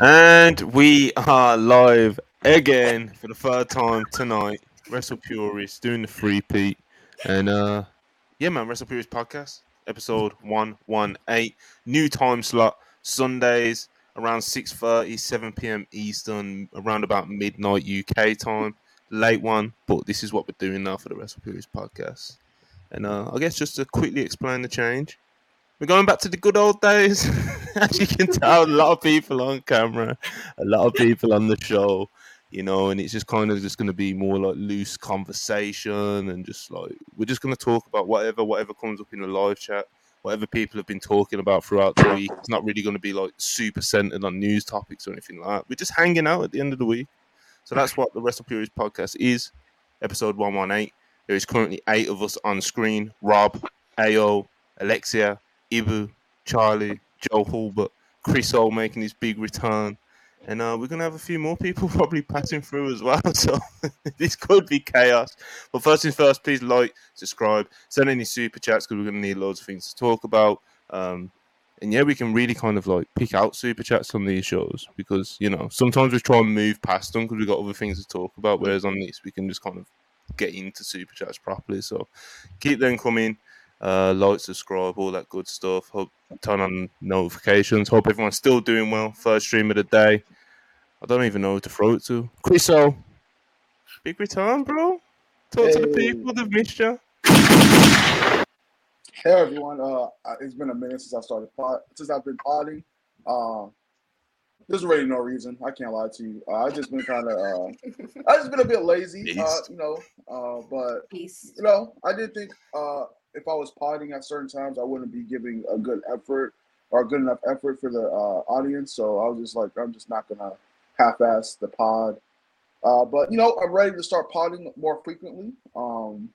And we are live again for the third time tonight. Wrestle Purists doing the free Pete. And uh yeah man, Wrestle Purists podcast, episode one one eight. New time slot, Sundays around 6.30, 7 p.m. Eastern, around about midnight UK time. Late one, but this is what we're doing now for the Wrestle Purists podcast. And uh I guess just to quickly explain the change. We're going back to the good old days. As you can tell, a lot of people on camera, a lot of people on the show, you know, and it's just kind of just going to be more like loose conversation and just like we're just going to talk about whatever, whatever comes up in the live chat, whatever people have been talking about throughout the week. It's not really going to be like super centered on news topics or anything like that. We're just hanging out at the end of the week. So that's what the Wrestle Purists podcast is, episode 118. There is currently eight of us on screen Rob, AO, Alexia, Ibu, Charlie, Joe Hulbert, Chris O making his big return. And uh, we're going to have a few more people probably passing through as well. So this could be chaos. But first things first, please like, subscribe, send any super chats because we're going to need loads of things to talk about. Um, and yeah, we can really kind of like pick out super chats on these shows because, you know, sometimes we try and move past them because we've got other things to talk about. Whereas on this, we can just kind of get into super chats properly. So keep them coming uh, like, subscribe, all that good stuff. Hope turn on notifications. Hope everyone's still doing well. First stream of the day. I don't even know who to throw it to. Chriso, big return, bro. Talk hey. to the people. They've missed you. Hey everyone. Uh, it's been a minute since I started pod, since I've been podding. Um, there's really no reason. I can't lie to you. Uh, I just been kind of, uh, I just been a bit lazy, uh, you know. Uh, but Peace. you know, I did think uh, if I was podding at certain times, I wouldn't be giving a good effort or a good enough effort for the uh, audience. So I was just like, I'm just not gonna half-ass the pod. Uh, but you know, I'm ready to start podding more frequently. Um,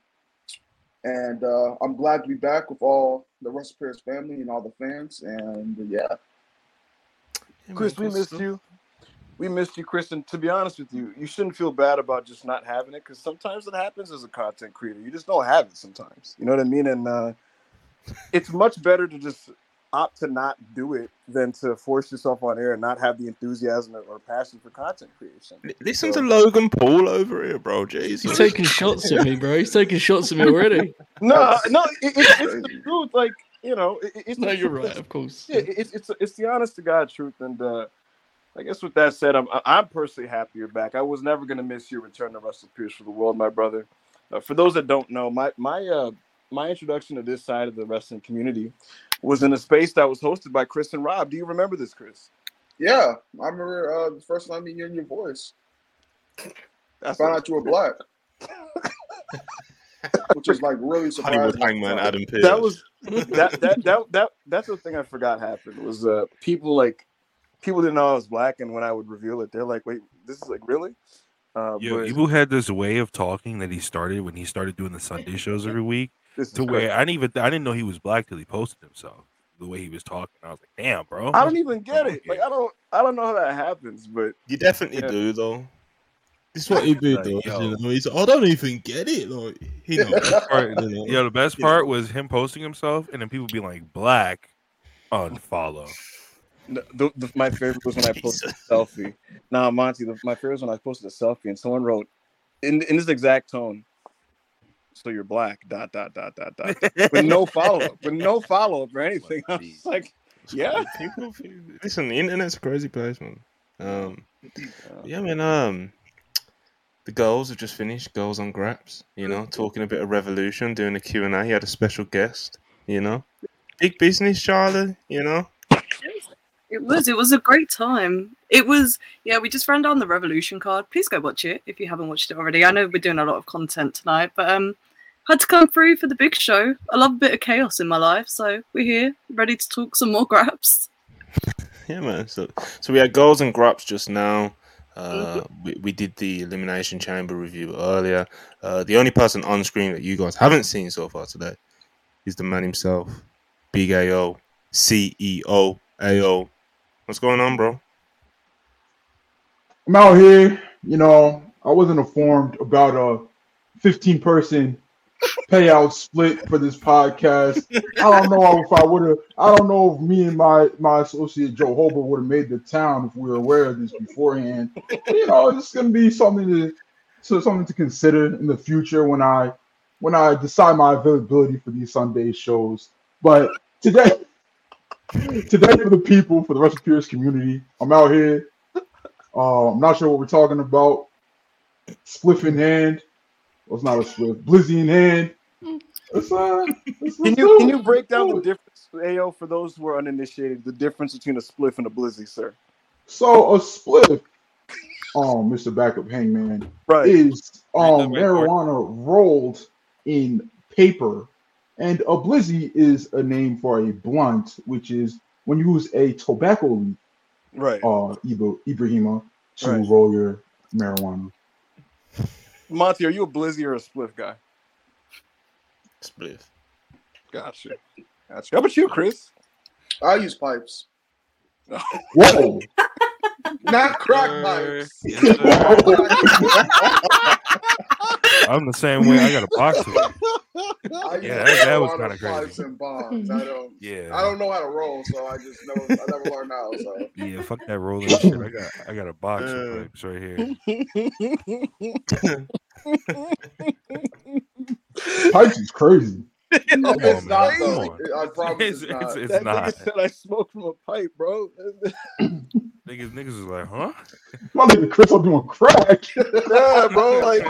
and uh, I'm glad to be back with all the Wrestle Purists family and all the fans. And yeah, Chris, we missed you. We missed you, Chris. And to be honest with you, you shouldn't feel bad about just not having it because sometimes it happens as a content creator. You just don't have it sometimes. You know what I mean? And uh, it's much better to just opt to not do it than to force yourself on air and not have the enthusiasm or passion for content creation. Listen so, to Logan Paul over here, bro. Jesus. He's taking shots at me, bro. He's taking shots at me already. no, no, it, it, it's the truth. Like you know, it, it's no, you're right, of course. Yeah, it's it's it's the honest to God truth, and uh, I guess with that said, I'm I'm personally happy you're back. I was never gonna miss your return to Wrestle Purists for the world, my brother. Uh, for those that don't know, my my uh, my introduction to this side of the wrestling community was in a space that was hosted by Chris and Rob. Do you remember this, Chris? Yeah, I remember uh, the first time hearing your voice. I found out you were black, which is like really surprising. Hollywood Hangman Adam Pearce. That was that that that that that's the thing I forgot happened was uh people like people didn't know I was black, and when I would reveal it, they're like, "Wait, this is like really." Uh, Yo, but, Ibu had this way of talking that he started when he started doing the Sunday shows every week to where I didn't even I didn't know he was black till he posted himself. The way he was talking, I was like, "Damn, bro!" I don't even get it. Like, I don't, I don't know how that happens, but you definitely yeah. do, though. This is what he did, though. You know? He's, I don't even get it. Like, he knows. part, you know? Yeah, the best part was him posting himself, and then people be like, "Black, unfollow." The, the, my favorite was when I posted a selfie. Now, Monty, the, my favorite was when I posted a selfie and someone wrote in in this exact tone, so you're black dot dot dot dot dot with no follow up with no follow up or anything. I was like, yeah. People, listen, the internet's a crazy place, man. Um, yeah, man. Um, the girls have just finished. Girls on Graps, you know, talking a bit of revolution, doing a Q and A. He had a special guest, you know, big business, Charlie. You know. It was. It was a great time. It was. Yeah, we just ran down the Revolution card. Please go watch it if you haven't watched it already. I know we're doing a lot of content tonight, but um, had to come through for the big show. I love a bit of chaos in my life, so we're here, ready to talk some more graps. yeah, man. So, so we had goals and graps just now. Uh, mm-hmm. we, we did the Elimination Chamber review earlier. Uh, the only person on screen that you guys haven't seen so far today is the man himself, Big AO, CEO AO What's going on, bro? I'm out here. You know, I wasn't informed about a 15 person payout split for this podcast. I don't know if I would have. I don't know if me and my my associate Joe Hobart would have made the town if we were aware of this beforehand. You know, it's going to be something to so something to consider in the future when I when I decide my availability for these Sunday shows. But today, today for the people, for the Wrestle Purists community, I'm out here. Uh, I'm not sure what we're talking about. Spliff in hand. Well, it's not a spliff. Blizzy in hand. It's, uh, it's, can you can you break down the difference, Ao, for those who are uninitiated, the difference between a spliff and a blizzy, sir? So a spliff, um, Mr. Backup Hangman, right. is um marijuana rolled in paper, and a blizzy is a name for a blunt, which is when you use a tobacco leaf, right? Uh, Ibrahima to right. roll your marijuana. Monty, are you a blizzy or a spliff guy? Spliff. Gotcha. Gotcha. How about you, Chris? I use pipes. Whoa. Not crack pipes. I'm the same way. I got a box of it. yeah, that, that was kind of crazy. And bonds. I don't. Yeah. I don't know how to roll, so I just know I never learned how. So. Yeah, fuck that rolling shit. I got I got a box uh, of pipes right here. pipes is crazy. No, it's not. I promise it's, it's, not. It's, that not. nigga said I smoked from a pipe, bro. niggas, niggas is like, huh? My nigga Chris, I'm doing crack. yeah, bro. Like,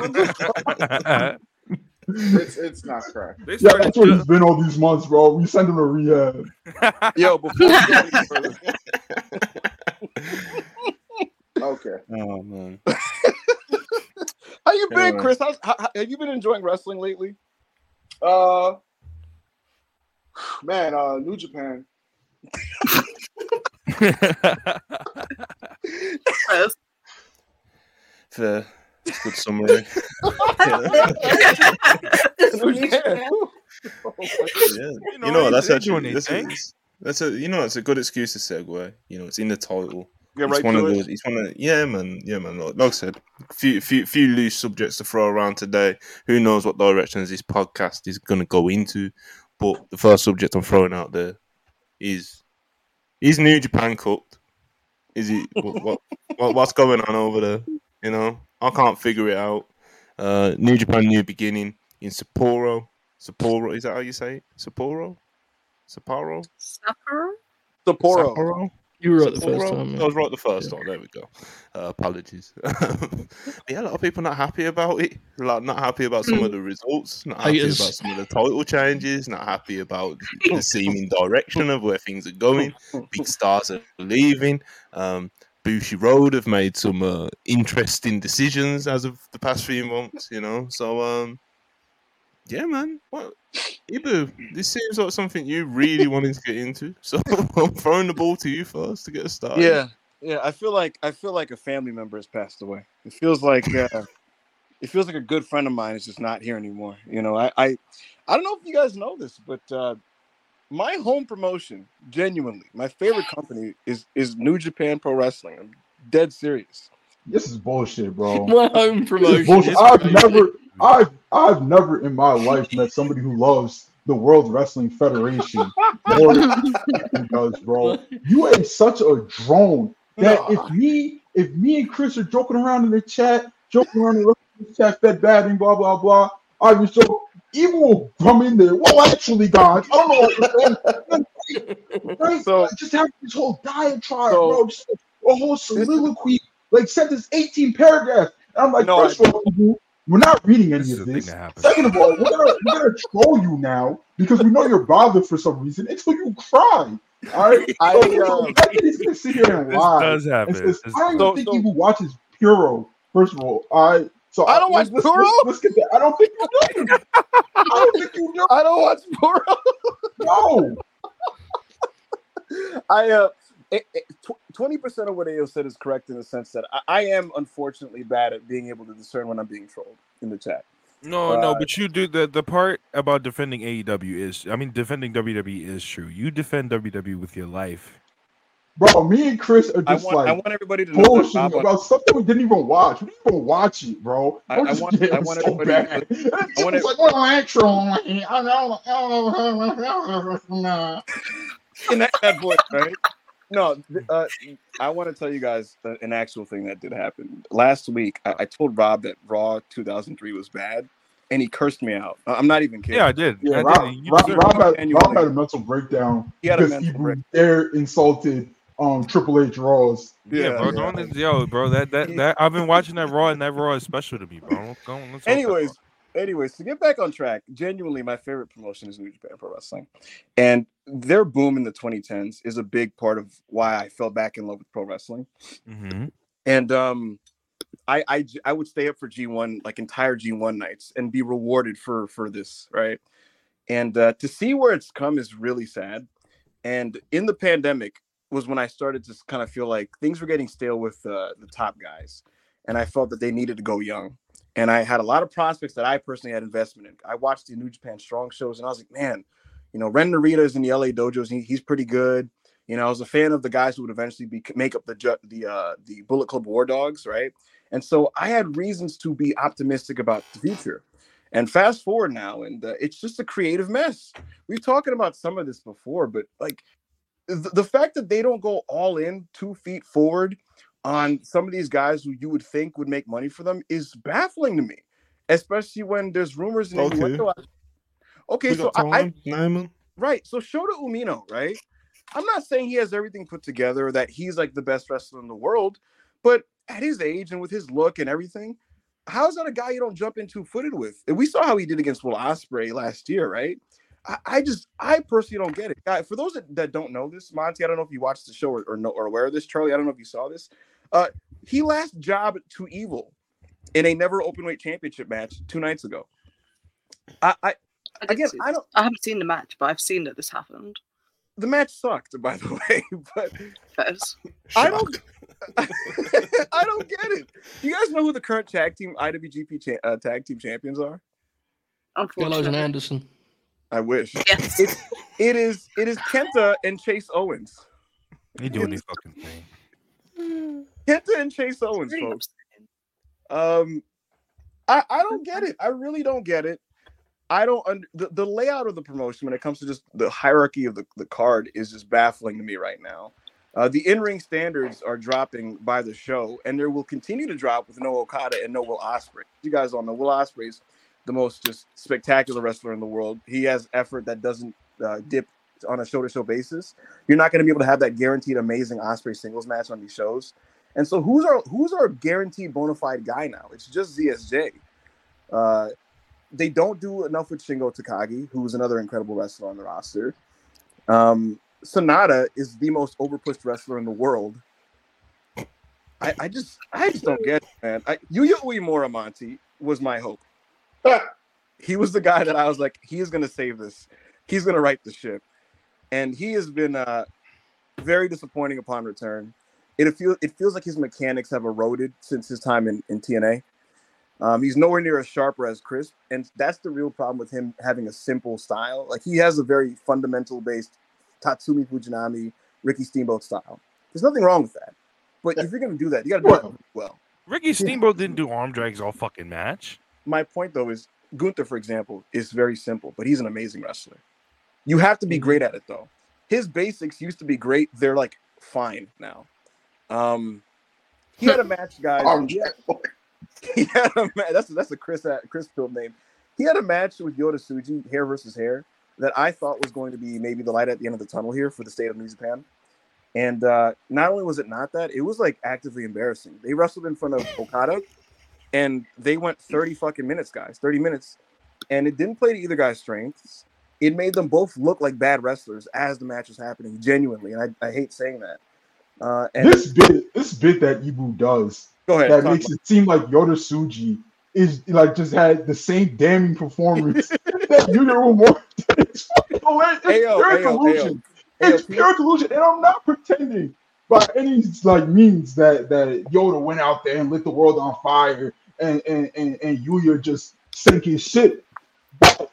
it's it's not crack. Yeah, that's where he's been all these months, bro. We send him to rehab. Yo, before we go any further. okay. Oh man. how you been, Chris? How's, how, have you been enjoying wrestling lately? Uh, man, uh, New Japan. Yes, Fair. Good summary. yeah. You know, that's actually this is, that's a you know it's a good excuse to segue. You know, it's in the title. Yeah, right. It's one of those. It's one of yeah, man. Yeah, man. Like, like I said, few few few loose subjects to throw around today. Who knows what directions this podcast is going to go into? But the first subject I'm throwing out there is is New Japan cooked? Is it what, what what's going on over there? You know, I can't figure it out. Uh, New Japan New Beginning in Sapporo. Sapporo, is that how you say it? Sapporo? Sapporo? Sapporo? Sapporo. Sapporo? You were right the first time. I was right the first yeah. time. There we go. Uh, apologies. yeah, a lot of people not happy about it. Like, not happy about some of the results. Not happy about some of the title changes. Not happy about the seeming direction of where things are going. Big stars are leaving. Um, Bushiroad have made some uh, interesting decisions as of the past few months. You know, so um, yeah, man. What Ibu? This seems like something you really wanted to get into. So I'm throwing the ball to you first to get us started. Yeah, yeah. I feel like I feel like a family member has passed away. It feels like uh, it feels like a good friend of mine is just not here anymore. You know, I I, I don't know if you guys know this, but uh, my home promotion, genuinely, my favorite company is is New Japan Pro Wrestling. I'm dead serious. This is bullshit, bro. My home promotion. Bullshit. I've never, I've, I've never in my life met somebody who loves the World Wrestling Federation more than does, bro. You ain't such a drone that if me, if me and Chris are joking around in the chat, joking around in the chat, fed batting, blah blah blah. I was so evil will come in there. Well, actually, guys, I don't know saying. So, just have this whole diatribe, so, bro. Just a whole soliloquy like sent us 18 paragraphs. And I'm like, no, first of all, we're not reading any of this. Second of all, we're gonna, we're gonna troll you now because we know you're bothered for some reason until you cry. All right, I, so, uh, he's gonna sit here and lie. This does happen. Says, I don't so, think so, he watches Puro. First of all, all right. So I don't watch let's, Puro. Let's, let's, get that. I don't think you do. I don't think you do. I don't watch Puro. no. I uh twenty percent of what Ao said is correct in the sense that I, I, am unfortunately bad at being able to discern when I'm being trolled in the chat. No, uh, no, but you do the the part about defending AEW is, I mean, defending WWE is true. You defend WWE with your life. Bro, me and Chris are I just want, like I want everybody to know that bullshitting Bob, about something we didn't even watch. We didn't even watch it, bro. I- We're I just want- getting I want so everybody bad. to- It's I want just like, well, actually, I don't know. in that, that voice, right? No, uh, I want to tell you guys uh, an actual thing that did happen last week. I, I told Rob that Raw 2003 was bad, and he cursed me out. I- I'm not even kidding. Yeah, I did. Yeah, I Rob, did. You Rob, deserve Rob, had, Annually. Rob had a mental breakdown He had a because mental he break- dare insulted um Triple H Raws. Yeah, bro. yeah. Don't, yo, bro. That that that I've been watching that Raw, and that Raw is special to me, bro. Don't- don't- let's anyways, Raw. Anyways, to get back on track, genuinely, my favorite promotion is New Japan Pro Wrestling, and their boom in the 2010s is a big part of why I fell back in love with pro wrestling. Mhm. And um, I, I I would stay up for G1 like entire G1 nights and be rewarded for for this, right? And uh, to see where it's come is really sad. And in the pandemic was when I started to kind of feel like things were getting stale with uh, the top guys, and I felt that they needed to go young. And I had a lot of prospects that I personally had investment in. I watched the New Japan Strong shows, and I was like, man, you know, Ren Narita is in the LA dojos. He, he's pretty good. You know, I was a fan of the guys who would eventually be make up the the uh, the Bullet Club War Dogs, right? And so I had reasons to be optimistic about the future. And fast forward now, and uh, it's just a creative mess. We've talking about some of this before, but like the, the fact that they don't go all in, two feet forward on some of these guys who you would think would make money for them is baffling to me, especially when there's rumors in Okay. innuendo. Okay, We so I, I? Right. So Shota Umino, right? I'm not saying he has everything put together, that he's like the best wrestler in the world, but at his age and with his look and everything, how's that a guy you don't jump in two footed with? And we saw how he did against Will Ospreay last year, right? I, I just, I personally don't get it. Guy, for those that, that don't know this, Monty, I don't know if you watched the show or, or know or aware of this, Charlie. I don't know if you saw this. Uh, he last job to Evil in a never open weight championship match two nights ago. I, I I again, I don't. I haven't seen the match, but I've seen that this happened. The match sucked, by the way, but Fez. I don't. I don't get it. Do you guys know who the current tag team IWGP cha- uh, tag team champions are? Gallows and Anderson. I wish. Yes. It, it is. It is Kenta and Chase Owens. He doing his fucking thing. Kenta and Chase Owens, folks. Um, I I don't get it. I really don't get it. I don't under the, the layout of the promotion when it comes to just the hierarchy of the, the card is just baffling to me right now. Uh, the in-ring standards are dropping by the show, and there will continue to drop with no Okada and no Will Ospreay. You guys all know Will Ospreay's the most just spectacular wrestler in the world. He has effort that doesn't uh, dip on a show-to-show basis. You're not going to be able to have that guaranteed amazing Ospreay singles match on these shows. And so, who's our who's our guaranteed bona fide guy now? It's just ZSJ. Uh, they don't do enough with Shingo Takagi, who's another incredible wrestler on the roster. Um, Sanada is the most overpushed wrestler in the world. I, I just I just don't get it, man. I, Yuya Uemura Monty was my hope. he was the guy that I was like, he is gonna save this. He's gonna right the ship. And he has been uh very disappointing upon return. It feels it feels like his mechanics have eroded since his time in, in TNA. Um, he's nowhere near as sharp or as crisp, and that's the real problem with him having a simple style. Like he has a very fundamental based Tatsumi Fujinami, Ricky Steamboat style. There's nothing wrong with that. But if you're gonna do that, you gotta do it well. Ricky Steamboat didn't do arm drags all fucking match. My point though is Gunther, for example, is very simple, but he's an amazing wrestler. You have to be great at it though. His basics used to be great. They're like fine now. Um, he had a match, guys. He had, he had a match. That's that's a Chris Chris Field name. He had a match with Yota Tsuji, hair versus hair, that I thought was going to be maybe the light at the end of the tunnel here for the state of New Japan. And uh, not only was it not that, it was like actively embarrassing. They wrestled in front of Okada, and they went 30 fucking minutes, guys, 30 minutes, and it didn't play to either guy's strengths. It made them both look like bad wrestlers as the match was happening, genuinely, and I, I hate saying that. Uh, and This bit, this bit that Ibu does, ahead. that makes it seem like Yota Tsuji is like just had the same damning performance that Yuya Uemura. It's fucking hilarious. It's Ayo, pure ayo, delusion. Ayo, It's pure delusion, and I'm not pretending by any like means that that Yota went out there and lit the world on fire, and and and, and Yuya just sank his shit. But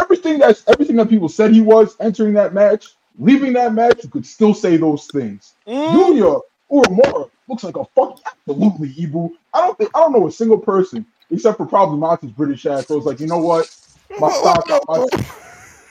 everything that's everything that people said he was entering that match leaving that match, you could still say those things. Mm. Yuya Uemura looks like a fuck absolutely Ibu. I don't think I don't know a single person except for probably Monty's British ass. So it's like, you know what? My stock my,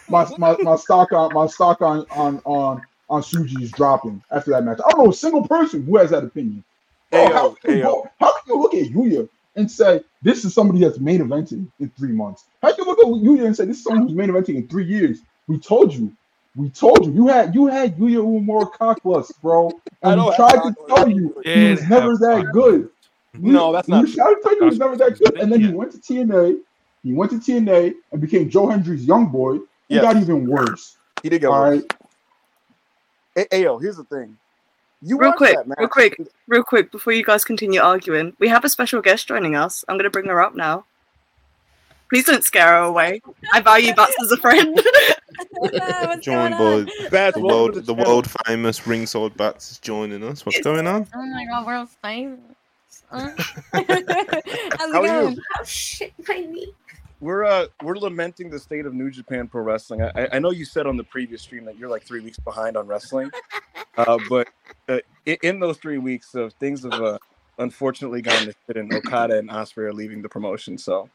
my, my, my stock on my stock on on on on Tsuji is dropping after that match. I don't know a single person who has that opinion. Hey, oh, how, can you, how can you look at Yuya and say this is somebody that's main eventing in three months? How can you look at Yuya and say this is someone who's main eventing in three years? We told you. We told you. You had you had Yuya Uemura cockless, bro. And we tried to tell you he was never that good. No, that's not. We tried to tell you he was never that good. And then he went to TNA. He went to TNA and became Joe Hendry's young boy. He yes. got even worse. He did get All worse. Right? Hey, yo, here's the thing. You real quick, real quick, real quick, before you guys continue arguing, we have a special guest joining us. I'm gonna bring her up now. Please don't scare her away. I value Bats as a friend. Join boy. Bats, the world, the, the world famous ringside Bats is joining us. What's going on? Oh my god, world famous. How's it How going? Oh shit, my knee we're uh we're lamenting the state of New Japan Pro Wrestling. I, I know you said on the previous stream that you're like three weeks behind on wrestling, uh, but uh, in, those three weeks, of things have uh, unfortunately gone to shit, and Okada and Ospreay are leaving the promotion. So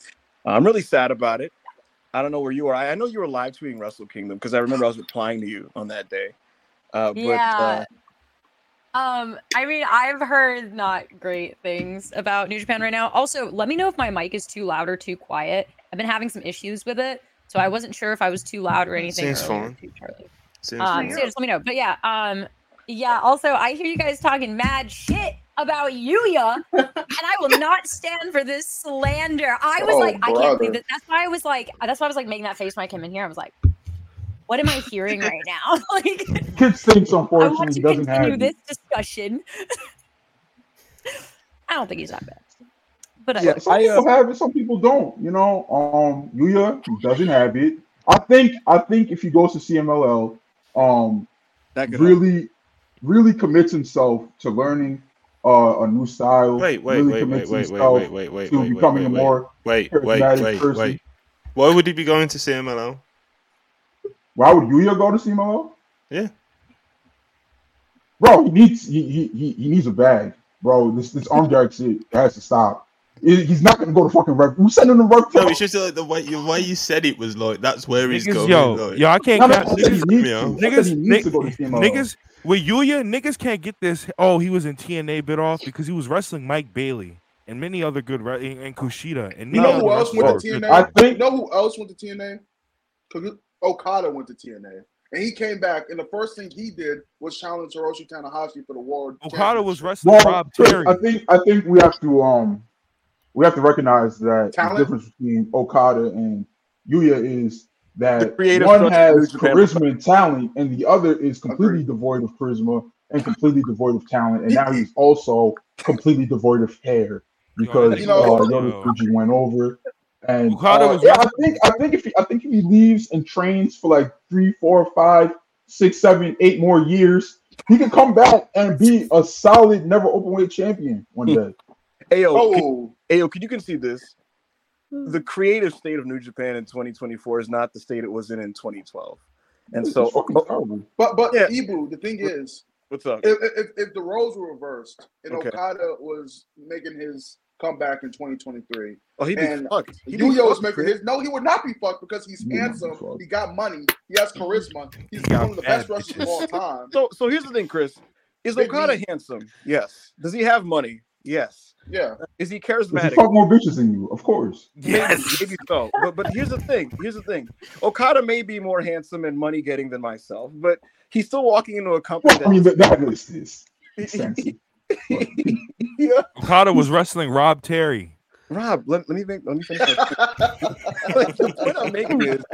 I'm really sad about it. I don't know where you are. I, I know you were live tweeting Wrestle Kingdom because I remember I was replying to you on that day. Uh, but, yeah. Uh, um, I mean, I've heard not great things about New Japan right now. Also, let me know if my mic is too loud or too quiet. I've been having some issues with it, so I wasn't sure if I was too loud or anything. Seems fine. Seems um, so just let me know. But yeah, um, yeah. Also, I hear you guys talking mad shit about Yuya, and I will not stand for this slander. I was oh, like, brother. I can't believe that. That's why I was like, that's why I was like making that face when I came in here. I was like, what am I hearing right now? like, kids thinks unfortunately doesn't have this discussion. I don't think he's that bad. But yeah, some I, people uh, have it, some people don't. You know, um, Yuya doesn't have it. I think I think if he goes to CMLL, um, that really, help. really commits himself to learning uh, a new style. Wait, wait, really wait, wait, wait, wait, wait, wait, to wait, becoming wait, a more wait, wait, wait, wait, wait. Why would he be going to CMLL? Why would Yuya go to CMLL? Yeah. Bro, he needs he he he needs a bag, bro. This this arm drag shit has to stop. He's not gonna go to fucking Rev. Who's sending him Rev? No, it's just like the way you way you said it was like that's where he's niggas, going. Yo, like. yo, I can't. No, count, niggas, niggas, niggas, niggas, niggas, with Yuya, niggas can't get this. Oh, he was in TNA bit off because he was wrestling Mike Bailey and many other good re- and Kushida and you know who else went to TNA? I think you know who else went to TNA? Okada went to TNA. And he came back, and the first thing he did was challenge Hiroshi Tanahashi for the world. Okada was wrestling well, Rob Terry. I think I think we have to um we have to recognize that Talent? the difference between Okada and Yuya is that one has charisma and talent, and the other is completely Agreed. devoid of charisma and completely devoid of talent. And now he's also completely devoid of hair because you know, uh, Yota Tsuji went over. And uh, yeah, I think I think if he, I think if he leaves and trains for like three, four, five, six, seven, eight more years, he can come back and be a solid never open weight champion one day. Ayo, oh. Ayo, can you concede this? The creative state of New Japan in 2024 is not the state it was in in 2012. And so, oh, oh. but but yeah. Ibu, the thing is, what's up? If, if, if the roles were reversed and okay. Okada was making his comeback in 2023, oh, he'd and fucked. He'd Yuya was making his. No, he would not be fucked because he's handsome. He got money. He has charisma. He's he one of the best wrestlers of all time. So, so here's the thing, Chris. Is Okada handsome? Yes. Does he have money? Yes. Yeah. Is he charismatic? He fuck more bitches than you, of course. Yes. Maybe, maybe so. But but here's the thing. Here's the thing. Okada may be more handsome and money getting than myself, but he's still walking into a company. Well, I mean, that, that is this. yeah. Okada was wrestling Rob Terry. Rob, let, let me make, let me finish. the point I'm making is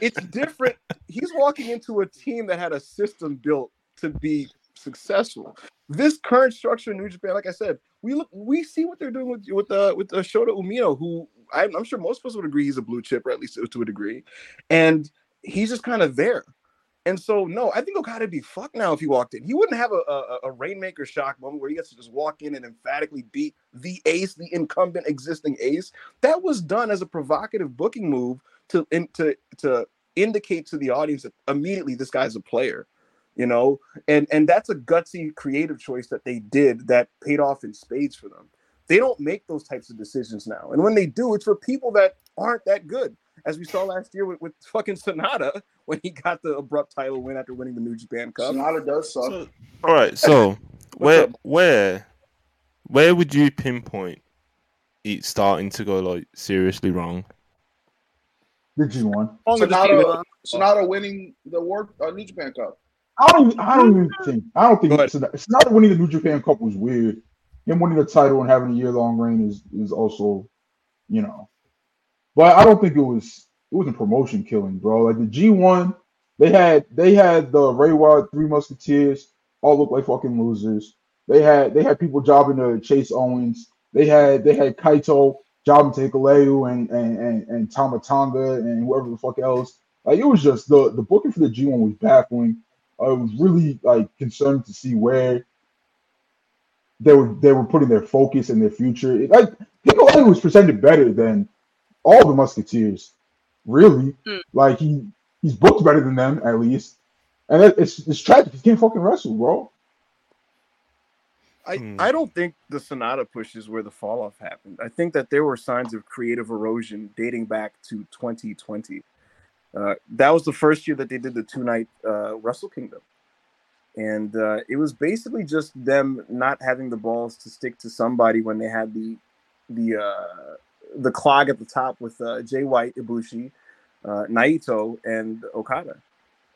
it's different. He's walking into a team that had a system built to be successful. This current structure in New Japan, like I said, we look, we see what they're doing with with uh, with uh, Shota Umino, who I'm, I'm, sure most of us would agree he's a blue chip, or at least to a degree, and he's just kind of there. And so, no, I think Okada would be fucked now if he walked in. He wouldn't have a, a, a rainmaker shock moment where he gets to just walk in and emphatically beat the ace, the incumbent existing ace. That was done as a provocative booking move to in, to to indicate to the audience that immediately this guy's a player you know and and that's a gutsy creative choice that they did that paid off in spades for them they don't make those types of decisions now and when they do it's for people that aren't that good as we saw last year with, with fucking Sanada when he got the abrupt title win after winning the New Japan Cup. Sanada does suck. So, all right, so where up? where where would you pinpoint it starting to go like seriously wrong? The G one. sonata, Sanada winning the World uh, New Japan Cup. I don't. I don't even mm-hmm. think. I don't think Sanada, Sanada winning the New Japan Cup was weird. Him winning the title and having a year long reign is is also, you know, but I don't think it was it wasn't promotion killing, bro. Like the G one, they had they had the Reiwa Three Musketeers all look like fucking losers. They had they had people jobbing to Chase Owens. They had they had Kaito jobbing to Hikuleo and and and, and Tama Tonga and whoever the fuck else. Like it was just the the booking for the G one was baffling. I was really like concerned to see where they were they were putting their focus and their future. It, like Hikuleo was presented better than all the Musketeers, really. Mm. Like he he's booked better than them at least, and it, it's it's tragic. He can't fucking wrestle, bro. I, hmm. I don't think the Sanada push is where the fall off happened. I think that there were signs of creative erosion dating back to 2020. Uh, that was the first year that they did the two night uh, Wrestle Kingdom. And uh, it was basically just them not having the balls to stick to somebody when they had the the uh, the clog at the top with uh, Jay White, Ibushi, uh, Naito, and Okada.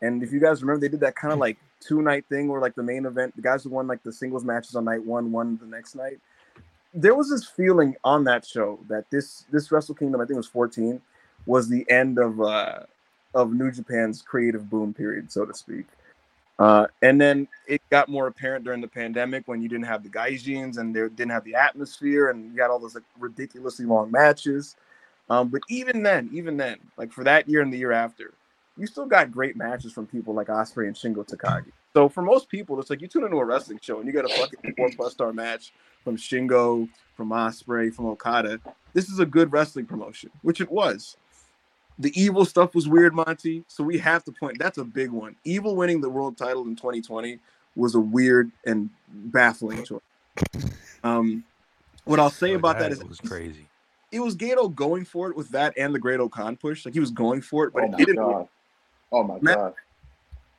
And if you guys remember, they did that kind of like two night thing where like the main event, the guys who won like the singles matches on night one won the next night. There was this feeling on that show that this this Wrestle Kingdom, I think it was 14, was the end of uh of New Japan's creative boom period, so to speak. Uh, and then it got more apparent during the pandemic when you didn't have the gaijins and there didn't have the atmosphere and you got all those like, ridiculously long matches. Um, but even then, even then, like for that year and the year after, you still got great matches from people like Ospreay and Shingo Takagi. So for most people, it's like you tune into a wrestling show and you get a fucking four plus star match from Shingo, from Ospreay, from Okada. This is a good wrestling promotion, which it was. The evil stuff was weird, Monty. So we have to point. That's a big one. Evil winning the world title in 2020 was a weird and baffling choice. Um, what I'll say about that is it was crazy. It was Gedo going for it with that and the Great-O-Khan push. Like he was going for it, but oh it didn't. God. Oh my Ma- god.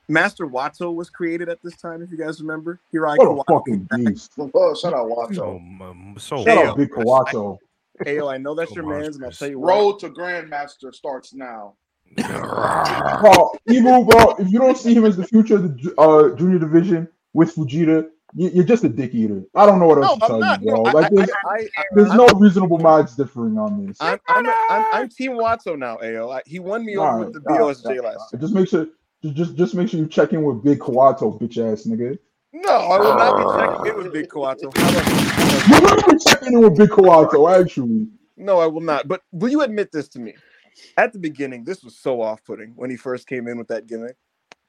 Master Wato was created at this time, if you guys remember. Hirai what a fucking beast. Oh, shout out Wato. Oh, um, so shout out Big Kawato. Ayo, I know that's your man's, and I'll tell you what. Road to Grandmaster starts now. bro, Evil, bro, if you don't see him as the future of the uh, junior division with Fujita, you, are just a dick eater. I don't know what else no, to tell not, you, bro. No, like, there's, I, I, there's no reasonable minds differing on this. I'm, I'm, I'm, I'm Team Watso now, Ayo. he won me over right, with the BOSJ right, last. Just make sure, just just make sure you check in with Big Kawato, bitch ass nigga. No, I will not be checking in with Big Kawato. You will be checking in with Big Kawato, actually. No, I will not. But will you admit this to me? At the beginning, this was so off-putting when he first came in with that gimmick.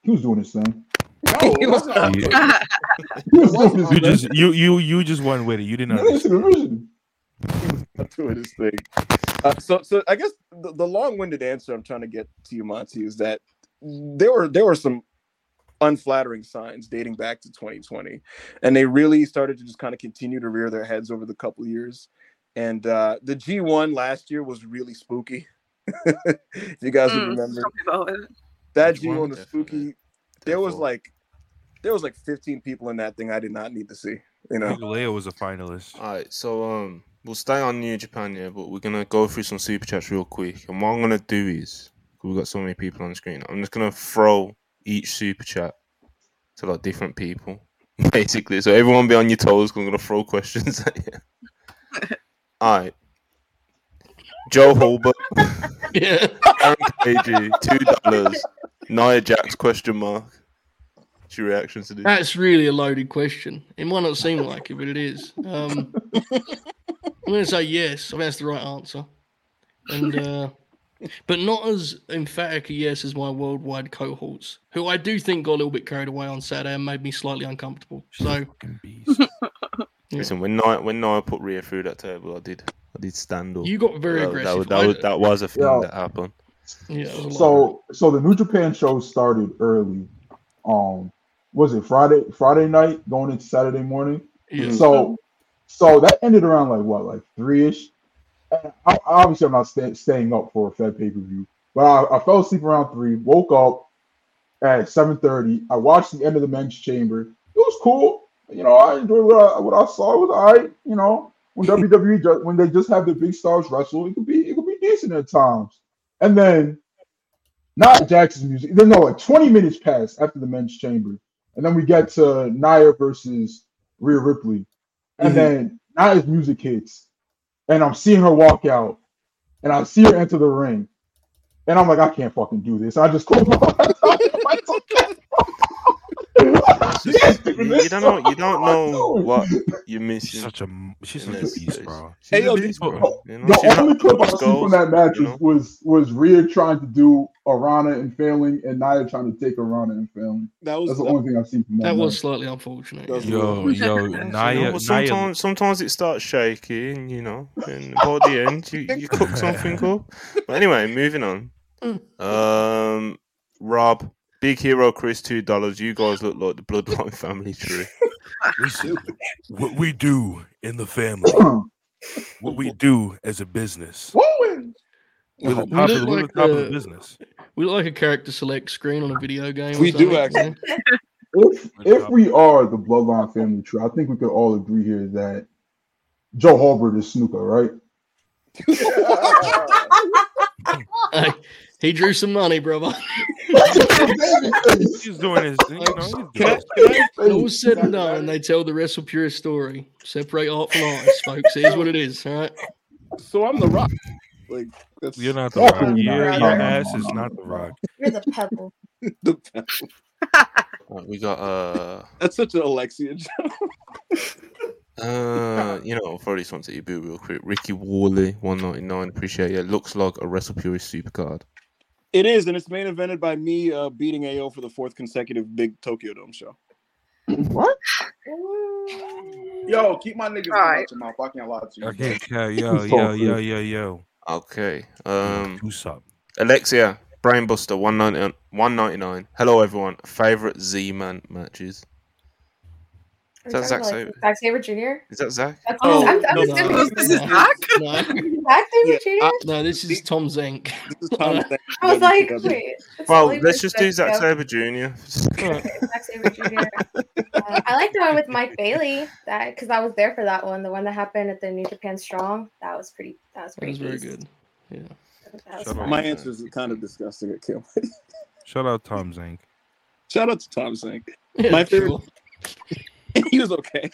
He was doing his thing. No, he was not. you just you you you just went with it. You didn't understand. He was doing his thing. Uh, so so I guess the, the long-winded answer I'm trying to get to you, Monty, is that there were there were some unflattering signs dating back to 2020 and they really started to just kind of continue to rear their heads over the couple years. And uh the g1 last year was really spooky. If you guys mm, remember. that g1 was spooky. There was like there was like 15 people in that thing i did not need to see you know? leo was a finalist. All right so um we'll stay on new japan yeah but we're gonna go through some super chats real quick. And what i'm gonna do is we've got so many people on the screen. I'm just gonna throw each super chat to like different people, basically. So everyone be on your toes. I'm gonna throw questions at you. All right. Joe Holbert. yeah. Aaron KG, two dollars. Nia Jax question mark. What's your reaction to this? That's really a loaded question. It might not seem like it, but it is. Um, I'm going to say yes. I think that's the right answer. And uh, but not as emphatic a yes as my worldwide cohorts, who I do think got a little bit carried away on Saturday and made me slightly uncomfortable. So, yeah. listen, when Nia when Nia put Rhea through that table, I did I did stand up. You got very that, aggressive. That, that, that, was, that was a thing yeah. that happened. Yeah. So so the New Japan show started early. Um, was it Friday Friday night going into Saturday morning? Yeah. So so that ended around like what like three ish. I, obviously, I'm not stay, staying up for a Fed pay per view, but I, I, fell asleep around three. Woke up at 7:30. I watched the end of the men's chamber. It was cool. You know, I enjoyed what I, what I saw. It was all right. You know, when WWE just, when they just have the big stars wrestle, it could be it could be decent at times. And then not Jackson's music. Then no, like 20 minutes passed after the men's chamber, and then we get to Nia versus Rhea Ripley, and mm-hmm. then Nia's music hits, and I'm seeing her walk out, and I see her enter the ring, and I'm like, I can't fucking do this. I just close my eyes. You don't know. You don't know what you're missing. She's such a she's such a beast, bro. She's hey, yo, beast, bro. You know, the only clip I see from that match you know? was was Rhea trying to do Arana and failing, and Nia trying to take Arana and failing. That was That's the that, only thing I've seen from that. That match. was slightly unfortunate. Yo, yo, Nia, you know, sometimes sometimes it starts shaking, you know, and by the end you, you cook something up. But anyway, moving on. Mm. Um, Rob, Big Hero Chris, two dollars. You guys look like the Bloodline family tree. Listen, what we do in the family, what we do as a business. We're the top, of, like top of uh, business. We look like a character select screen on a video game. We do actually. if, if we are the Bloodline family tree, I think we could all agree here that Joe Holbert is snooker, right? He drew some money, brother. he's doing his. You know, he's said and done, they tell the Wrestle Pure story. Separate art from artist, folks. Here's what it is. All right. So I'm the rock. Like that's, you're not the rock. Your, your ass is not the rock. You're the pebble. the pebble. we got uh. That's such an Alexia joke. Uh, you know, for this one to you boot real quick. Ricky Worley, one ninety nine. Appreciate it. Looks like a Wrestle Purist super card. It is, and it's main evented by me uh, beating AO for the fourth consecutive big Tokyo Dome show. What? Yo, keep my niggas right. out your mouth. I can't lie to you. Okay, yo, yo, yo, yo, yo, yo. Okay. Um, Who's up? Alexia, Brainbuster, 199. Hello, everyone. Favorite Z Man matches? Is that Zack, Sabre? Zack Sabre Jr. Is that Zack? That's, oh, I'm, I'm no, no, this is Zack. No. Zack Sabre Jr. Uh, no, this is Tom Zenk. This is Tom Zenk. I was like, wait. Well, let's just do Zack Sabre Jr. Zack Sabre Jr. Uh, I like the one with Mike Bailey that because I was there for that one. The one that happened at the New Japan Strong. That was pretty. That was pretty. That was very good. Yeah. My answer is kind of disgusting. It can't. Shout out Tom Zenk. Shout out to Tom Zenk. Yeah, My favorite. Cool. he was okay.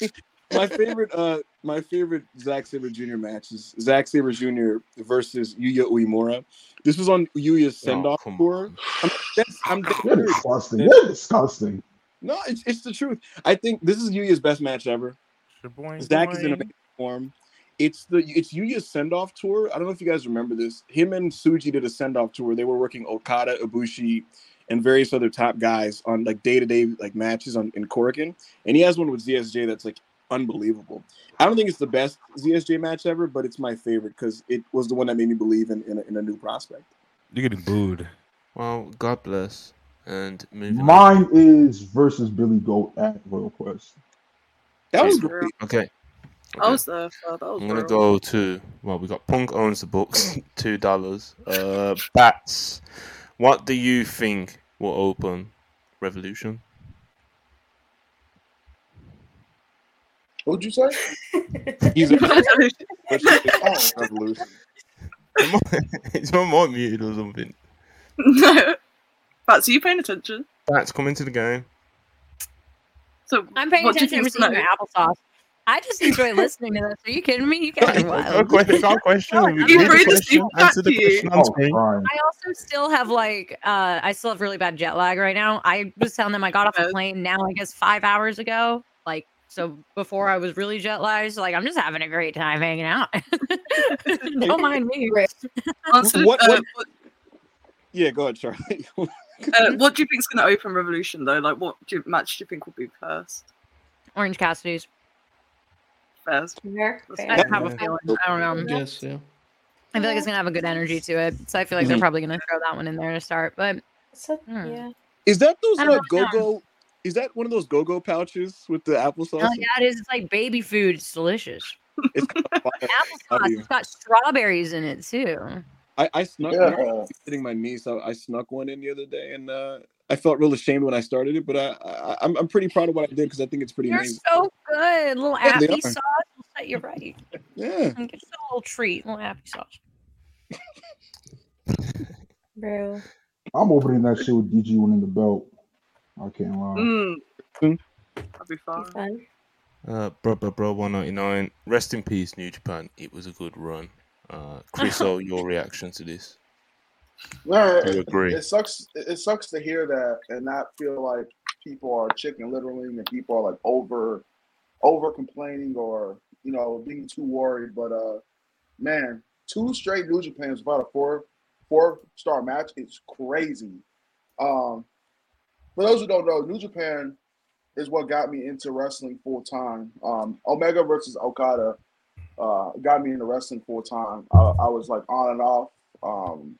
My favorite, uh, my favorite Zack Sabre Jr. match is Zack Sabre Jr. versus Yuya Uemura. This was on Yuya's send off oh, tour. I'm, that's, I'm You're disgusting. You're disgusting. No, it's, it's the truth. I think this is Yuya's best match ever. Zack is in a form. It's the it's Yuya's send off tour. I don't know if you guys remember this. Him and Tsuji did a send off tour. They were working Okada, Ibushi, and various other top guys on like day to day like matches on in Korakuen, and he has one with ZSJ that's like unbelievable. I don't think it's the best ZSJ match ever, but it's my favorite because it was the one that made me believe in in a, in a new prospect. You're getting booed. Well, God bless. And mine on. is versus Billy Goat at Royal Quest. That was great. Okay. okay. That was the. Uh, that was I'm gonna go to well, we got Punk owns the books, two dollars. Uh, bats what do you think will open Revolution? What'd you say? He's a oh, Revolution. It's my mic muted or something. No. Bats, are you paying attention? Bats, coming to the game. So I'm paying attention to seeing applesauce. I just enjoy listening to this. Are you kidding me? You guys are wild. It's our question. You read the Answer the question on screen. I also still have like uh I still have really bad jet lag right now. I was telling them I got off a plane now I guess five hours ago. Like so before I was really jet lagged. So like I'm just having a great time hanging out. Don't mind me. what, what, what, yeah, go ahead, Charlie. uh, what do you think is going to open Revolution though? Like, what do you, match do you think will be first? Orange Cassidy's fast. I have a feeling. I don't know. Yes, yeah. I feel like it's gonna have a good energy to it. So I feel like mm-hmm. they're probably gonna throw that one in there to start. But so, hmm. yeah. Is that those uh, go go? Is that one of those go go pouches with the applesauce? Oh yeah, it is. It's like baby food. It's delicious. It's applesauce. It's got strawberries in it too. I, I snuck yeah. sitting my niece. I, I snuck one in the other day, and uh, I felt real ashamed when I started it. But I, I am I'm, I'm pretty proud of what I did because I think it's pretty You're amazing. so good. A little yeah, appy sauce will set you right. Yeah, and get a little treat, a little appy sauce. Bro, I'm opening that shit with DG winning the belt. I can't lie. Mm. Mm. That'd be fun. Uh, bro, bro, bro, 199. Rest in peace, New Japan. It was a good run. Uh, Chris, your reaction to this? No, it, agree. It sucks. It sucks to hear that and not feel like people are chicken littering and people are like over, over complaining or you know being too worried. But uh, man, two straight New Japans about a four, four star match It's crazy. Um, for those who don't know, New Japan is what got me into wrestling full time. Um, Omega versus Okada uh, got me into wrestling full time. I, I, was like on and off um,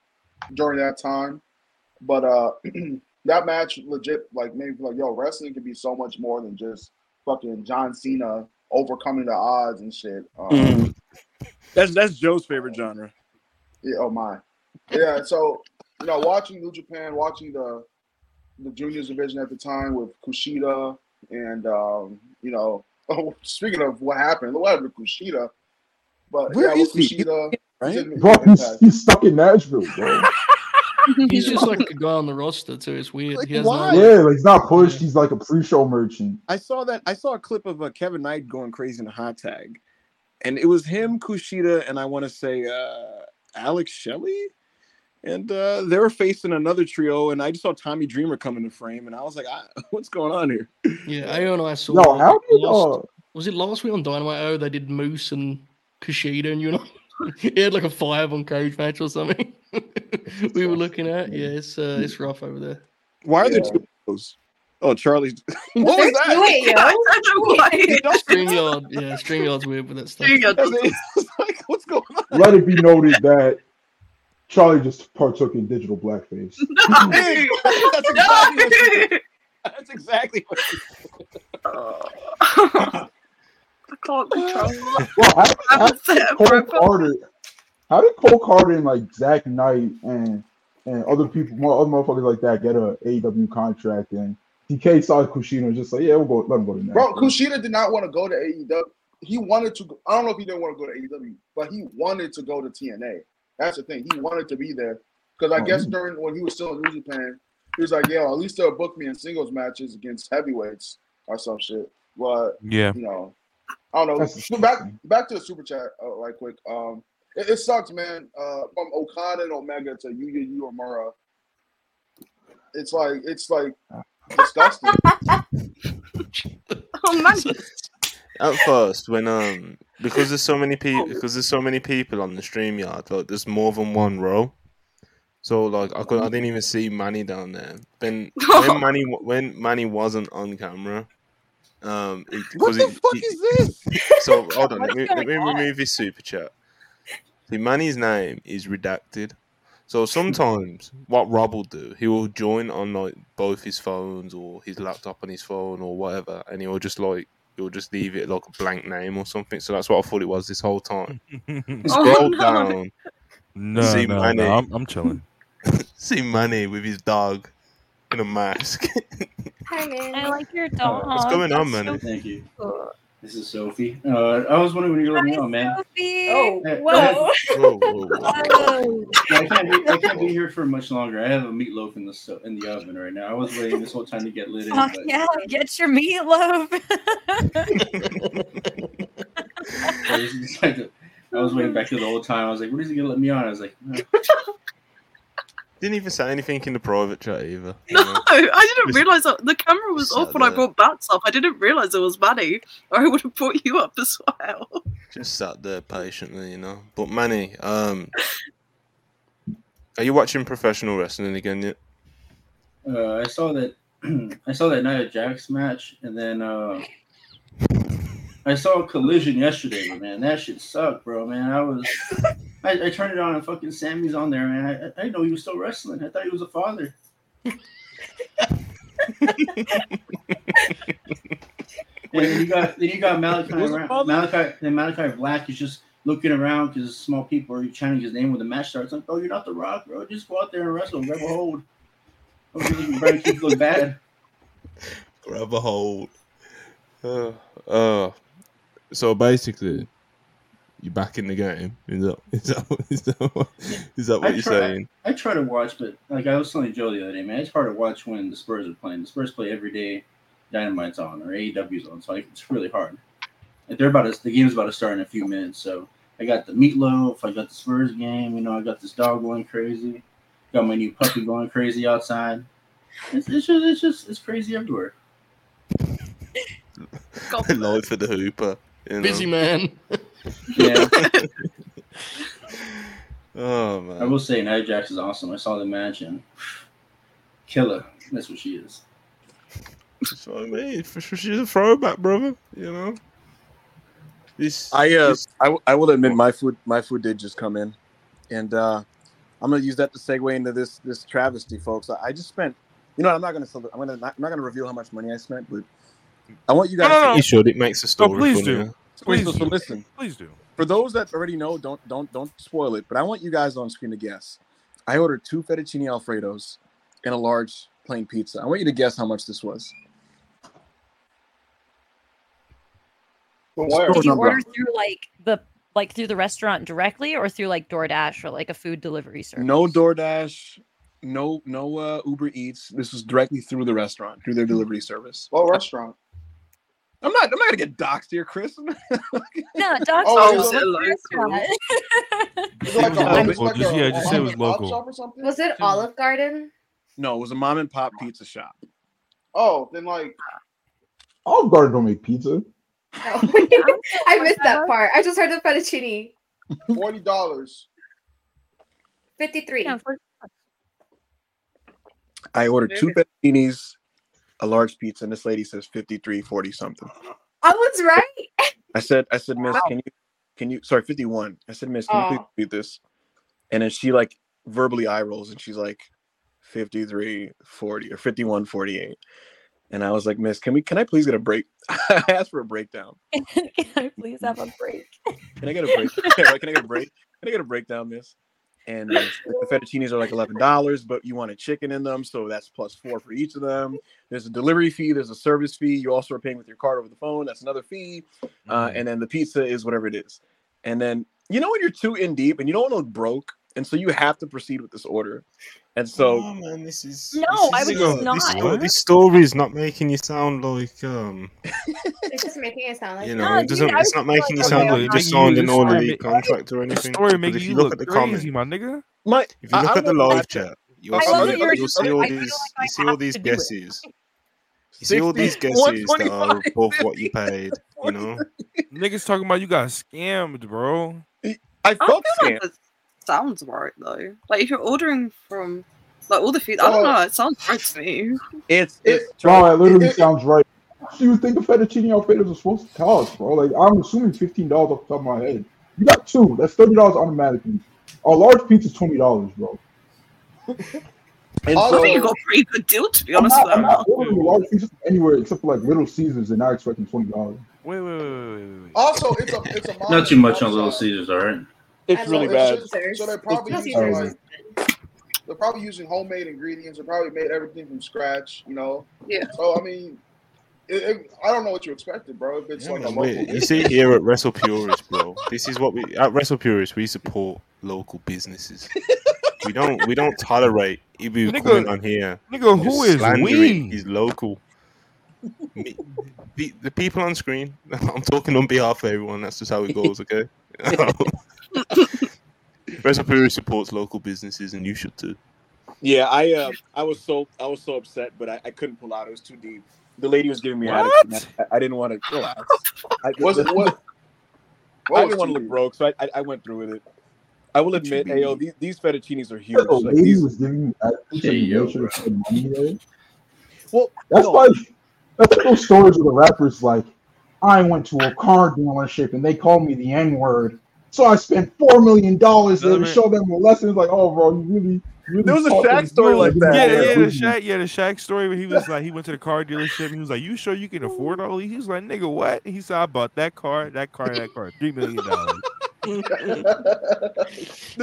during that time, but uh, that match legit like made me like yo, wrestling can be so much more than just fucking John Cena overcoming the odds and shit. Um, mm. That's that's Joe's favorite genre. Yeah. Oh my. Yeah. So you know, watching New Japan, watching the the juniors division at the time with Kushida and um, you know, oh, speaking of what happened, what happened to Kushida? But where yeah, is Kushida, he? Right? Bro, he's, he's, stuck in Nashville, bro. he's just like a guy on the roster too. It's weird. Like, why? No yeah, like he's not pushed. He's like a pre-show merchant. I saw that. I saw a clip of uh, Kevin Knight going crazy in a hot tag, and it was him, Kushida, and I want to say uh, Alex Shelley and uh, they were facing another trio, and I just saw Tommy Dreamer come into frame, and I was like, "What's going on here?" Yeah, I don't know. I saw. No, how did last, uh... was it last week on Dynamite? Oh, they did Moose and Kushida, and you know, he had like a five on cage match or something. we were looking at. Yeah, it's uh, it's rough over there. Why are yeah. there two of those? Oh, Charlie. What was that? Wait, yo. StreamYard. Yeah, StreamYard's weird with that stuff. like, what's going on? Let it be noted that Charlie just partook in digital blackface. No, hey, that's, exactly no. that's exactly what. I can't control. Well, how, how, did Cole Carter, how did Cole Carter and like Zach Knight and and other people, more other motherfuckers like that, get a AEW contract and TK saw Kushida and just like, yeah, we'll go, let him go to that. Bro, Kushida did not want to go to AEW. He wanted to. I don't know if he didn't want to go to AEW, but he wanted to go to TNA. That's the thing. He wanted to be there because I oh, guess during when he was still in New Japan, he was like, "Yo, at least they'll book me in singles matches against heavyweights or some shit." But yeah, you know, I don't know. back back to the super chat uh, right quick. Um, it, it, sucks, man. Uh, from Okada and Omega to Yuya Uemura, it's like it's like disgusting. oh man. At first, when um because there's so many people because there's so many people on the stream yard like there's more than one row so like I could I didn't even see Manny down there when when Manny when Manny wasn't on camera um it, what the fuck he, is this so hold on let me, let me remove his super chat The Manny's name is redacted so sometimes what Rob will do, he will join on like both his phones or his laptop on his phone or whatever, and he will just like he'll just leave it like a blank name or something. So that's what I thought it was this whole time. Scroll oh, no. down. No, see no, Manny. no I'm, I'm chilling. see Manny with his dog in a mask. Hi, man. I like your dog. What's going on, man? So Thank you. Cool. This is Sophie. Uh, I was wondering when you were me on, man. Sophie. Oh, whoa. whoa, whoa, whoa. I can't be. I can't be here for much longer. I have a meatloaf in the so- in the oven right now. I was waiting this whole time to get lit in. Oh, but... yeah, get your meatloaf. I was waiting back to the whole time. I was like, "When is he gonna let me on?" I was like. No. Didn't even say anything in the private chat either. No, know? I didn't realize that the camera was off when there. I brought bats up. I didn't realize it was Manny, or I would have brought you up as well. Just sat there patiently, you know. But Manny, um, are you watching professional wrestling again yet? Uh, I saw that. I saw that Nia Jax match, and then uh, I saw a collision yesterday, man, that shit sucked, bro. Man, I was, I, I turned it on and fucking Sammy's on there, man. I, I didn't know he was still wrestling. I thought he was a father. and then you got then you got Malachi around, Malachi and Malachi Black is just looking around because small people are chanting his name when the match starts. Like, oh, you're not the Rock, bro. Just go out there and wrestle, grab a hold. Don't keep look bad. Grab a hold. Uh, uh, so basically, you're back in the game. Is that is that is that what, is that what I you're try, saying? I, I try to watch, but like I was telling Joe the other day, man, it's hard to watch when the Spurs are playing. The Spurs play every day. Dynamite's on or AEW's on, so like, it's really hard. Like they're about to, the game's about to start in a few minutes, so I got the meatloaf, I got the Spurs game, you know, I got this dog going crazy, got my new puppy going crazy outside. It's, it's just it's just it's crazy everywhere. Live for the Hooper. You know? Busy man. Yeah. Oh man. I will say Nia Jax is awesome. I saw the match and killer. That's what she is. That's what I mean. For sure, she's a throwback, brother. You know. This. I uh, this- I, w- I will admit my food my food did just come in, and uh, I'm gonna use that to segue into this this travesty, folks. I, I just spent, you know, I'm not gonna I'm gonna not, I'm not gonna reveal how much money I spent, but I want you guys. No, no, to You should. It makes the story please funnier. do. Wait, Please so, so do. listen. Please do. For those that already know, don't don't don't spoil it. But I want you guys on screen to guess. I ordered two fettuccine alfredos and a large plain pizza. I want you to guess how much this was. From where? Did you number. order through like the like through the restaurant directly or through like DoorDash or like a food delivery service? No DoorDash, no no uh, Uber Eats. This was directly through the restaurant, through their delivery service. What restaurant? I'm not. I'm not gonna get doxxed here, Chris. No, dogs. Oh, don't it local? restaurant. Is it like was a, local. it's like Just- yeah, just say it was mom and pop local. shop or something? Was it Olive Garden? no, it was a mom and pop pizza shop. Oh, then like Olive Garden don't make pizza. Oh. I missed that part. I just heard the fettuccine. forty dollars. Fifty-three. I ordered two fettuccinis, a large pizza, and this lady says 53, 40 something. I was right. I said, I said, Miss, can you, can you? Sorry, 51. I said, Miss, can you please read this? And then she like verbally eye rolls, and she's like, 53, 40 or 51, 48. And I was like, Miss, can we? Can I please get a break? I asked for a breakdown. Can I please have a break? Can I get a break? Can I get a break? Can I get a breakdown, Miss? And the fettuccinis are like eleven dollars, but you want a chicken in them, so that's plus four for each of them. There's a delivery fee, there's a service fee. You also are paying with your card over the phone. That's another fee. Uh, and then the pizza is whatever it is. And then you know when you're too in deep and you don't want to look broke, and so you have to proceed with this order. And so oh man, this is No, this I is, would uh, just This, not. sto- this story is not making you sound like um, It's just making it sound like you know, No, it doesn't. dude, It's not just making you sound like you just signed an you all just- elite contract or anything. The anything. story because making if you you look look at the crazy, comments, my nigga. my if you look I at the live chat, you'll see, love that you'll see all these, like you see all these to do it. guesses. You see all these guesses that are 125, above what you paid. You know, Niggas talking about you got scammed, bro. I I felt scammed. That sounds right though. Like if you're ordering from like all the food, I don't know. It sounds right to me. It's It- it's Bro, that literally It- it- sounds right. How do you think a fettuccine alfredo is supposed to cost, bro? Like I'm assuming fifteen dollars off the top of my head. You got two. That's thirty dollars automatically. A large pizza's twenty dollars, bro. and Also- I think you so got a pretty good deal to be I'm honest not, with I'm not ordering a large pizza anywhere except for like Little Caesars and not expecting twenty dollars. Wait, wait, wait, wait, wait, wait. Also, it's a it's a Not too much on Little. Caesars, all right. It's I really love bad. Caesars. So they're probably Little using like they're probably using homemade ingredients. They probably made everything from scratch. You know. Yeah. So I mean, it, it, I don't know what you expected, bro. If it's Yeah, like a local, you see here at Wrestle Purist, bro. This is what we at Wrestle Purist we support local businesses. we don't we don't tolerate Ibu Nigga- coming on here. Nigga, and who just is slandering we? His local. Me- the, the people on screen. I'm talking on behalf of everyone. That's just how it goes. Okay. Wrestle supports local businesses, and you should too. Yeah, I uh, I was so I was so upset, but I, I couldn't pull out. It was too deep. The lady was giving me What? attitude. I, I didn't want to relax. I, Was it what? I what didn't want to look broke, so I, I, I went through with it. I will admit, you Ayo, these, these fettuccinis are huge. The Like, lady these, was giving me attitude Hey, you yo, make sure to put money there. well, That's no, like that's like those stories of the rappers like, I went to a car dealership and they called me the N word. So I spent four million dollars there to show them a lesson. It's like, oh, bro, you really. really there was a Shaq story like that. Yeah, yeah, the Shaq, yeah, the Shaq story where he was like, he went to the car dealership. He was like, "You sure you can afford all these?" He was like, "Nigga, what?" He said, "I bought that car, that car, that car, three million dollars." the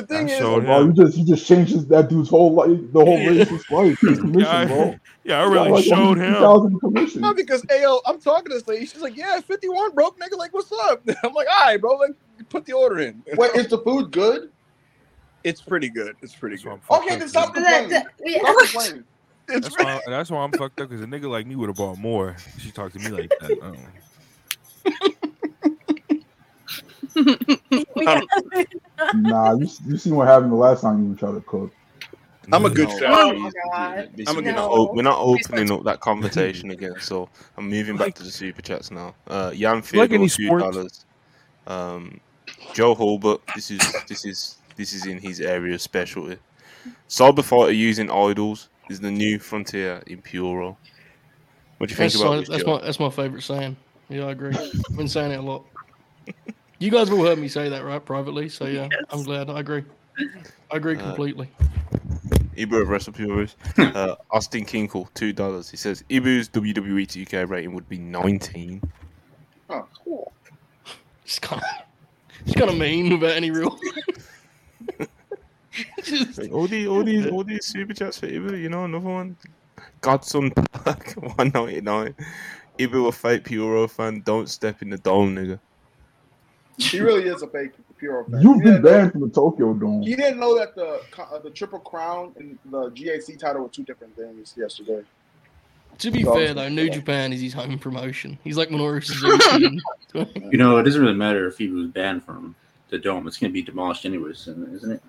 thing I is, bro, you just you just changes that dude's whole life, the whole racist life, his commission, Yeah, I- bro. yeah, I really Like, showed him. 150,000 commission. No, because Ayo, I'm talking to this lady. She's like, "Yeah, 51 broke, nigga. Like, what's up?" I'm like, "All right, bro. Like, put the order in." Wait, is the food good? It's pretty good. It's pretty good. Okay, then stop complaining. Stop complaining. That's why, that's why I'm fucked up because a nigga like me would have bought more. She talked to me like that. I don't know. nah, you, you seen what happened the last time you tried to cook. I'm a good No, chef. Oh please, God. please, I'm a we're, good not, No. o- we're not opening up that conversation again, so I'm moving back to the super chats now. Uh, Jan Like Theodore, any two sports. dollars. Um, Joe Holbert, this is this is this is in his area of specialty. Cyberfighter using idols is the new frontier in Puro. What do you think That's, about my, this? that's Joe? my that's my favorite saying. Yeah, I agree. I've been saying it a lot. You guys have all heard me say that, right, privately? So yeah, I'm glad. I agree. I agree Uh, completely. Ibu of Wrestle Purists. uh, Austin Kinkle, two dollars. He says Ibu's WWE 2K rating would be 19. Oh, cool. It's kind of, it's kind of mean without any real. Just- Like, all these, all these, all these super chats for Ibu. You know, another one. Godson Park, 199. Ibu a fake Puro fan. Don't step in the dome, nigga. He really is a fake pure fan. You've been didn't banned from the Tokyo Dome. He didn't know that the uh, the Triple Crown and the GHC title were two different things yesterday. To be So- fair though, New Japan is his home promotion. He's like Minoru Suzuki. You know, it doesn't really matter if he was banned from the dome. It's going to be demolished anyways, isn't it?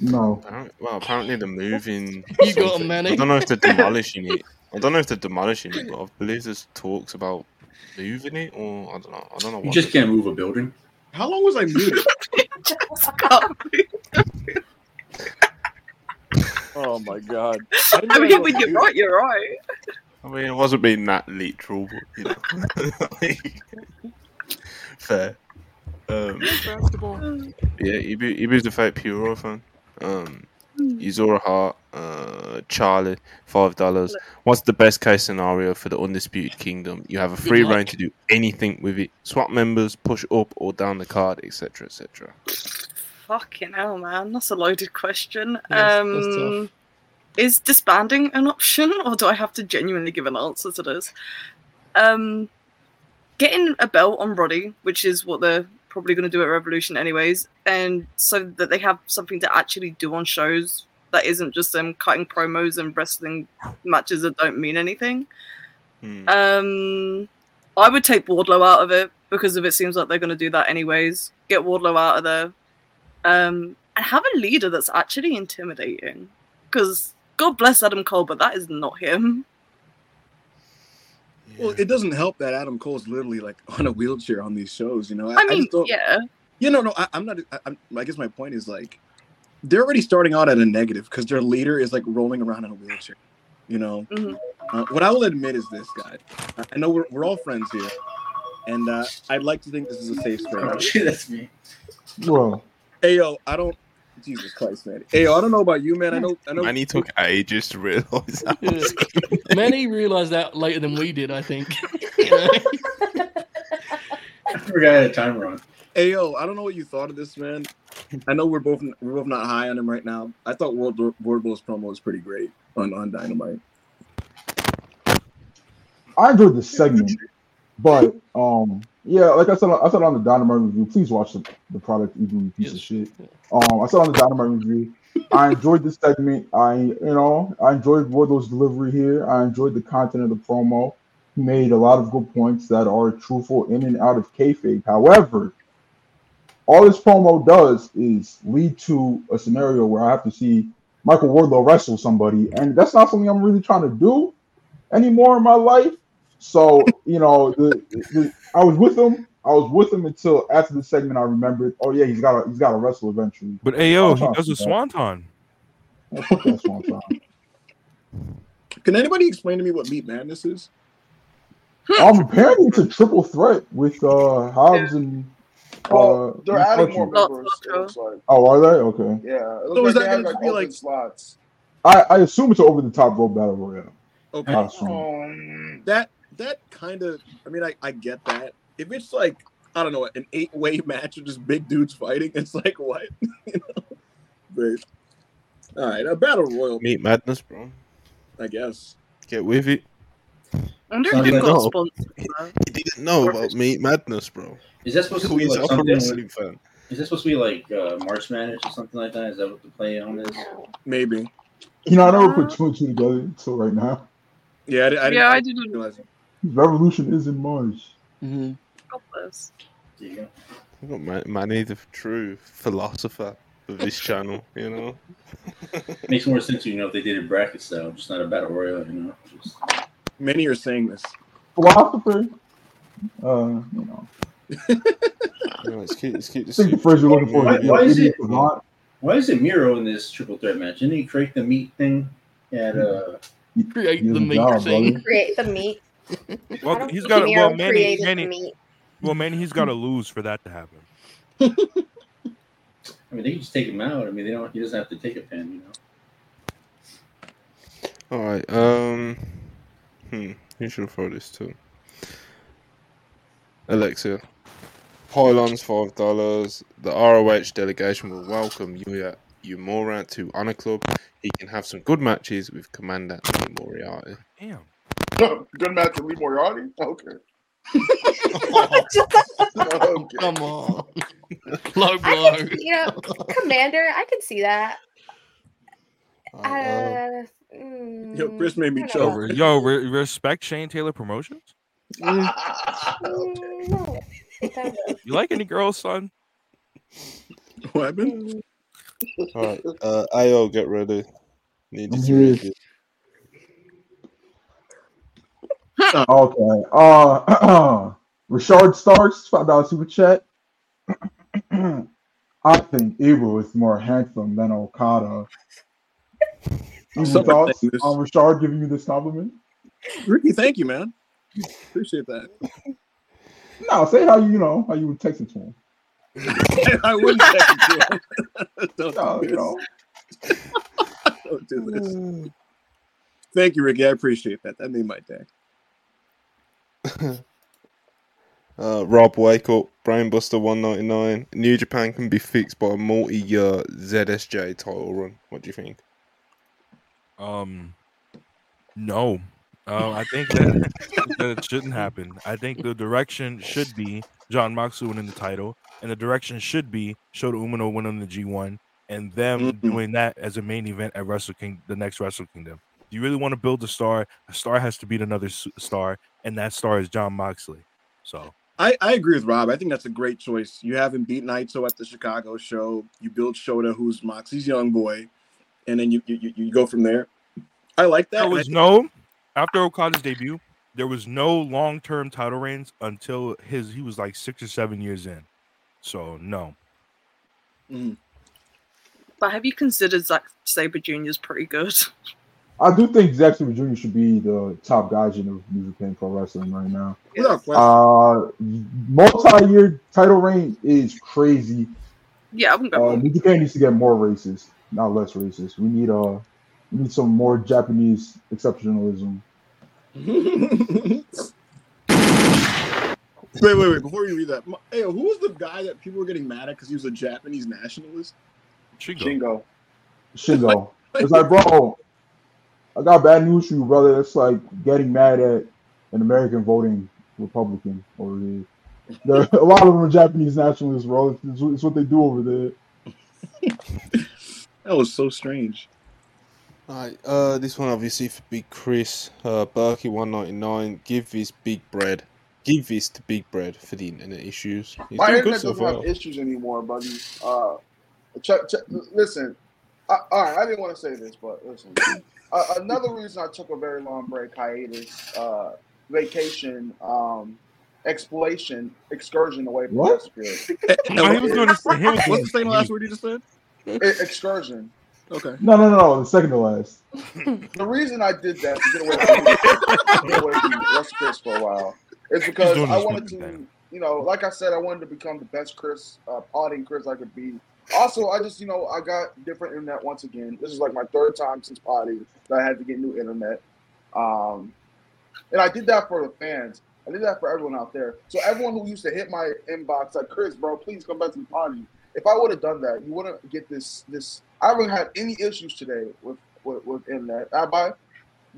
No. Well, apparently they're moving. You got something. him, Manny. I don't know if they're demolishing it. I don't know if they're demolishing it, but I believe there's talks about moving it, or I don't know. I don't know. You just can't move a building. How long was I muted? Oh my god! I, didn't I know mean, was when you're right, you're right. I mean, it wasn't being that literal, but you know. Fair. Um, yeah, Ibu, Ibu's the fake Puro fan. Um, Yuzura Hart, uh, Charlie, five dollars. What's the best case scenario for the undisputed kingdom? You have a free luck. reign to do anything with it. Swap members, push up or down the card, etc., etc. Fucking hell, man. That's a loaded question. Yes, um, is disbanding an option, or do I have to genuinely give an answer to this? Um, getting a belt on Roddy, which is what they're probably going to do at Revolution anyways, and so that they have something to actually do on shows that isn't just them cutting promos and wrestling matches that don't mean anything. Hmm. Um, I would take Wardlow out of it because if it seems like they're going to do that anyways, get Wardlow out of there, um, and have a leader that's actually intimidating. Because God bless Adam Cole, but that is not him. Well, it doesn't help that Adam Cole's literally like on a wheelchair on these shows. You know, I mean, just yeah, You know, no, I, I'm not. I, I'm, I guess my point is like they're already starting out at a negative because their leader is like rolling around in a wheelchair. You know, Mhm. uh, what I will admit is this, guys. I- I know we're, we're all friends here, and uh, I'd like to think this is a safe space. That's me. Well, Hey yo, I don't. Jesus Christ, man. Hey yo, I don't know about you, man. I know. I know. And he took ages to realize that. Yeah. Many realized that later than we did, I think. You know? I forgot I had a timer on. Hey yo, I don't know what you thought of this, man. I know we're both we're both not high on him right now. I thought World Wardlow's promo was pretty great on on Dynamite. I enjoyed the segment, but um, yeah, like I said, I said on the Dynamite review. Please watch the, the product, even piece of shit. Um, I said on the Dynamite review, I enjoyed this segment. I, you know, I enjoyed Wardlow's delivery here. I enjoyed the content of the promo. He made a lot of good points that are truthful in and out of kayfabe. However, all this promo does is lead to a scenario where I have to see Michael Wardlow wrestle somebody, and that's not something I'm really trying to do anymore in my life. So you know, the, the I was with him. I was with him until after the segment. I remembered. Oh yeah, he's got a, he's got to wrestle eventually. But Ayo, I'm he does a swanton. Yeah, swanton. Can anybody explain to me what Meat Madness is? um, apparently it's a triple threat with uh Hobbs and. Uh, they're adding more members. Like. Oh, are they? Okay. Yeah. so is that going to be like slots? I, I assume it's an over the top rope battle royale. Okay. Um, that that kind of. I mean, I, I get that. If it's like I don't know an eight way match of just big dudes fighting, it's like what you know. But all right, a battle royal. Meat madness, bro. I guess. Get with it. I wonder if they've got sponsors. He didn't know about Meat Madness, bro. Is that supposed to be like something? With, fan. Is that supposed to be like uh, March Madness or something like that? Is that what the play on is? Maybe. You know, I never put two and two together until right now. Yeah, I, I yeah, I didn't realize it. Revolution is in March. Mm-hmm. God bless. There you go. I got Manny, the true philosopher of this channel. You know, makes more sense. You know, if they did it bracket style, just not a battle royal. You know, just... many are saying this. Philosopher, uh, you know. no, let's keep, let's keep this. I think the phrase you're looking for. Why, why is it? Why is it Miro in this triple threat match? Didn't he create the meat thing at uh? Create the meat job, thing. Create the meat. Well, he's got to. Well, Manny, Manny, well, Manny, he's got to lose for that to happen. I mean, they can just take him out. I mean, they don't. He doesn't have to take a pin, you know. All right. Um. Hmm. You should throw this too. Alexa. Pylons five dollars. The ROH delegation will welcome Yuya Uemura to Honor Club. He can have some good matches with Commander Lee Moriarty. Damn. Good match with Lee Moriarty. Okay. okay. Come on. Low blow. Can, you know, Commander, I can see that. Uh, uh, mm, Yo, Chris made me choke. Yo, re- respect Shane Taylor Promotions. Mm, no. You like any girls, son? What happened? All right, uh, Io, get ready. Need you to read it. okay. Uh, Richard Starks, five dollars super chat. I think Evil is more handsome than Okada. Any thoughts on Richard giving you this compliment? Ricky, thank you, man. Appreciate that. No, say how you, you know how you would text it to him. I wouldn't text it to him. Don't no, do you know. Don't do this. Thank you, Ricky. I appreciate that. That made my day. uh, Rob, wake up. Brainbuster 199. New Japan can be fixed by a multi year ZSJ title run. What do you think? Um, no. Um, I think that, that shouldn't happen. I think the direction should be Jon Moxley winning the title, and the direction should be Shota Umino winning the G1, and them mm-hmm. doing that as a main event at Wrestle King, the next Wrestle Kingdom. Do you really want to build a star? A star has to beat another star, and that star is Jon Moxley. So I, I agree with Rob. I think that's a great choice. You have him beat Naito at the Chicago show. You build Shota, who's Moxley's young boy, and then you you, you go from there. I like that. There was no after Okada's debut. There was no long term title reigns until his he was like six or seven years in. So no. Mm. But have you considered Zack Sabre Jr. is pretty good? I do think Zack Sabre Jr. should be the top guy in New Japan Pro Wrestling right now. Uh, multi-year title reign is crazy. Yeah, I wouldn't go uh, New Japan needs to get more racist, not less racist. We need uh, we need some more Japanese exceptionalism. wait, wait, wait! Before you read that, hey, who was the guy that people were getting mad at because he was a Japanese nationalist? Shingo. Shingo. Shingo. It's like, bro, I got bad news for you, brother. It's like getting mad at an American voting Republican over here. There, a lot of them are Japanese nationalists, bro. It's, it's what they do over there. that was so strange. All right, uh, this one obviously for Big Chris, uh, Berkey one ninety nine. Give this Big Bread, give this to Big Bread for the internet issues. He's My internet doesn't have issues anymore, buddy. Uh, check, check, listen, I, all right, I didn't want to say this, but listen. uh, another reason I took a very long break, hiatus, uh, vacation, um, exploration, excursion away from what? no, he was doing. This, he was, what's the same last word you just said? excursion. Okay. No, no, no, the second to last. the reason I did that to get away from, get away from Russell Chris for a while is because I wanted to, you know, like I said, I wanted to become the best Chris, uh, potting Chris I could be. Also, I just, you know, I got different internet once again. This is like my third time since potty that I had to get new internet. Um, and I did that for the fans. I did that for everyone out there. So everyone who used to hit my inbox like, Chris, bro, please come back to the party. If I would have done that, you wouldn't get this this I haven't had any issues today with with, with internet. Have I?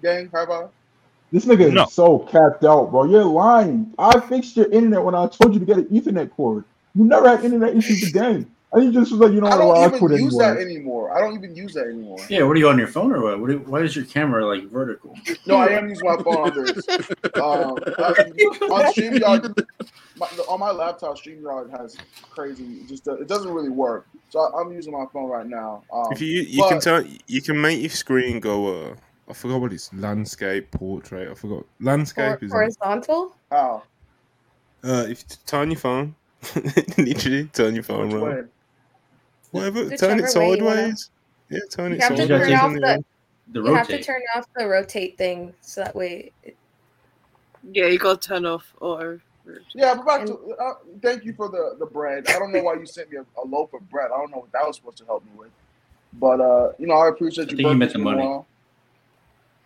Gang, have I? This nigga no. is so capped out, bro. You're lying. I fixed your internet when I told you to get an Ethernet cord. You never had internet issues again. I think just was like, you know, I don't I even use anymore. that anymore. I don't even use that anymore. Yeah, what are you on your phone or what? what are, why is your camera like vertical? No, I am using my phone on this. um, on StreamYard, my, on my laptop, StreamYard has crazy. Just uh, it doesn't really work. So I, am using my phone right now. Um, if you you but, can tell you can make your screen go. Uh, I forgot what it's landscape portrait. I forgot landscape Hor- is horizontal. How? Uh, if you turn your phone, literally turn your phone around. Whatever, Whichever turn it sideways. Yeah, turn you it have sideways. To turn off the, the you have to turn off the rotate thing so that way. It... Yeah, you gotta turn off or. Yeah, but back to uh, thank you for the the bread. I don't know why you sent me a, a, loaf of bread. I don't know what that was supposed to help me with, but uh, you know I appreciate you. I think you meant the money. Well.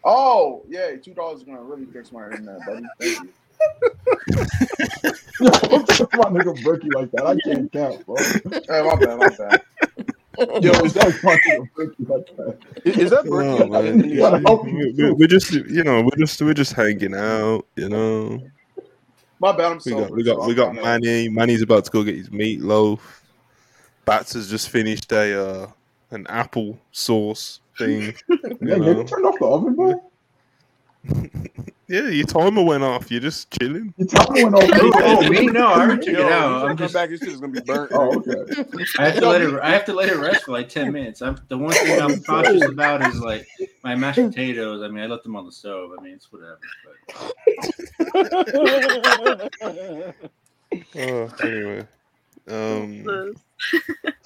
Oh yeah, two dollars is gonna really fix my internet, buddy. Thank you. Yo, my nigga Berkey like that. I can't count, bro. Hey, my bad, my bad. Yo, is that my nigga Berkey like that Berkey? Oh, yeah. we, are just, you know, we're just, we're just hanging out, you know. My bad. I'm we got, we got, we got Manny. Manny's about to go get his meatloaf. Bats has just finished a uh, an apple sauce thing. yeah, you turned off the oven, bro. Yeah, your timer went off. You're just chilling. Your timer went off. oh, me? No, I already took it out. I'm just back. This shit is gonna be burnt. Oh, okay. I have to let it. I have to let it rest for like ten minutes. I'm, the one thing I'm cautious about is like my mashed potatoes. I mean, I left them on the stove. I mean, it's whatever. But... oh, anyway, um.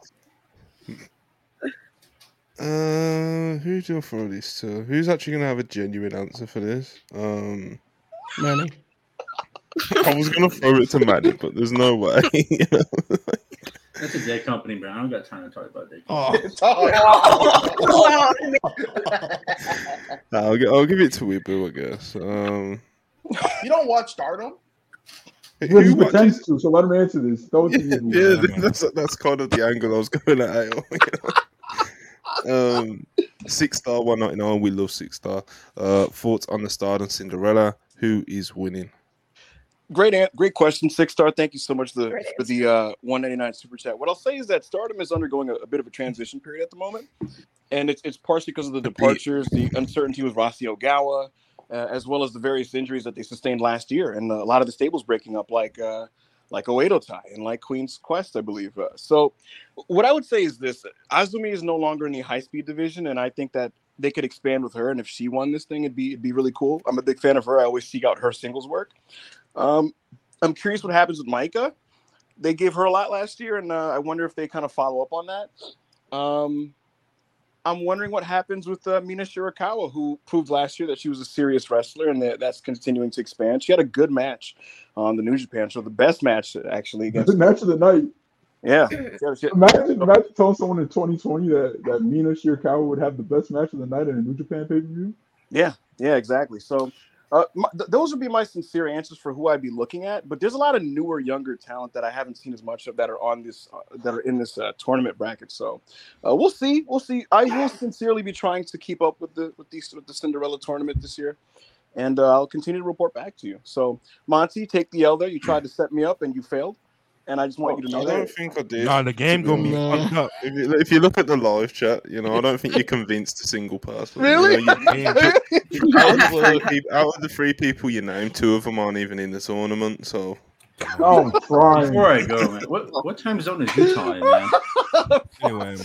Uh, who do I throw this to? Who's actually going to have a genuine answer for this? Um, Manny. I was going to throw it to Manny, but there's no way. You know? That's a dead company, bro. I don't got time to talk about dead company. Oh. I'll, give, I'll give it to Weebu, I guess. Um, you don't watch Stardom? Well, he pretends to, so let him answer this. Don't yeah, that's that's kind of the angle I was going at. You know? Um, six star, one ninety nine. We love six star. Uh, thoughts on the Stardom Cinderella? Who is winning? Great, great question. Six star. Thank you so much the, for the uh, one ninety nine super chat. What I'll say is that Stardom is undergoing a, a, bit of a transition period at the moment, and it's it's partially because of the departures, the uncertainty with Rossy Ogawa, uh, as well as the various injuries that they sustained last year, and a lot of the stables breaking up, like. Like Oedo Tai and like Queen's Quest, I believe. Uh, so, what I would say is this: Azumi is no longer in the high speed division, and I think that they could expand with her. And if she won this thing, it'd be it'd be really cool. I'm a big fan of her. I always seek out her singles work. Um, I'm curious what happens with Maika. They gave her a lot last year, and uh, I wonder if they kind of follow up on that. Um, I'm wondering what happens with uh, Mina Shirakawa, who proved last year that she was a serious wrestler, and that, that's continuing to expand. She had a good match on the New Japan show, the best match actually against the match of the night. Yeah, imagine, imagine telling someone in 2020 that that Mina Shirakawa would have the best match of the night in a New Japan pay per view. Yeah, yeah, exactly. So uh, my, th- those would be my sincere answers for who I'd be looking at. But there's a lot of newer, younger talent that I haven't seen as much of that are on this, uh, that are in this uh, tournament bracket. So uh, we'll see. We'll see. I will sincerely be trying to keep up with the with these with the Cinderella tournament this year, and uh, I'll continue to report back to you. So Monty, take the L there. You tried to set me up and you failed and I just want you to know I that. don't think I did. Nah, the game gonna be no. fucked up. If you, if you, look at the live chat, you know, I don't think you convinced a single person. Really? You know, you, out, of the people, out, of the three people you named, two of them aren't even in the tournament. So. Oh, I'm trying. Before I go, man, what what time zone is Utah in, man? anyway.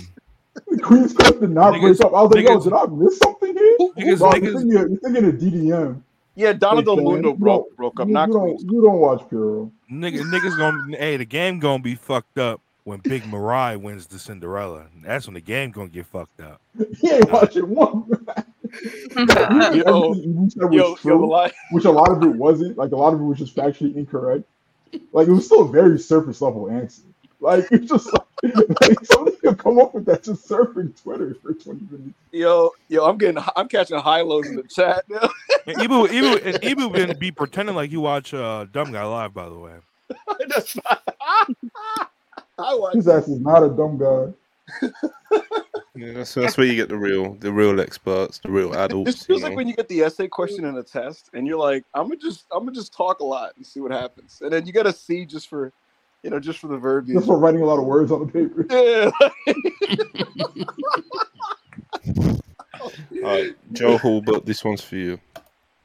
The Queen's Quest did not niggas, break up. I was like, niggas, yo, did I miss something here? Niggas, no, niggas, you're, thinking, you're thinking of DDM. Yeah, Donna Del Mondo broke broke up. You, not you don't, you don't watch Puro. Nigga, niggas gonna hey the game gonna be fucked up when Big Mirai wins the Cinderella. That's when the game gonna get fucked up. He ain't watching one. yo, yo, true, yo, which a lot of it wasn't. Like a lot of it was just factually incorrect. Like it was still a very surface level answer. Like it's just like, like somebody could come up with that just surfing Twitter for 20 minutes. Yo, yo, I'm getting I'm catching high lows in the chat now. and Ibu, Ibu, and Ibu been be pretending like you watch uh Dumb Guy live, by the way. That's not I watch his ass is not a dumb guy. Yeah, that's, that's where you get the real, the real experts, the real adults. It feels like know? when you get the essay question in a test, and you're like, "I'm gonna just, I'm gonna just talk a lot and see what happens," and then you get a C just for, you know, just for the verb. Just for writing a lot of words on the paper. Yeah. All right, Joe Hall, but this one's for you.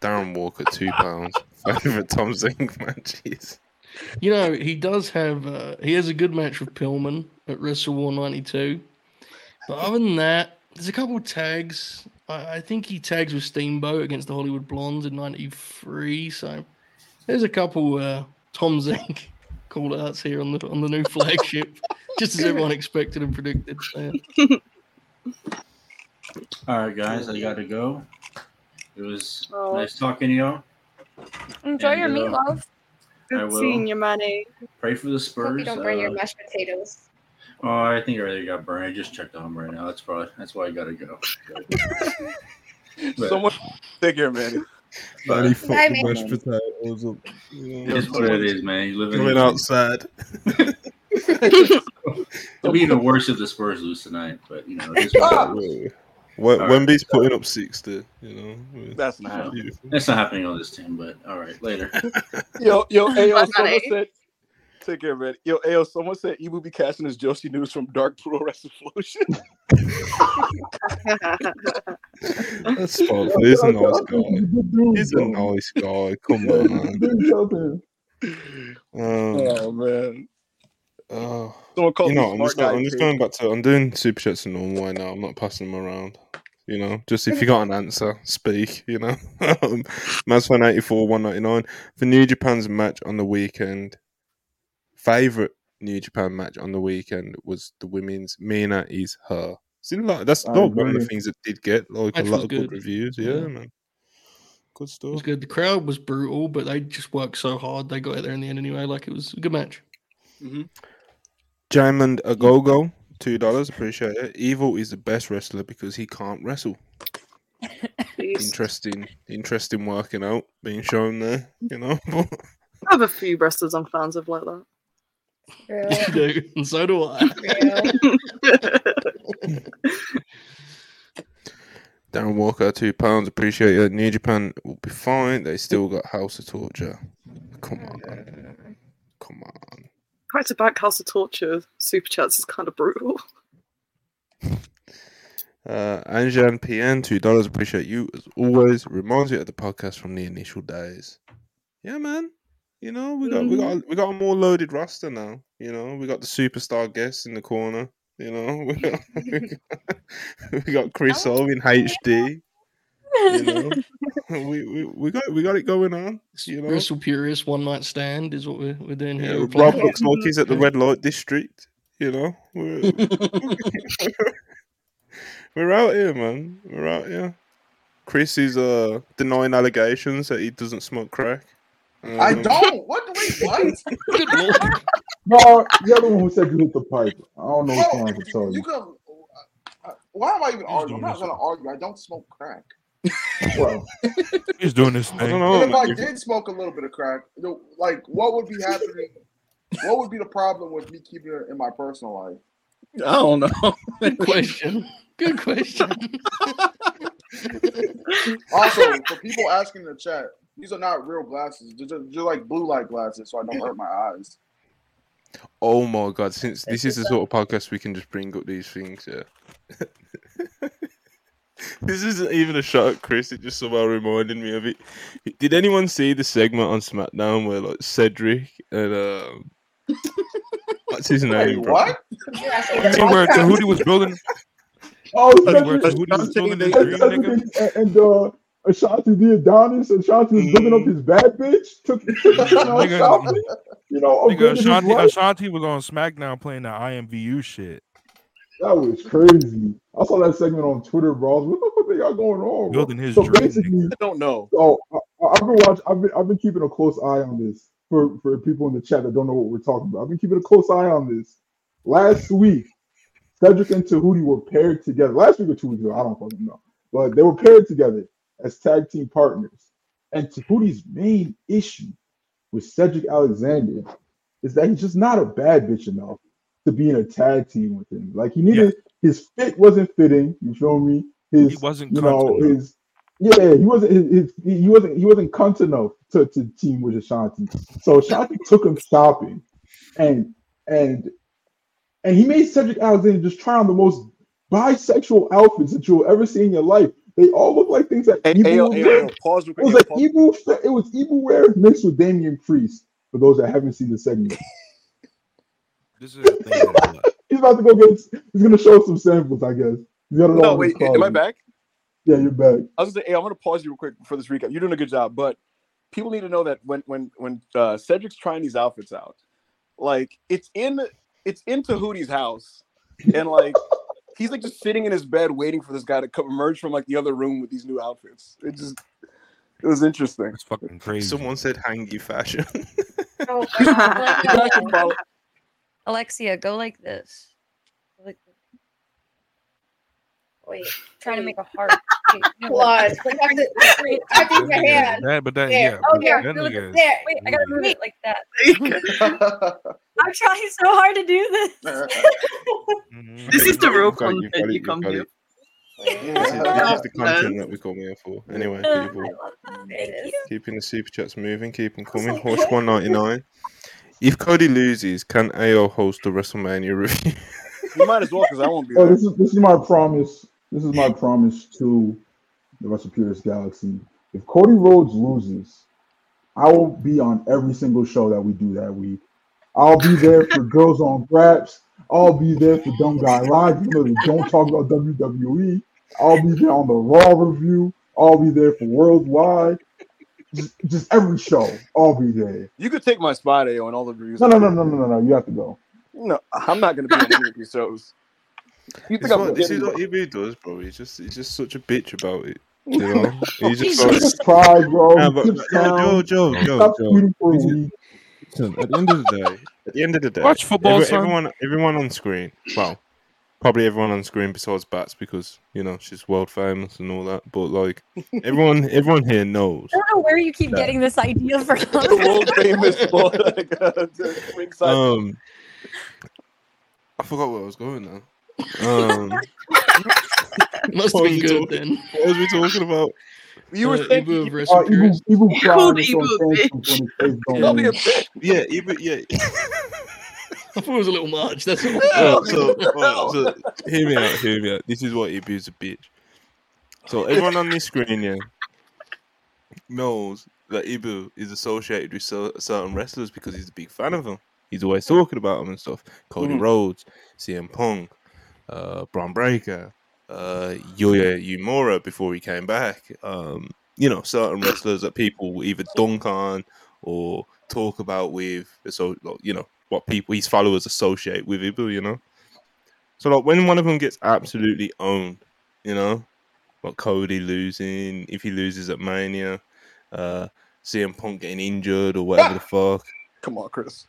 Darren Walker, two pounds. Favorite Tom Zenk matches. You know, he does have, uh, he has a good match with Pillman at Wrestle War 92. But other than that, there's a couple tags. I, I think he tags with Steamboat against the Hollywood Blondes in '93. So there's a couple uh, Tom Zenk call outs here on the on the new flagship, just as everyone expected and predicted. Yeah. All right, guys, I got to go. It was oh. nice talking to y'all. Enjoy and, your uh, meatloaf. Good seeing you, money. Pray for the Spurs. Hope you don't burn uh, your mashed potatoes. Oh, I think I already got burned. I just checked on right now. That's probably that's why I gotta go. Someone take care, man. Body fucking mashed potatoes. Up, you know, what it is, man. You live coming outside. It'll be even worse if the Spurs lose tonight, but you know. When, Wemby's right. putting up sixty, you know. That's not happening. That's not happening on this team, but all right, later. yo, yo, hey, yo, someone said Take care, man. Yo, Ayo, someone said Ibu be casting as Joshi News from Dark Pro Wrestling. That's fun. He's an nice guy. He's an nice guy. Come on, man. Um, oh man. Uh, you know, I'm just, going, I'm just going back to. I'm doing super chats in normal way now. I'm not passing them around. You know, just if you got an answer, speak. You know, um, Mazfan 84 199 for New Japan's match on the weekend favorite New Japan match on the weekend was the women's Mina is her. Seems like that's not one of the things that did get like match a lot of good. good. reviews. Yeah, yeah, man. Good stuff. It was good. The crowd was brutal, but they just worked so hard. They got it there in the end anyway. Like it was a good match. Mm-hmm. Jamond Agogo, two dollars. Appreciate it. Evil is the best wrestler because he can't wrestle. interesting, interesting working out being shown there. You know. I have a few wrestlers I'm fans of like that. You do, and so do I. Darren Walker, two pounds. Appreciate it. New Japan will be fine. They still got House of Torture. Come on. Come on. Back to back House of Torture super chats is kind of brutal. Uh, Anjan PN, two dollars. Appreciate you as always. Reminds me of the podcast from the initial days. Yeah, man. You know, we got mm-hmm. we got we got a more loaded roster now. You know, we got the superstar guests in the corner. You know, we got, we got, Chris oh, in HD. You know, we, we we got we got it going on. You know, Wrestle Purist one night stand is what we're, we're doing yeah, here. Rob looks like he's at the red light district. You know, we're, we're out here, man. We're out here. Chris is uh denying allegations that he doesn't smoke crack. Mm-hmm. I don't. What do we what? no, the other one who said you hit the pipe. I don't know what well, to tell you. you can, why am I even arguing? I'm not going to argue. I don't smoke crack. well, he's doing this thing. And if I did smoke a little bit of crack, like what would be happening? what would be the problem with me keeping it in my personal life? I don't know. Good question. Good question. also, for people asking in the chat, these are not real glasses. They're just, they're like blue light glasses, so I don't hurt my eyes. Oh my god! Since this is the sort of podcast we can just bring up these things, yeah. this isn't even a shot at Chris. It just somehow reminded me of it. Did anyone see the segment on SmackDown where like Cedric and um, what's his name? Wait, what? where Tahuti was building. Oh, where Tahuti was building this green nigga. And uh, Ashante Thee Adonis. Ashanti was looking up mm. his bad bitch. Took, took You know, Nigga, Ashanti, Ashanti was on SmackDown playing the IMVU shit. That was crazy. I saw that segment on Twitter, bro. What the fuck they got going on? Building his so dream. basically, I don't know. So I, I've been watching. I've been I've been keeping a close eye on this for for people in the chat that don't know what we're talking about. I've been keeping a close eye on this. Last week, Cedric and Tahuti were paired together. Last week or two weeks ago, I don't fucking know, but they were paired together as tag team partners. And Tahuti's main issue with Cedric Alexander is that he's just not a bad bitch enough to be in a tag team with him. Like he needed his fit wasn't fitting. You feel me? His He wasn't you know enough. his yeah he wasn't his, his, he wasn't he wasn't cunt enough to, to team with Ashante. So Ashante took him shopping, and and and he made Cedric Alexander just try on the most bisexual outfits that you'll ever see in your life. They all look like things that Hey, Ibu Ayo, would Ayo, pause It was Ayo, like pause. Ibu. It was Ibu wear mixed with Damian Priest. For those that haven't seen the segment, This is the thing. he's about to go get. He's gonna show some samples, I guess. He's got it all No, in his wait, am I back? Yeah, you're back. I was gonna say, hey, I'm gonna pause you real quick for this recap. You're doing a good job, but people need to know that when when when uh, Cedric's trying these outfits out, like it's in it's in Tahuti's house, and like he's like just sitting in his bed waiting for this guy to come emerge from like the other room with these new outfits. It just it was interesting. It's fucking crazy. Someone said hangy fashion. Oh, You guys Alexia, go like this. Go Like Wait, trying to make a heart. Okay, no, Blood. I have to, I have to use my That nigga- hand. That, but that, There. yeah. Oh, but there. that Look nigga at is- there. Wait, I gotta move it like that. I'm trying so hard to do this. Mhm. This is the real You've got it, you've content you you've come got here. it. This is, this is the content that we come here for. Anyway, people, keeping the super chats moving, keep them coming. Horse one ninety nine. If Cody loses, can AO host the WrestleMania review? You might as well because I won't be Oh, there. this is this is my promise. This is my promise to the Wrestle Purist Galaxy. If Cody Rhodes loses, I will be on every single show that we do that week. I'll be there for Girls on Graps. I'll be there for Dumb Guy Live. You know, they don't talk about WWE. I'll be there on the Raw review. I'll be there for Worldwide. Just, just every show. I'll be there. You could take my spot, Ayo, and all the reviews. No, no, no, no, no, no, no. You have to go. No, I'm not gonna be on any of these shows. You This, think I'm what, this is what Ibu does, bro. He's just he's just such a bitch about it. You know, he's just Just like, pride, bro. Nah, but, yeah. Joe, Joe, Joe, Joe. tweeting for a This is- week. Listen, at the end of the day, at the end of the day, Watch football, every- everyone, everyone on screen. Well, probably everyone on screen besides Bats because you know she's world famous and all that. But like everyone, everyone here knows. I don't know where you keep No. getting this idea from. the world famous for like, the ringside. Um, I forgot where I was going now. Um, Must have been good talking- then. What was we talking about? you were Uh, saying Ibu of Uh, Wrestle Evil, Purist. evil You crowd called is Ibu a bitch. when his face don't Don't be a move. bitch. Yeah, even yeah. I thought it was a little much. That's all. Oh, so, oh, so hear me out, hear me out. This is what Ibu's a bitch. So everyone on this screen, yeah, knows that Ibu is associated with cer- certain wrestlers because he's a big fan of them. He's always talking about them and stuff. Cody Mhm. Rhodes, CM Punk, uh, Bron Breakker, uh, Yuya Uemura before he came back. Um, you know, certain wrestlers that people either dunk on or talk about with, so you know what people his followers associate with Ibu. You know, so like when one of them gets absolutely owned, you know, like Cody losing, if he loses at Mania, uh, CM Punk getting injured or whatever the fuck. Come on, Chris.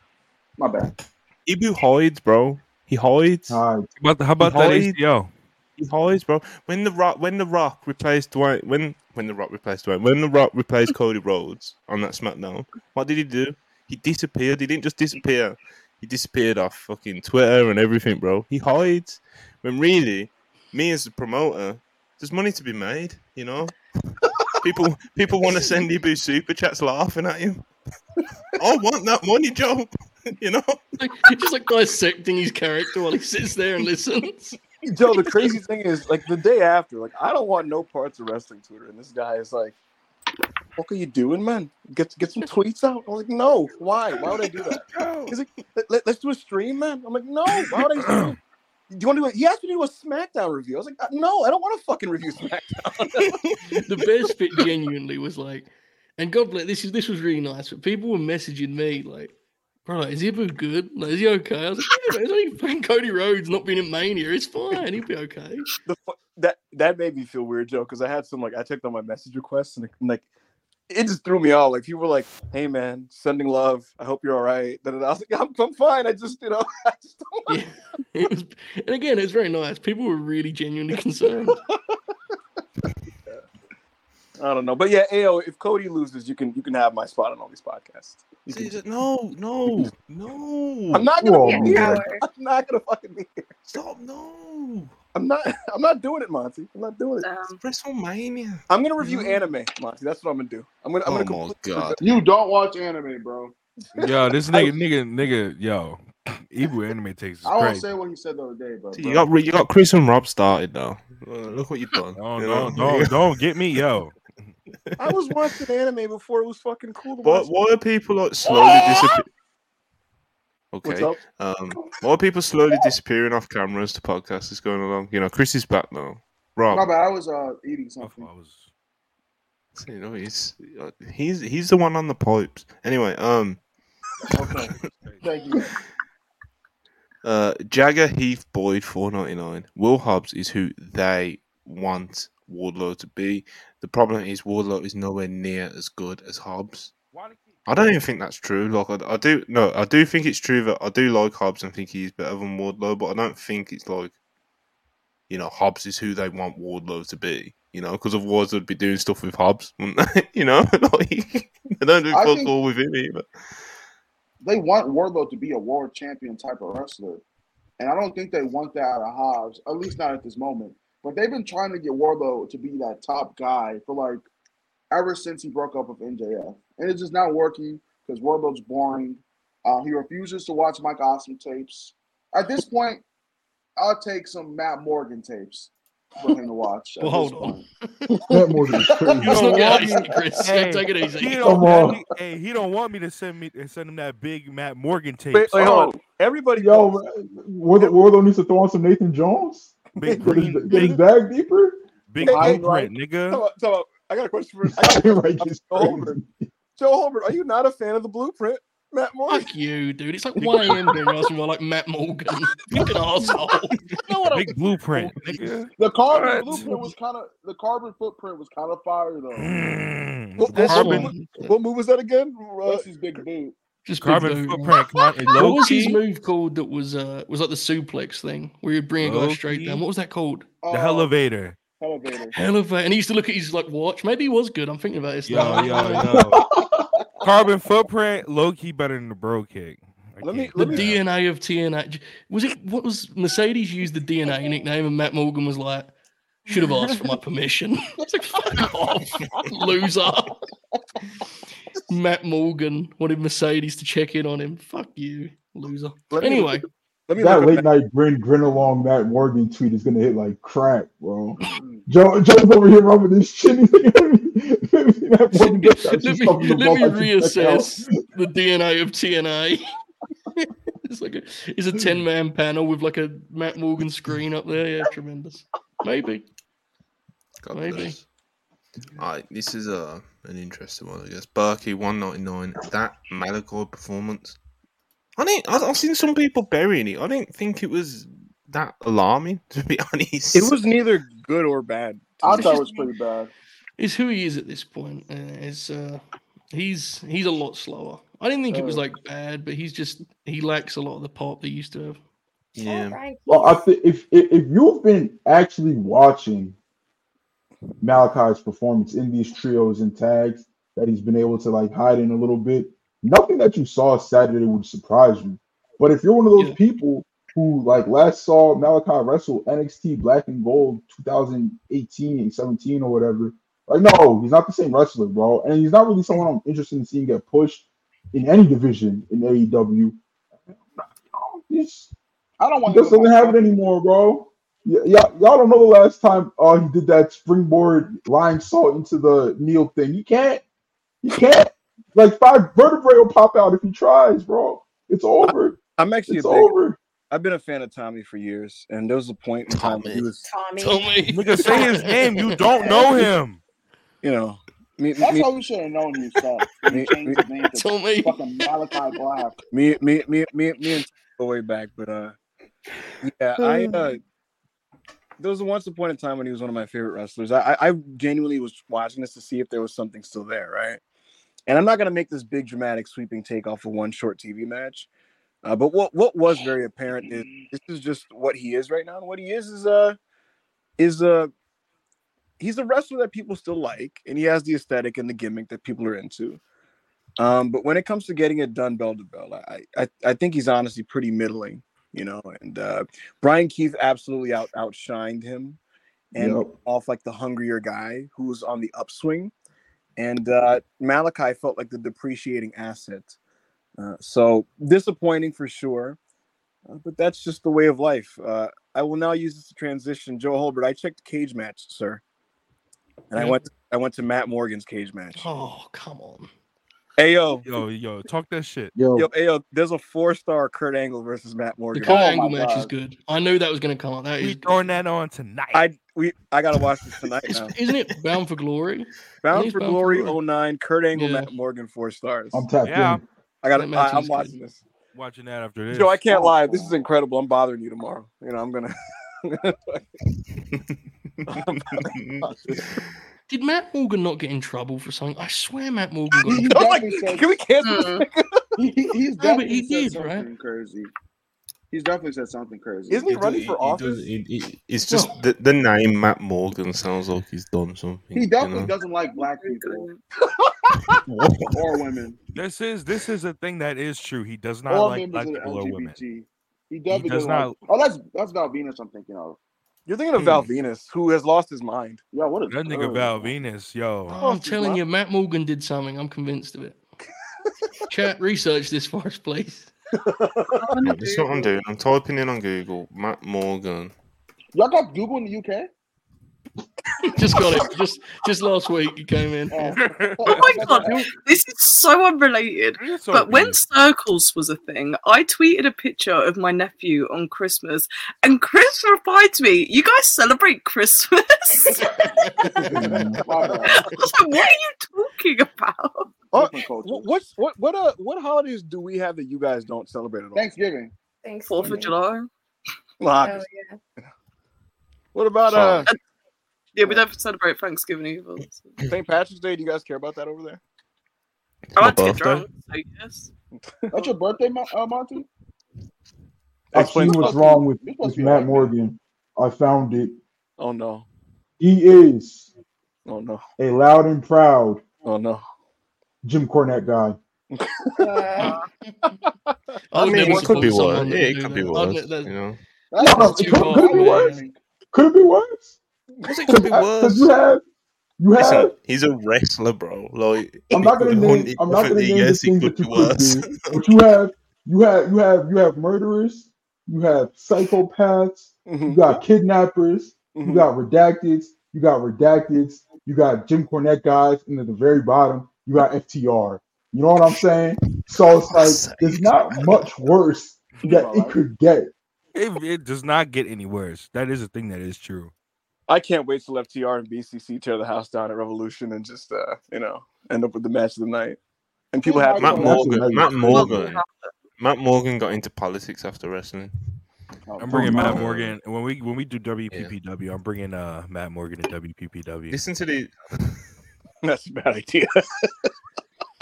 My bad. Ibu hides, bro. He hides. All right. How about, how about that hides. ACL? He hides, bro. When the Rock, when the Rock replaced Dwayne, when when the Rock replaced Dwayne, when the Rock replaced Cody Rhodes on that SmackDown, what did he do? He disappeared. He didn't just disappear. He disappeared off fucking Twitter and everything, bro. He hides. When really, me as a promoter, there's money to be made. You know, people people want to send Ibu super chats laughing at you. I want that money, Joe. you know. Like, he's just like dissecting his character while he sits there and listens. Joe, the crazy thing is, like the day after, like I don't want no parts of wrestling Twitter, and this guy is like, "What are you doing, man? Get get some tweets out." I'm like, "No, why? Why would I do that?" He's like, Let, us do a stream, man." I'm like, "No, why would I stream?" Do you want to do it? He asked me to do a SmackDown review. I was like, "Uh, "No, I don't want to fucking review SmackDown." the best bit genuinely was like, and God bless this is this was really nice, but people were messaging me like, bro, like, is Ibu good? Like, is he okay? I was like, yeah, man, it's only fucking Cody Rhodes not being in Mania. It's fine. He'll be okay. The, that that made me feel weird, Joe, because I had some like I checked on my message requests and like it just threw me off. Like people were like, "Hey man, sending love. I hope you're all right." I was like, "I'm, I'm fine. I just you know." I just yeah. it was, and again, it's very nice. People were really genuinely concerned. I don't know, but yeah, Ao, if Cody loses, you can you can have my spot on all these podcasts. See, no, no, no. I'm not gonna be here. I'm not gonna fucking be here. Stop, no. I'm not. I'm not doing it, Monty. I'm not doing it. Um, WrestleMania. I'm gonna review anime, Monty. That's what I'm gonna do. I'm gonna. I'm Oh gonna. my god. You don't watch anime, bro. Yo, this nigga, nigga, nigga, yo, Ibu anime takes I won't say what you said the other day, but You got you got Chris and Rob started though. Uh, look what you've done. No, you no, know? don't, don't get me, yo. I was watching anime before it was fucking cool. To Why, watch. why are people like slowly disappearing? Okay. up? Um, why are people slowly disappearing off camera as the podcast is going along? You know, Chris is back now. Rob, my bad. I was uh eating something. you know, he's uh, he's he's the one on the pipes. Anyway, um, Okay. Thank you. uh, Jagger Heath Boyd four ninety nine. Will Hobbs is who they want Wardlow to be. The problem is Wardlow is nowhere near as good as Hobbs. I don't even think that's true. Like I, I do, no, I do think it's true that I do like Hobbs and think he's better than Wardlow, but I don't think it's like, you know, Hobbs is who they want Wardlow to be. You know, because otherwise they'd be doing stuff with Hobbs, wouldn't they? you know, like, they don't do I fuck all with him either. They want Wardlow to be a world champion type of wrestler, and I don't think they want that out of Hobbs. At least not at this moment. But they've been trying to get Wardlow to be that top guy for like ever since he broke up with MJF, and it's just not working because Wardlow's boring. Uh, he refuses to watch Mike Awesome tapes. At this point, I'll take some Matt Morgan tapes for him to watch. Well, hold on. point. Matt Morgan is crazy. Let's not want me- Chris. Hey, Take it easy. He don't, on. he, hey, he don't want me to send me send him that big Matt Morgan tape. Wait, wait, hold on. Everybody, Yo, Wardlow, Wardlow needs to throw on some Nathan Jones. Big green, get big, bag deeper. big Hey, blueprint, Tell nigga. me- tell me- I got a question for I got a question it's for Joe Holbert. Joe Holbert, are you not a fan of the blueprint, Matt Morgan? Fuck you, dude. It's like 1 a.m. here asking about like Matt Morgan. Fucking asshole. You know what I'm Big blueprint, nigga. The carbon Alright. blueprint was kind of the carbon footprint was kind of fire though. Mm, What, what, carbon, what, what move was that again? Uh, That's his big boot. Just carbon dude. footprint. Con- What was his move called that was uh was like the suplex thing where you'd bring a guy straight Low-key. down? What was that called? the Uh, elevator. elevator. Elevator. And he used to look at his like watch. Maybe he was good. I'm thinking about this Yo, now. yo, yo. Carbon footprint, low key better than the bro kick. I Let me- can't The let do me- that. DNA of TNA. Was it what was Mercedes used the DNA nickname and Matt Morgan was like, should have asked for my permission. It's like fuck off, loser. Matt Morgan wanted Mercedes to check in on him. Fuck you, loser. Let me- Anyway, let me That late night grin grin along Matt Morgan tweet is gonna hit like crack, bro. Joe Joe's over here rubbing his chin. He's like, Matt Morgan let me, stuff in the let me I should check out. reassess the DNA of TNA. it's like a, it's a 10 man panel with like a Matt Morgan screen up there. Yeah, tremendous. Maybe. God Maybe. bless. Alright, this is uh, an interesting one, I guess. Berkey, 199. That Malakai performance. I didn't, I, I've seen some people burying it. I didn't think it was that alarming, to be honest. It was neither good or bad. I thought it was pretty bad. It's who he is at this point. Uh, it's uh, he's he's a lot slower. I didn't think it was Oh. like bad, but he's just he lacks a lot of the pop they used to have. Yeah. Well, I think if, if if you've been actually watching Malakai's performance in these trios and tags that he's been able to like hide in a little bit, nothing that you saw Saturday would surprise you. But if you're one of those Yeah. people who like last saw Malakai wrestle NXT Black and Gold 2018, and 17 or whatever, like no, he's not the same wrestler, bro. And he's not really someone I'm interested in seeing get pushed in any division in AEW. He's I don't want just him in doesn't my have it anymore, bro. Y- y'all, y'all don't know the last time uh, he did that springboard lying salt into the Neil thing. He can't. He can't. Like five vertebrae will pop out if he tries, bro. It's over. I'm actually It's a big, over. I've been a fan of Tommy for years, and there was a point in time when he was, Tommy. Tell me. Nigga, say his name. You don't know him. you know, Me, That's me, how we should have known he sucked. He changed his name to me. fucking Malakai Black. Me, me, me, me, me, and go way back, but uh, yeah, I uh, there was once upon a time when he was one of my favorite wrestlers. I, I genuinely was watching this to see if there was something still there, right? And I'm not gonna make this big dramatic sweeping take off of one short TV match. Uh, but what what was very apparent is this is just what he is right now, and what he is is uh is uh he's a wrestler that people still like, and he has the aesthetic and the gimmick that people are into. Um, but when it comes to getting it done bell to bell, I, I I think he's honestly pretty middling, you know. And uh, Bryan Keith absolutely out outshined him, and yep. off like the hungrier guy who was on the upswing. And uh, Malakai felt like the depreciating asset. Uh, so disappointing for sure, uh, but that's just the way of life. Uh, I will now use this to transition. Joe Holbert, I checked cage match, sir and I went to, I went to Matt Morgan's cage match. Oh come on. Hey yo, yo, yo, talk that shit. Yo, yo, hey, yo there's a four star Kurt Angle versus Matt Morgan. The Kurt oh Angle match God. is good. I knew that was gonna come on. That we is throwing that on tonight. I we I gotta watch this tonight now. Isn't it Bound for Glory? Bound for Bound Glory for 09, Kurt Angle, yeah. Matt Morgan, four stars. I'm tapped yeah. in. I gotta I, am watching good. this. Watching that after this. Joe, I can't oh, lie. This oh. is incredible. I'm bothering you tomorrow. You know, I'm gonna Did Matt Morgan not get in trouble for something? I swear Matt Morgan got in trouble. like, can we cancel uh, he, He's definitely no, he did, something right? crazy. He's definitely said something crazy. Isn't he, he running do, for he, office? Does, it's just no. the, the name Matt Morgan sounds like he's done something. He definitely you know? doesn't like black people or women. This is this is a thing that is true. He does not or like black people or women. He definitely he does not. Like, oh, that's that's Val Venis. I'm thinking of. You're thinking of Val hmm. Venis, who has lost his mind. Yeah, what a that nigga Val Venis, yo. Oh, I'm telling you, Matt Morgan did something. I'm convinced of it. Chat research this for us, please. this is what I'm doing. I'm typing in on Google Matt Morgan. Y'all got Google in the UK? just got it. Just just last week he came in. Oh, oh my god, this is so unrelated. But when circles was a thing, I tweeted a picture of my nephew on Christmas, and Chris replied to me, "You guys celebrate Christmas?" I was like, "What are you talking about?" Oh, what's what what uh what holidays do we have that you guys don't celebrate at all? Thanksgiving. Fourth of July. Well, oh, yeah. What about uh? Yeah, we don't celebrate Thanksgiving either. So. St. Patrick's Day. Do you guys care about that over there? I like to get drunk. So yes. That's your birthday, uh, Monty. Actually, what's wrong with, with Matt Morgan? I found it. Oh no. He is. Oh no. A loud and proud. Oh no. Jim Cornette guy. Uh, I mean, it could be worse. Yeah, it could be worse. You know. No, it could, could be worse. Could it be worse? It could be worse. You have, you have. Listen, he's a wrestler, bro. Like I'm not gonna name. I'm not gonna name yes, the things that you could do. But you have, you have, you have, you have murderers. You have psychopaths. Mm-hmm. You got kidnappers. Mm-hmm. You got redacteds. You got redacteds. You got Jim Cornette guys, and at the very bottom, you got FTR. You know what I'm saying? So it's like it's not much worse that it could get. It, it does not get any worse. That is a thing that is true. I can't wait till FTR and BCC tear the house down at Revolution and just uh, you know end up with the match of the night. And people have Matt Morgan. Matt Morgan. Matt Morgan got into politics after wrestling. Oh, I'm bringing Matt Morgan when we when we do WPPW. Yeah. I'm bringing uh Matt Morgan to WPPW. Listen to the. That's a bad idea.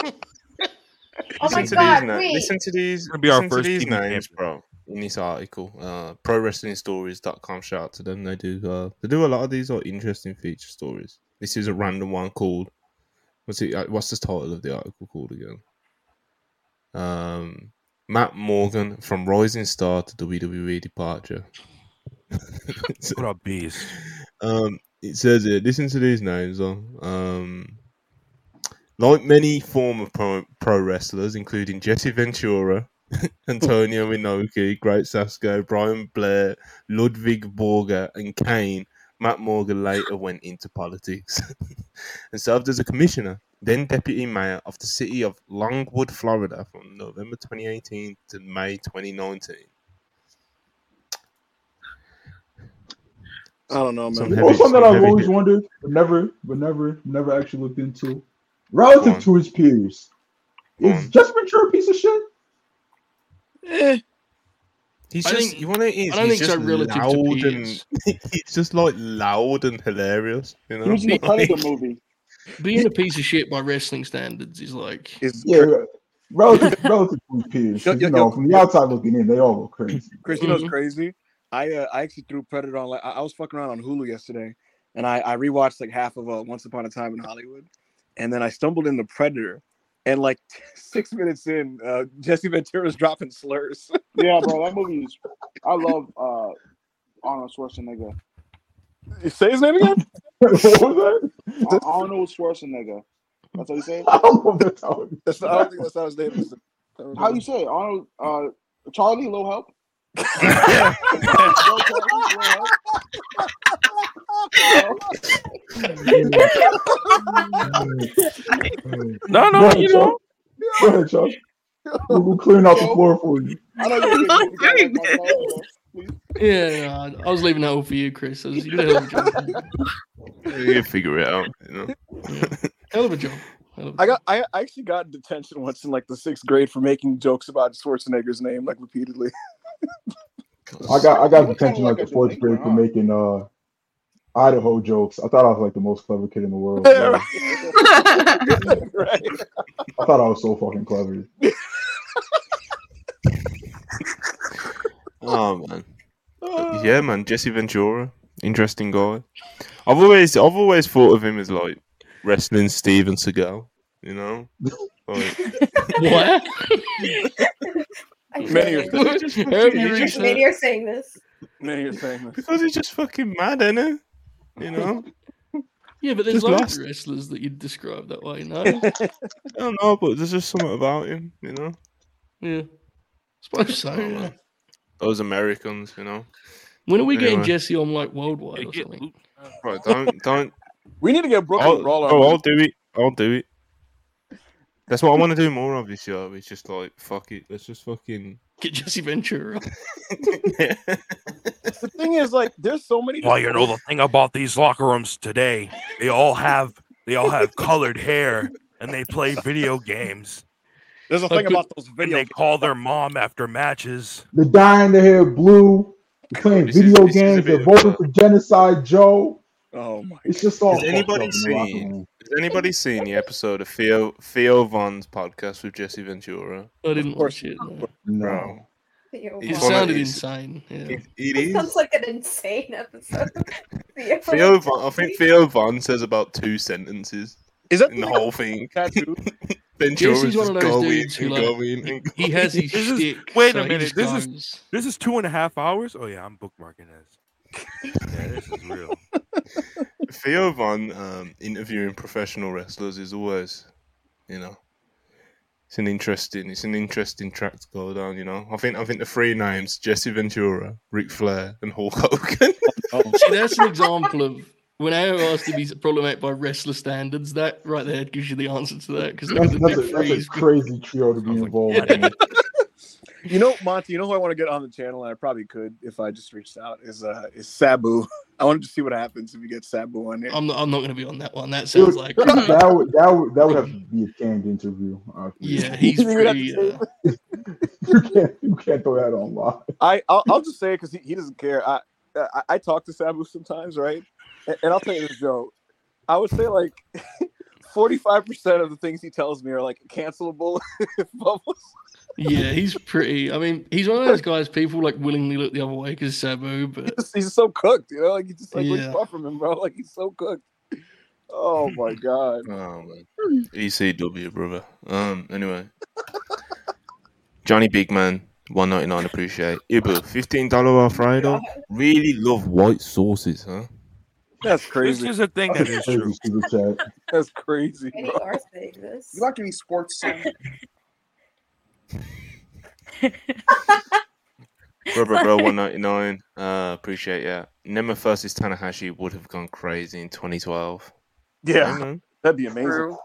oh my listen god! To these, wait. Listen to these. It's gonna be our first these names, bro in this article. Uh, ProWrestlingStories.com. Shout out to them. They do uh, they do a lot of these are interesting feature stories. This is a random one called what's it? Uh, what's the title of the article called again? Um, Matt Morgan from Rising Star to WWE departure. what a beast! Um, it says here. Listen to these names. Though. Um, like many former pro, pro wrestlers, including Jesse Ventura, Antonio Inoki, Great Sasuke, Brian Blair, Ludwig Borga, and Kane, Matt Morgan later went into politics and served as a commissioner, then deputy mayor of the city of Longwood, Florida from November 2018 to May 2019. I don't know, man. Some You heavy- know something that I've always hit- wondered, but never, but never, never actually looked into. Relative to his peers, Go is on. Jesse Ventura a piece of shit? Eh, He's I just, think- you want to is I don't he's think so just relative to loud and peers. he's just like loud and hilarious, you know. He was in the movie. Being a piece of shit by wrestling standards is like is Yeah, relative, relative to his peers. 'cause, Yo, yo, you know, yo. from the outside looking in, they all look crazy. Chris, you know what's Mhm. crazy? I uh, I actually threw Predator on. Like I, I was fucking around on Hulu yesterday, and I I rewatched like half of uh, Once Upon a Time in Hollywood, and then I stumbled into Predator, and like six minutes in, uh, Jesse Ventura's dropping slurs. Yeah, bro, that movie is. I love uh, Arnold Schwarzenegger. Say his name again. what was that? Ar- Arnold Schwarzenegger. That's how you say it. I don't know if that's how not, I don't think that's how his name is. How do you say it? Arnold. Uh, Charlie, little help. Yo, Charlie, little help. No, no, Go ahead, you Chuck. know. Go ahead, Chuck. We'll, we're clearing out the floor for you. I know you're a big movie guy like myself, bro. Please. yeah. no, I was leaving that all for you, Chris. You did a hell of a job. You can figure it out, you know. Hell of a job. Hell of a I got I, I actually got detention once in like the sixth grade for making jokes about Schwarzenegger's name like repeatedly. I got I got detention like like the a fourth grade for making uh Idaho jokes. I thought I was like the most clever kid in the world. Right. I thought I was so fucking clever. Oh man, yeah, man. Jesse Ventura, interesting guy. I've always, I've always thought of him as like wrestling Steven Seagal. You know, like, What? I Many feel of you. them. Have you He's reached just- Maybe you're saying this. Many are saying this. because he's just fucking mad, isn't he? You know, Yeah, but there's Just loads of wrestlers that you'd describe that way, no? I don't know, but there's just something about him. You know, Yeah. suppose so, Oh, yeah. man. those Americans. You know, When are we getting Jesse on like worldwide or something? right? Don't, don't. We need to get Brooklyn I'll, Brawler. Oh, I'll do it. I'll do it. That's what I want to do more of this year. It's just like fuck it. Let's just fucking. Get Jesse Ventura. the thing is, like, there's so many. Well, you know the thing about these locker rooms today, they all have they all have colored hair and they play video games. There's a thing about those And video. they call their mom after matches. They're dyeing their hair blue. They're playing This video is games. They're voting for genocide, Joe. Oh my! It's just all. Has anybody fucked up in the locker seen- room. Has anybody seen the episode of Theo Theo Von's podcast with Jesse Ventura? I didn't watch it. No. No. Bro, Theo He's It one Von. of sounded these- insane. Yeah. it, it That is. sounds like an insane episode. Theo Theo Von. Von, I think Theo Von says about two sentences Is that in the the whole thing. tattoo? Ventura's Jesse's one of those going dudes who, and like, going He has his This is- wait a so he minute, just this is- This is two and a half hours. Oh yeah, I'm bookmarking this. Yeah, this is real. Theo Von um, interviewing professional wrestlers is always, you know, it's an interesting, it's an interesting track to go down. You know, I think I think the three names: Jesse Ventura, Ric Flair, and Hulk Hogan. Oh, See, that's an example of when I asked if he's problematic by wrestler standards. That right there gives you the answer to that. Because That's, that's, a, that's a crazy trio to be Sounds like involved in. You know, Monty. You know who I want to get on the channel, and I probably could if I just reached out. Is uh is Sabu. I wanted to see what happens if you get Sabu on there. I'm not. I'm not going to be on that one. That It sounds like. that would that would that would have to be a canned interview. Uh, Yeah, he's You pretty. Uh, you can't you can't throw that on live. I I'll, I'll just say it because he, he doesn't care. I, I I talk to Sabu sometimes, right? And, and I'll tell you this, Joe. I would say like forty five percent of the things he tells me are like cancelable bubbles. Yeah, he's pretty. I mean, he's one of those guys people like willingly look the other way because Sabu, but He's, he's so cooked, you know. Like you just like Yeah. look far from him, bro. Like he's so cooked. Oh my god. Oh man, ECW brother. Um. Anyway, Johnny Big Man, one ninety nine. Appreciate. Ibu, fifteen dollar off Friday. Really love white sauces, huh? That's crazy. This crazy. is a thing that is Crazy true. That's crazy, Any bro. are. You like any sports? Son? Robert Bro, one ninety nine. Uh, appreciate yeah. Nema versus Tanahashi would have gone crazy in twenty twelve. Yeah, man. that'd be amazing. True.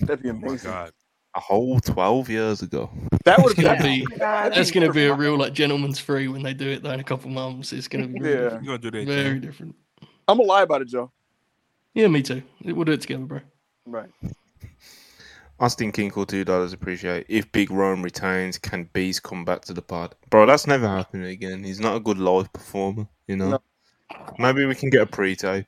That'd be Oh my amazing. god. A whole twelve years ago. That would gonna have be Oh that's gonna be a real like gentleman's free when they do it though in a couple months. It's gonna be very Yeah. different. You're gonna do that. very Joe. different. I'm gonna lie about it, Joe. Yeah, me too. We'll do it together, bro. Right. Austin Kinkle, two dollars. Appreciate. If Big Rome retains, can Beast come back to the pod, bro? That's never happening again. He's not a good live performer. You know. No. Maybe we can get a pre-tape.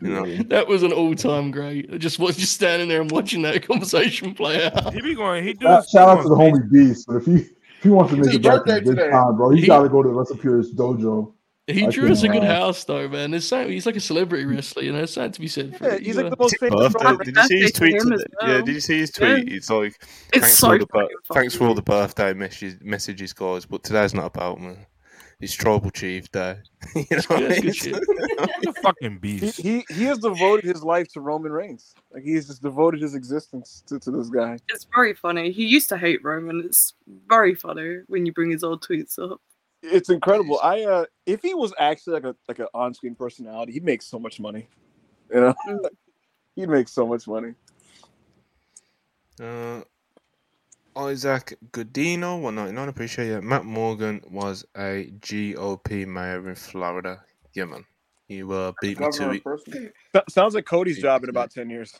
You know. That was an all-time great. I just was just standing there and watching that conversation play out. He be going. He do. Shout, shout out to the homie Beast, but if he if he wants to make his it back to birthday the big today. time, bro, he's He- got to go to the Recipeers dojo. He I drew us a good house, though, man. There's something, he's like a celebrity wrestler, you know. There's something to be said for Yeah, it. he's You, like the most famous. Birthday. rapper. Did you see his tweet? to him Yeah. Did you see his Yeah. tweet? It's like It's thanks so for all the fucking thanks for all the birthday messages, messages, guys. But today's not about me. It's Tribal Chief Day. you know what I Yeah, mean? He's a fucking He, beast. he he has devoted his life to Roman Reigns. Like he's just devoted his existence to, to this guy. It's very funny. He used to hate Roman. It's very funny when you bring his old tweets up. It's incredible. I uh if he was actually like a like an on-screen personality, he'd make so much money. You know, Mm. he'd make so much money. Uh, Isaac Godino, one ninety nine. Appreciate it. Matt Morgan was a GOP mayor in Florida. Yeah, man. You uh, beat me to it. in sounds like Cody's job in about ten years.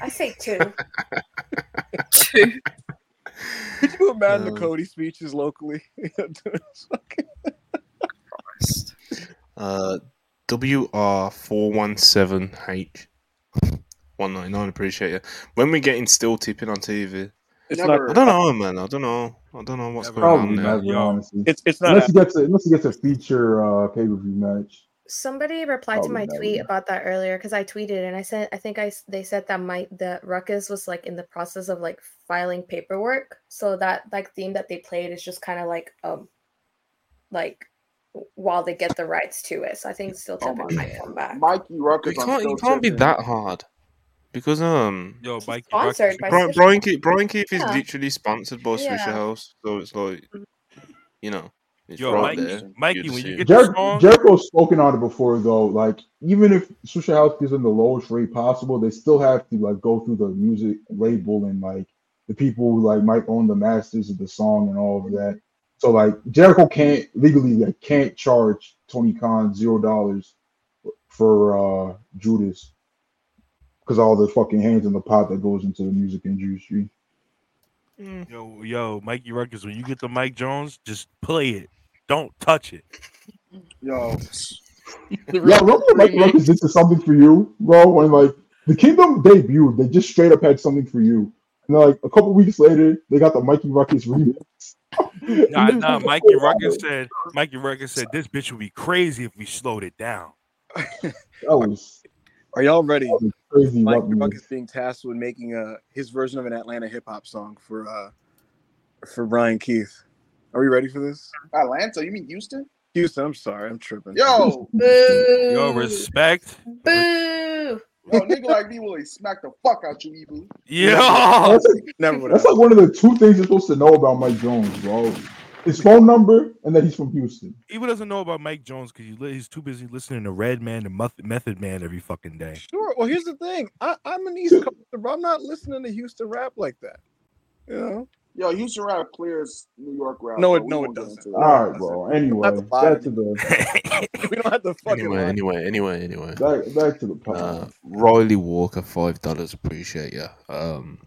I say two. Two. Could you imagine Um, the Cody speeches locally? Uh, WR417H. 199. Appreciate it. When we getting still tipping on TV? it's Never. I don't know, man. I don't know. I don't know what's Never. going Probably on there. never, Yo. honestly. It's it's not. Unless he gets a, unless he gets a feature uh, pay per view match. Somebody replied to my never. tweet about that earlier because I tweeted and I said I think I s- they said that my the Ruckus was like in the process of like filing paperwork, so that like theme that they played is just kind of like um like while they get the rights to it. So I think still Oh might come back. Mikey Rukus. It I'm can't, still it can't be that hard. Because um Yo, It's Mike. sponsored by Brian, Bryan Keith Bryan Keith is Yeah. literally sponsored by Swisha Yeah. House, so it's like you know, it's Yo, right Mike- there. Mikey, when you get the Jer- song, Jericho's spoken on it before, though. Like, even if Swishahouse gives them the lowest rate possible, they still have to like go through the music label and like the people who like might own the masters of the song and all of that. So like Jericho can't legally like can't charge Tony Khan zero dollars for uh Judas because all the fucking hands in the pot that goes into the music industry. Mm. yo, yo, Mikey Rukus, when you get the Mike Jones, just play it. Don't touch it. Yo, The Yeah, remember when Mike remix. Ruckus did something for you, bro? When like the Kingdom debuted, they just straight up had something for you. And then, like a couple weeks later, they got the Mikey Rukus remix. Nah, nah, Mikey Rukus said, Mikey Rukus said, this bitch would be crazy if we slowed it down. That was, Are y'all ready? That was crazy. Mike Ruckus. Buck is being tasked with making uh his version of an Atlanta hip hop song for uh for Bryan Keith. Are we ready for this? Atlanta? You mean Houston? Houston, I'm sorry, I'm tripping. Yo, Boo! Yo, respect. Boo! yo, nigga like me will smack the fuck out you, Ibu. Yeah. That's, like, never that's like one of the two things you're supposed to know about Mike Jones, bro. His phone number and that he's from Houston. Even doesn't know about Mike Jones because he, he's too busy listening to Redman and Method Man every fucking day. Sure. Well, here's the thing. I, I'm an East Coaster, bro. I'm not listening to Houston rap like that. You know? Yo, Houston rap clears New York rap. No, it- no, it doesn't. into No, it. All right, bro. Anyway, Not the back to the We don't have to fucking Anyway, lie. anyway, anyway, anyway. back, back to the pod. Uh, Riley Walker, five dollars. Appreciate you. Um,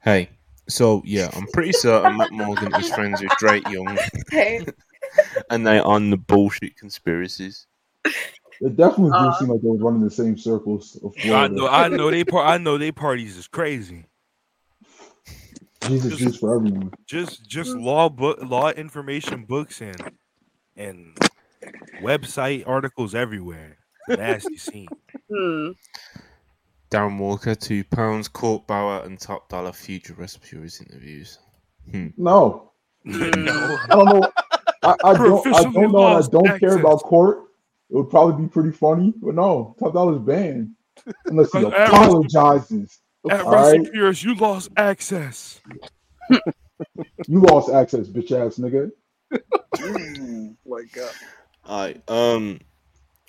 hey, so yeah, I'm pretty certain Matt Morgan is friends with Drake Young, and they on the bullshit conspiracies. It definitely do Uh, seem like they was running the same circles of I know, I know they par- I know they parties is crazy. Jesus juice for everyone. Just just law book law information books and and website articles everywhere. Nasty scene. Hmm. Darren Walker, two pounds. Court Bauer and Top Dollar future Rescuers interviews. No, no. I don't know. I, I don't. I don't know. I don't care about court. It would probably be pretty funny, but no, top dollar's banned unless he at- apologizes. At All Rusty right, Pierce, you lost access. you lost access, bitch ass nigga. Mm, like, uh, Alright, um,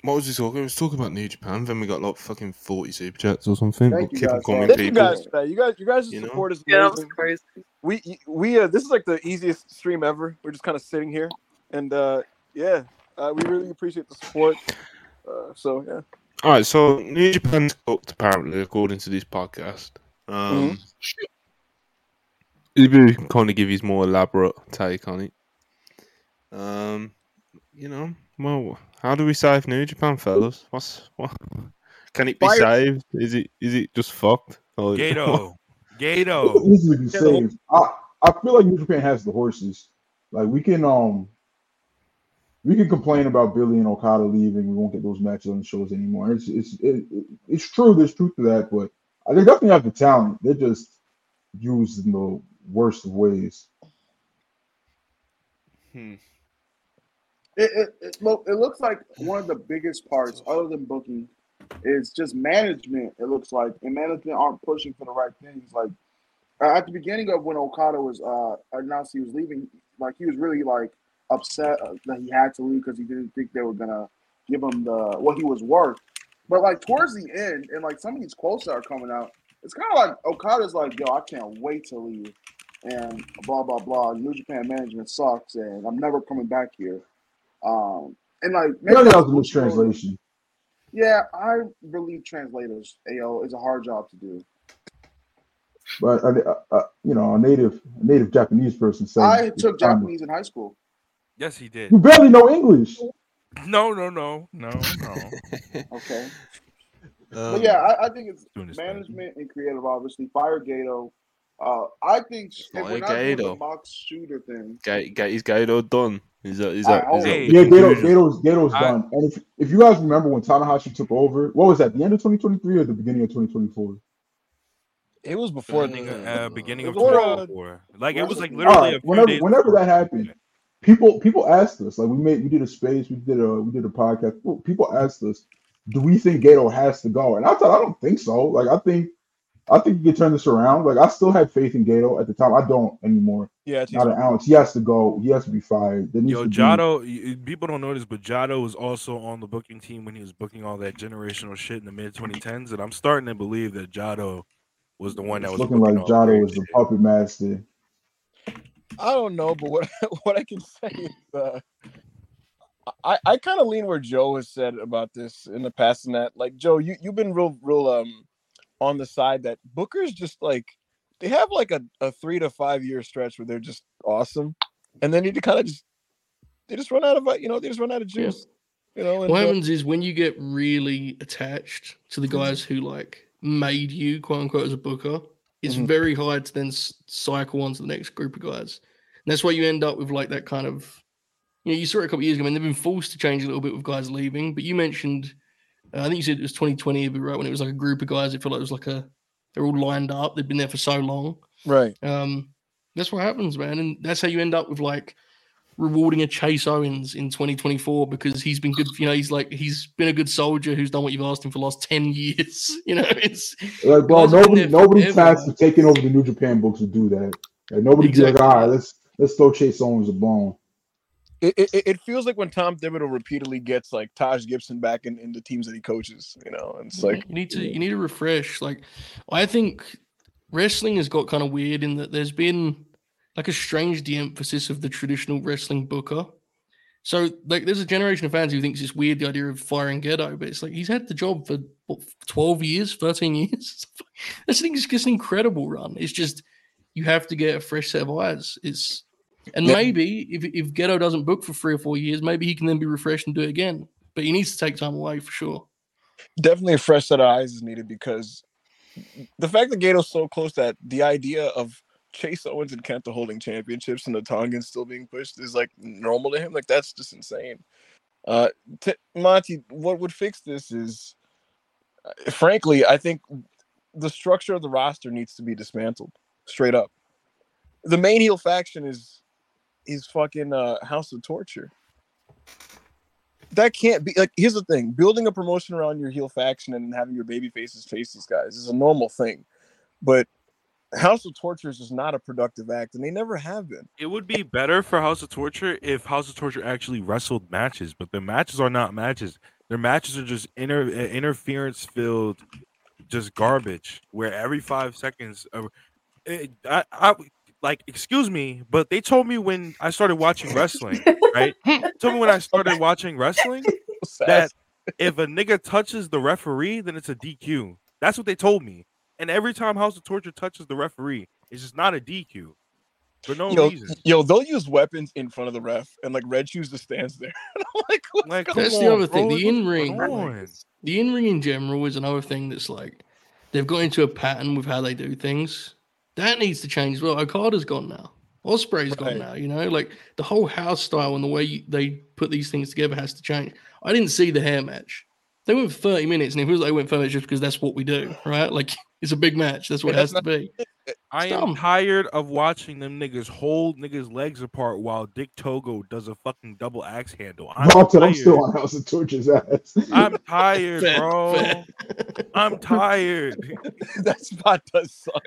what was he talking? He was talking about New Japan. Then we got like fucking forty super chats or something. Thank you Keep guys, coming, Thank you guys for. You guys, you guys' You know? support is Yeah, that was crazy. we we uh, this is like the easiest stream ever. We're just kind of sitting here, and uh, yeah, uh, we really appreciate the support. Uh, so yeah, All right, so New Japan's cooked apparently, according to this podcast. Um, If you can kind of give his more elaborate take on it. Um, you know, well, how do we save New Japan, fellas? What's what? Can it be Fire- saved? Is it is it just fucked? Or- Gedo. Gedo. easily be saved. I, I feel like New Japan has the horses. Like we can um we can complain about Billy and Okada leaving. We won't get those matches on the shows anymore. It's it's it, it- it's true. There's truth to that, but they definitely have the talent. They're just used in the worst of ways. Hmm. It, it, it, look, it looks like one of the biggest parts, other than booking, is just management. It looks like, and management aren't pushing for the right things. Like at the beginning of when Okada was uh, announced he was leaving, like he was really like upset uh, that he had to leave because he didn't think they were gonna give him the what he was worth. But like towards the end, and like some of these quotes that are coming out, it's kind of like Okada's like, "Yo, I can't wait to leave," and blah blah blah. New Japan management sucks, and I'm never coming back here. Um, and like Maybe that that's was a cool. Yeah, I believe translators, AO, is a hard job to do. But uh, uh, you know, a native a native Japanese person said I took time- Japanese in high school. Yes, he did. You barely know English. No, no, no, no, no. Okay. Um, but yeah, I, I think it's Doing his management and creative, obviously. Fire Gedo. Uh, I think if we're Fire not doing the Gedo. box shooter thing, Ga- Ga- is Gedo done? Is that is I that, hope is that Hey, Yeah, Gedo. Gedo's Gedo's I- done. And if, if you guys remember when Tanahashi took over, what was that? The end of 2023 or the beginning of 2024? it was before beginning, the uh, beginning of Before, uh, 2024. Like it was like literally All a right, few whenever days whenever that happened, people people asked us like we made we did a space, we did a we did a podcast. People asked us, do we think Gedo has to go? And I thought I don't think so. Like I think I think you can turn this around. Like I still had faith in Gedo at the time. I don't anymore. yeah, Not an ounce. He has to go. He has to be fired. There needs Yo, to be- Jado, y- people don't know this, but Jado was also on the booking team when he was booking all that generational shit in the mid 2010s, and I'm starting to believe that Jado was the one that It's was looking like all the Jado great is the puppet master. I don't know, but what what I can say is, uh, I I kind of lean where Joe has said about this in the past, and that like Joe, you you've been real real um on the side that Booker's just like they have like a, a three to five year stretch where they're just awesome, and then you kind of just they just run out of uh, you know they just run out of Yeah. juice, you know. And, What happens is when you get really attached to the guys who like made you, quote unquote, as a booker, it's Mhm. very hard to then cycle on to the next group of guys. And that's why you end up with like that kind of, you know, you saw it a couple of years ago. I mean, they've been forced to change a little bit with guys leaving. But you mentioned, I think you said it was 2020, if you're right, when it was like a group of guys. It felt like it was like a, they're all lined up. They've been there for so long. right. Um, that's what happens, man, and that's how you end up with like rewarding a Chase Owens in 2024 because he's been good. You know, he's like he's been a good soldier who's done what you've asked him for the last 10 years. You know, it's Like, bro, Guys have been nobody, there nobody forever, tasked man. taking over the New Japan books to do that. Like, nobody be like, all right, let's let's throw Chase Owens a bone. It, it, it feels like when Tom Thibodeau repeatedly gets like Taj Gibson back in, in the teams that he coaches, you know, and it's like you need to you need to refresh. Like I think wrestling has got kind of weird in that there's been like a strange de-emphasis of the traditional wrestling booker. So like there's a generation of fans who thinks it's weird the idea of firing Gedo, but it's like he's had the job for what, 12 years, 13 years. this thing is just an incredible run. It's just you have to get a fresh set of eyes. It's and Yeah. maybe if if Gedo doesn't book for three or four years, maybe he can then be refreshed and do it again. But he needs to take time away for sure. definitely a fresh set of eyes is needed because the fact that Gedo's so close that the idea of Chase Owens and Kenta holding championships and the Tongans still being pushed is like normal to him. Like that's just insane. Uh, t- Monty, what would fix this is, uh, frankly, I think the structure of the roster needs to be dismantled straight up. The main heel faction is is fucking uh, House of Torture that can't be like here's the thing building a promotion around your heel faction and having your baby faces face these guys is a normal thing but house of torture is just not a productive act and they never have been It would be better for House of Torture if House of Torture actually wrestled matches, but the matches are not matches. Their matches are just inter uh, interference filled, just garbage. Where every five seconds, uh, it, I, I like excuse me, but they told me when I started watching wrestling, right? told me when I started watching wrestling that if a nigga touches the referee, then it's a DQ. That's what they told me. And every time House of Torture touches the referee, it's just not a DQ. For no yo, reason. Yo, they'll use weapons in front of the ref, and like Red Shoes just stands there. like, like that's the other thing. The in ring, the in ring in general is another thing that's like they've got into a pattern with how they do things. That needs to change as well. Okada's gone now. Ospreay's right. gone now. You know, like the whole house style and the way you, they put these things together has to change. I didn't see the hair match. They went 30 minutes, and it feels like they went 30 minutes just because that's what we do, right? Like it's a big match. That's what it has to be. I am tired of watching them niggas hold niggas' legs apart while Dick Togo does a fucking double axe handle. I'm, tired. I'm still on House of Torture's ass. I'm tired, bro. I'm tired. that spot does suck.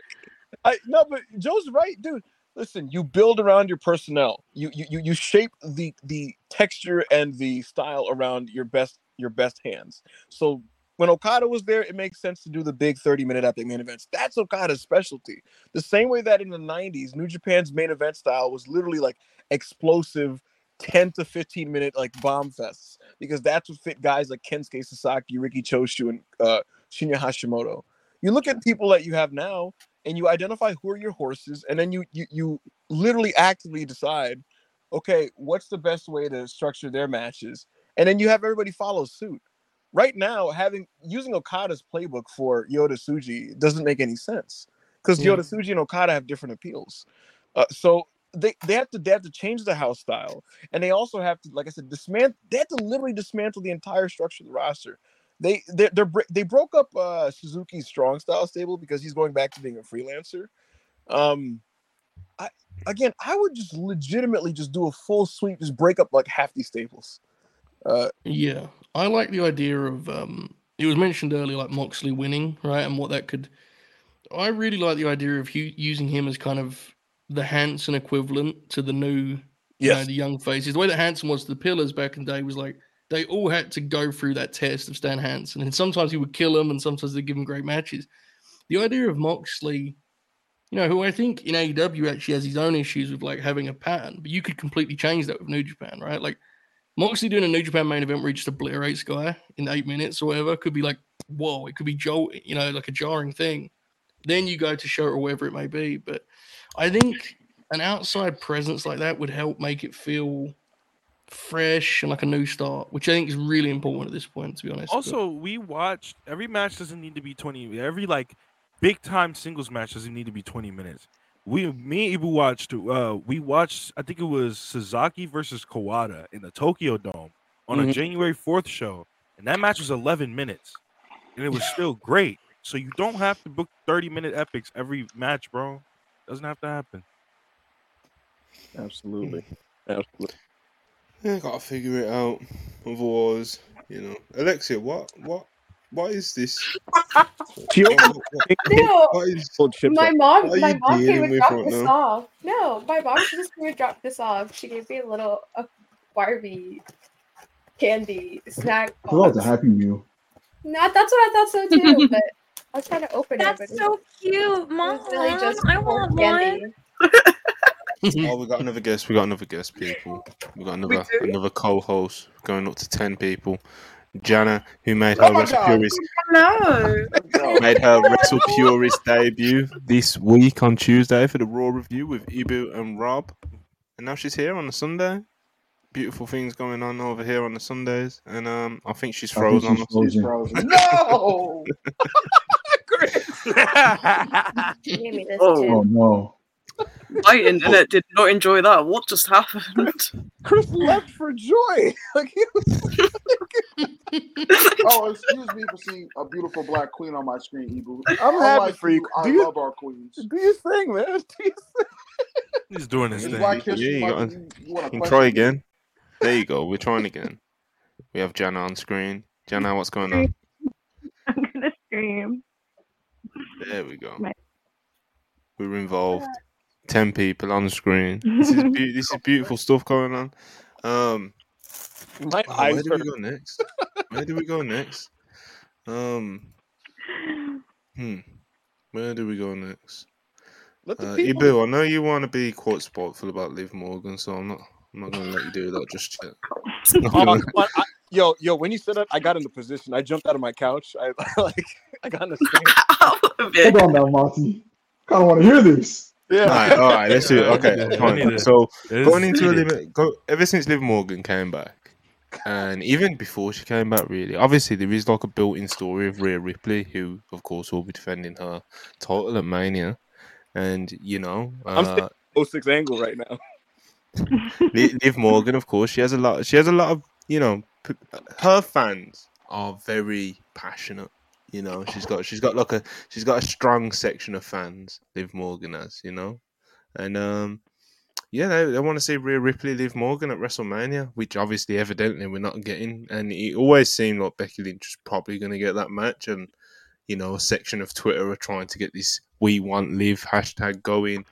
I no, but Joe's right, dude. Listen, you build around your personnel. You you you shape the the texture and the style around your best your best hands. So when Okada was there, it makes sense to do the big 30 minute epic main events. That's Okada's specialty. The same way that in the 90s, New Japan's main event style was literally like explosive 10 to 15 minute like bomb fests because that's what fit guys like Kensuke Sasaki, Riki Choshu, and uh, Shinya Hashimoto. You look at people that you have now and you identify who are your horses, and then you you, you literally actively decide, okay, what's the best way to structure their matches, and then you have everybody follow suit right now having using Okada's playbook for Yota Tsuji doesn't make any sense because yeah. Yota Tsuji and Okada have different appeals. Uh, so they, they have to they have to change the house style, and they also have to, like I said, dismantle. They have to literally dismantle the entire structure of the roster. They they they're, they broke up uh, Suzuki's strong style stable because he's going back to being a freelancer. Um, I again, I would just legitimately just do a full sweep, just break up like half these staples. Uh, yeah, I like the idea of um, it was mentioned earlier, like Moxley winning, right, and what that could. I really like the idea of using him as kind of the Hansen equivalent to the new, yes. you know, the young faces. The way that Hansen was to the Pillars back in the day was like they all had to go through that test of Stan Hansen, and sometimes he would kill them, and sometimes they'd give him great matches. The idea of Moxley, you know, who I think in AEW actually has his own issues with like having a pattern, but you could completely change that with New Japan, right? Like Moxley doing a New Japan main event where he just obliterates guy in eight minutes or whatever could be like, whoa, it could be jolt, you know, like a jarring thing. Then you go to show or whatever it may be. But I think an outside presence like that would help make it feel fresh and like a new start, which I think is really important at this point, to be honest. Also, but. we watched every match doesn't need to be 20, every like big time singles match doesn't need to be 20 minutes we me and Ibu watched uh we watched I think it was Suzuki versus Kawada in the Tokyo Dome on mm-hmm. a January 4th show and that match was 11 minutes and it was still great. So you don't have to book 30 minute epics every match, bro. Doesn't have to happen. Absolutely. Absolutely. Yeah, gotta figure it out. Otherwise, you know. Alexia, what what what is this? no, my mom, my mom came and dropped this now? off. No, my mom just came and dropped this off. She gave me a little a Barbie candy snack. Box. Oh, it's a happy meal. Not that's what I thought so too, but I was trying to open that's it. That's so cute, mom. Really just I want candy. one. oh, we got another guest. We got another guest, people. We got another another co-host going up to ten people. Jana, who made her oh Wrestle Purist, no. made her Wrestle Purist debut this week on Tuesday for the Raw review with Ibu and Rob, and now she's here on the Sunday. Beautiful things going on over here on the Sundays, and um, I think she's frozen. Think she's frozen. no. oh no. My internet did not enjoy that. What just happened? Chris left for joy. Like he was... oh, excuse me for seeing a beautiful black queen on my screen, Eagle. I'm Unlike happy for you. I you, love our queens. Do your thing, man. Do your thing. He's doing his thing. yeah, you, got, you, you can try again. There you go. We're trying again. We have Jana on screen. Jana, what's going on? I'm gonna scream. There we go. We're involved ten people on the screen. This is be- this is beautiful stuff going on. Um, my oh, eyes where do we go next? Where do we go next? Um, hmm. Where do we go next? Let the Uh, people. Ibu, I know you want to be quite spiteful about Liv Morgan, so I'm not. I'm not gonna let you do that just yet. Not Oh, gonna- come on, I- yo, yo, when you said that, I got in the position. I jumped out of my couch. I like, I got in the stand. Hold on now, Monty. Kind of want to hear this. Yeah. All right, all right, let's do it. Okay, fine. So going into a limit, go ever since Liv Morgan came back, and even before she came back, really, obviously there is like a built-in story of Rhea Ripley, who of course will be defending her title at Mania, and you know, I'm uh, 06 angle right now. Liv Morgan, of course, she has a lot. She has a lot of, you know, p- her fans are very passionate. You know, she's got she's got like a she's got a strong section of fans. Liv Morgan has, you know, and um, yeah, they, they want to see Rhea Ripley, Liv Morgan at WrestleMania, which obviously, evidently, we're not getting. And it always seemed like Becky Lynch was probably going to get that match, and you know, a section of Twitter are trying to get this "We Want Liv" hashtag going.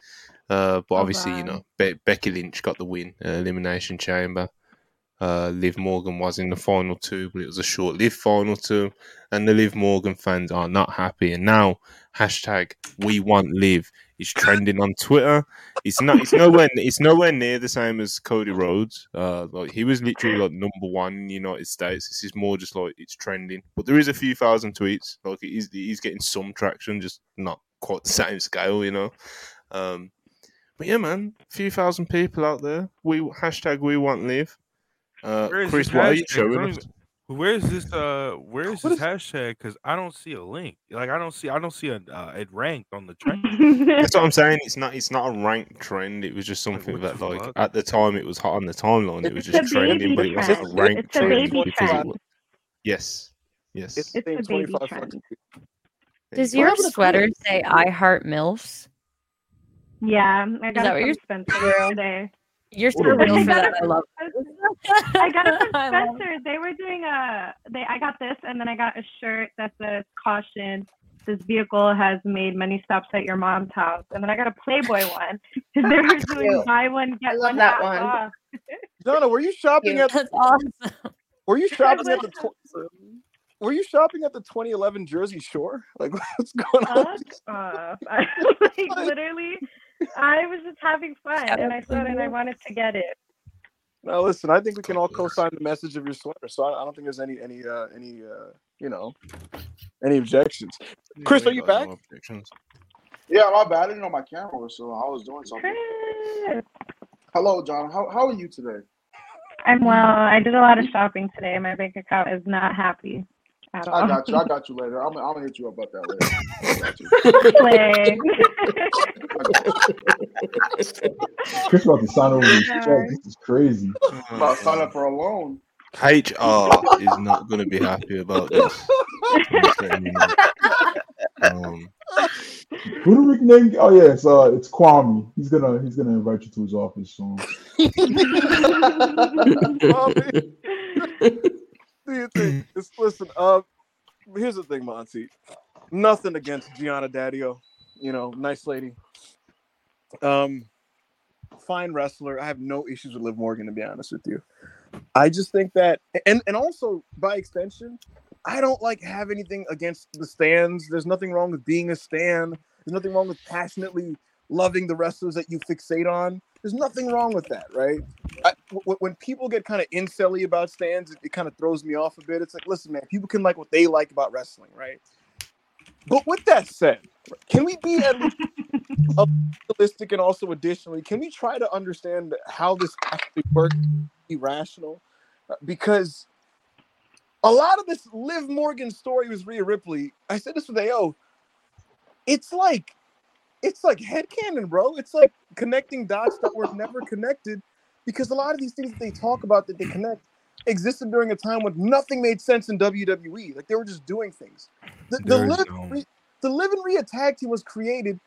Uh, but Oh, obviously, you know, Be- Becky Lynch got the win, uh, Elimination Chamber. Uh, Liv Morgan was in the final two, but it was a short-lived final two, and the Liv Morgan fans are not happy. And now, hashtag We Want Liv is trending on Twitter. It's not. It's nowhere. It's nowhere near the same as Cody Rhodes. Uh, like he was literally like number one in the United States. This is more just like it's trending, but there is a few thousand tweets. Like he's he's getting some traction, just not quite the same scale, you know. Um, but yeah, man, a few thousand people out there. We hashtag We Want Live. Uh, Where is Chris, this are you hashtag? Showing us? Where is this? Uh, where is this hashtag? Because I don't see a link. Like I don't see. I don't see a uh, it ranked on the trend. That's what I'm saying. It's not. It's not a ranked trend. It was just something what that, like, fuck? at the time, it was hot on the timeline. It was just a baby trending, but it wasn't a ranked It's a trend baby because it trend. was. Yes. Yes. It's, It's saying a baby trend. Does your happened sweater say "I heart milfs"? Yeah, I got that it what from you're- Spencer today. You're so a real I for got that. it I love. Spencer. I got it from Spencer. They were doing a. They. I got this, and then I got a shirt that says "Caution." This vehicle has made many stops at your mom's house, and then I got a Playboy one because they were doing Cute. buy one get I love one that half one. off. Donna, were you shopping Cute. at? That's awesome. Were you shopping at the? went Tw- were you shopping at the 2011 Jersey Shore? Like, what's going on? Fuck off. I, like literally, I was just having fun, and I thought, and I wanted to get it. Now, listen. I think we can all co-sign the message of your sweater. So I, I don't think there's any any uh, any uh, you know any objections. Chris, are you got no back? objections. Yeah, my bad. I didn't know my camera was so I was doing something. Chris. Hello, John. How how are you today? I'm well. I did a lot of shopping today. My bank account is not happy at all. I got you. I got you later. I'm, I'm gonna hit you up about that later. I got you. Chris about to sign over his check. This is crazy. I'm about to sign up for a loan. HR is not going to be happy about this. I'm just letting you know. Um, Who do we name? Oh yeah, it's uh, it's Kwame. He's gonna he's gonna invite you to his office soon. Do you think? It's, listen, uh, here's the thing, Monty. Nothing against Gionna Daddio. You know, nice lady. Um, fine wrestler. I have no issues with Liv Morgan, to be honest with you. I just think that, and and also by extension, I don't like have anything against the stands. There's nothing wrong with being a stan. There's nothing wrong with passionately loving the wrestlers that you fixate on. There's nothing wrong with that, right? I, w- when people get kind of incelly about stands, it, it kind of throws me off a bit. It's like, listen, man, people can like what they like about wrestling, right? But with that said, can we be at least realistic and also additionally, can we try to understand how this actually works? Be rational, Uh, because a lot of this Liv Morgan story was Rhea Ripley. I said this with AO. It's like it's like headcanon, bro. It's like connecting dots that were never connected because a lot of these things that they talk about that they connect existed during a time when nothing made sense in WWE. Like they were just doing things. The, the, There is Liv, no- Re- the Liv and Rhea tag team was created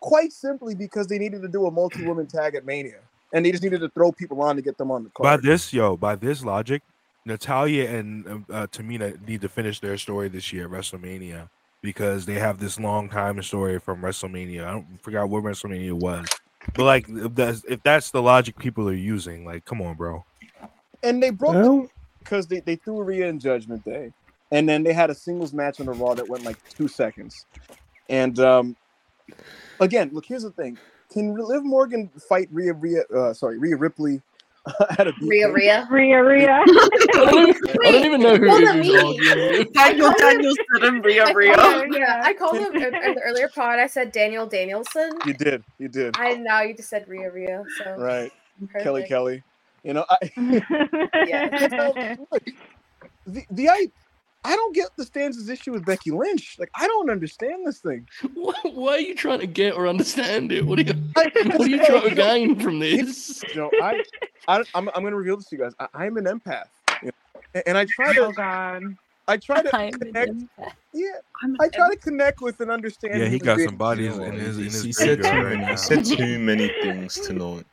quite simply because they needed to do a multi-woman tag at Mania. And they just needed to throw people on to get them on the car. By this, yo, by this logic, Natalya and uh, Tamina need to finish their story this year at WrestleMania because they have this long time story from WrestleMania. I don't forgot what WrestleMania was, but like if that's, if that's the logic people are using, like, come on, bro. And they broke well, because they, they threw Rhea in Judgment Day, and then they had a singles match on the Raw that went like two seconds. And um, again, look, here's the thing: can Liv Morgan fight Rhea Rhea? Uh, sorry, Rhea Ripley at a Rhea Rhea Rhea Rhea. I don't even know who it is. Daniel Danielson and Rhea Rhea. Yeah, I called him in, in the earlier pod. I said Daniel Danielson. You did, you did. I now you just said Rhea Rhea. So Right, Perfect. Kelly Kelly. You know, I, Yeah. the the I I don't get the Stan's issue with Becky Lynch. Like I don't understand this thing. Why, why are you trying to get or understand it? What are you, what are you trying to gain from this? You know, I, I I'm I'm gonna reveal this to you guys. I, I'm an empath, you know, and, and I try to. Oh God. I try to I'm connect. Yeah, I try to connect with and understand. Yeah, he got some bodies in his in He his said too right many. now. He said too many things tonight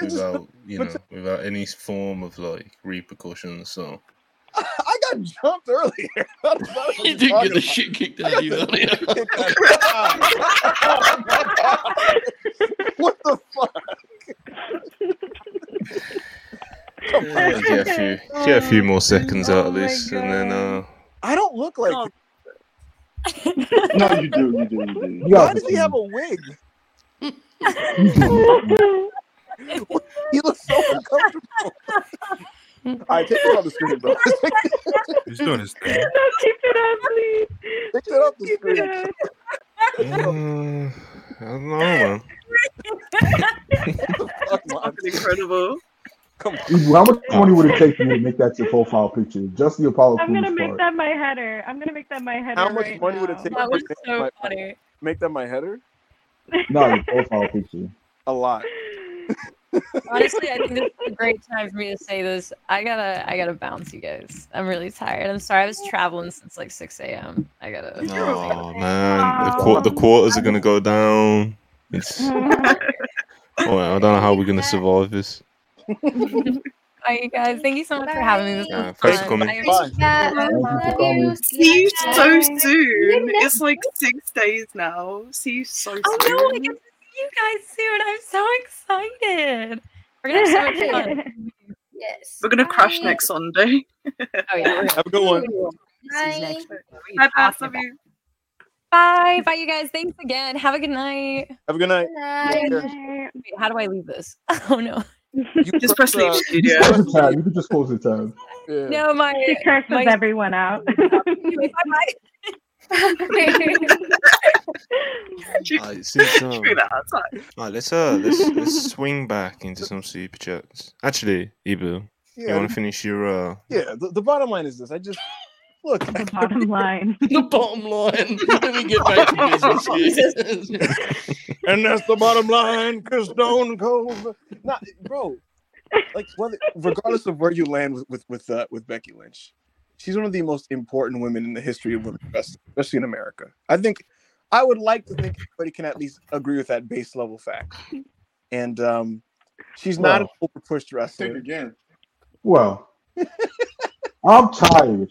just- without you know without any form of like repercussions. So I got jumped earlier. I don't know what You did talking get the about. shit kicked out of you earlier. what the fuck? yeah, get a few get a few more seconds out of Oh my this, and then uh, I don't look like. Oh. No, you do, you do, you do. You Why does he have a wig? He looks so uncomfortable. All right, take it off the screen, bro. He's doing his thing. no, keep it up, please. Take it off the Keep screen. it up. uh, I don't know, man. Fuck, incredible. Come on. How much money would it take for you to make that your profile picture? Just the Apollo I'm gonna Crews make part. that my header. I'm gonna make that my header. How much right money would it now. take That to was make so my- funny. make that my header? No, your profile picture. A lot. Honestly, I think this is a great time for me to say this. I gotta, I gotta bounce, you guys. I'm really tired. I'm sorry. I was traveling since like 6 a.m. I gotta. Oh man, the, qu- the quarters are gonna go down. It's oh, I don't know how we're gonna survive this. Bye, you guys. Thank you so much for having me. This Yeah, thanks for coming. Bye. Yeah, Thank you for love coming. you. See you so soon. It's like six days now. See you so soon. Oh no, I get to see you guys soon. I'm so excited. We're gonna have so much fun. Yes. We're gonna crash Bye. next Sunday. Oh yeah. Have a good one. This Bye. next week. What are you Bye, bye, love you. Bye. Bye, you guys. Thanks again. Have a good night. Have a good night. Bye. Wait, how do I leave this? Oh no. You Just press leave studio. Close the tab. You can just close the tab. yeah. No, my She curses my everyone out. bye bye. Alright, since, um, Screw that. It's fine. alright, let's uh let's let's swing back into some super chats. Actually, Ibu, you want to finish your uh? yeah. The, the bottom line is this. I just look. the bottom line. the bottom line. Let me get back to business here. and that's the bottom line. Cause Stone Cold, not bro. Like whether, regardless of where you land with with with, uh, with Becky Lynch, she's one of the most important women in the history of women wrestling, especially in America. I think I would like to think everybody can at least agree with that base level fact. And um, she's not an over pushed Take wrestler. again. Well, I'm tired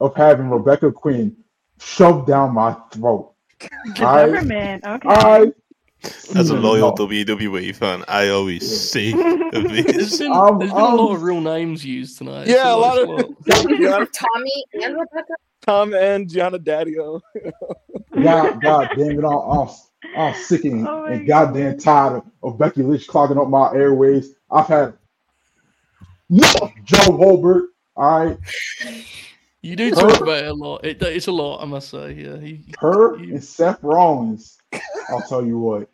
of having Rebecca Quin shoved down my throat. The I, government. Okay. I, As a loyal No. WWE fan, I always see of There's this. been, Um, there's been a um, lot of real names used tonight. Yeah, a lot of- lot. Yeah, Tommy and Rebecca. Tom and Gionna Daddio. God, God damn it, I'm, I'm, I'm sick and, Oh my and goddamn tired of, of Becky Lynch clogging up my airways. I've had Look, Joe Holbert. All right, You do talk about it a lot. It, it's a lot, I must say. Yeah, he, her he- and Seth Rollins. I'll tell you what,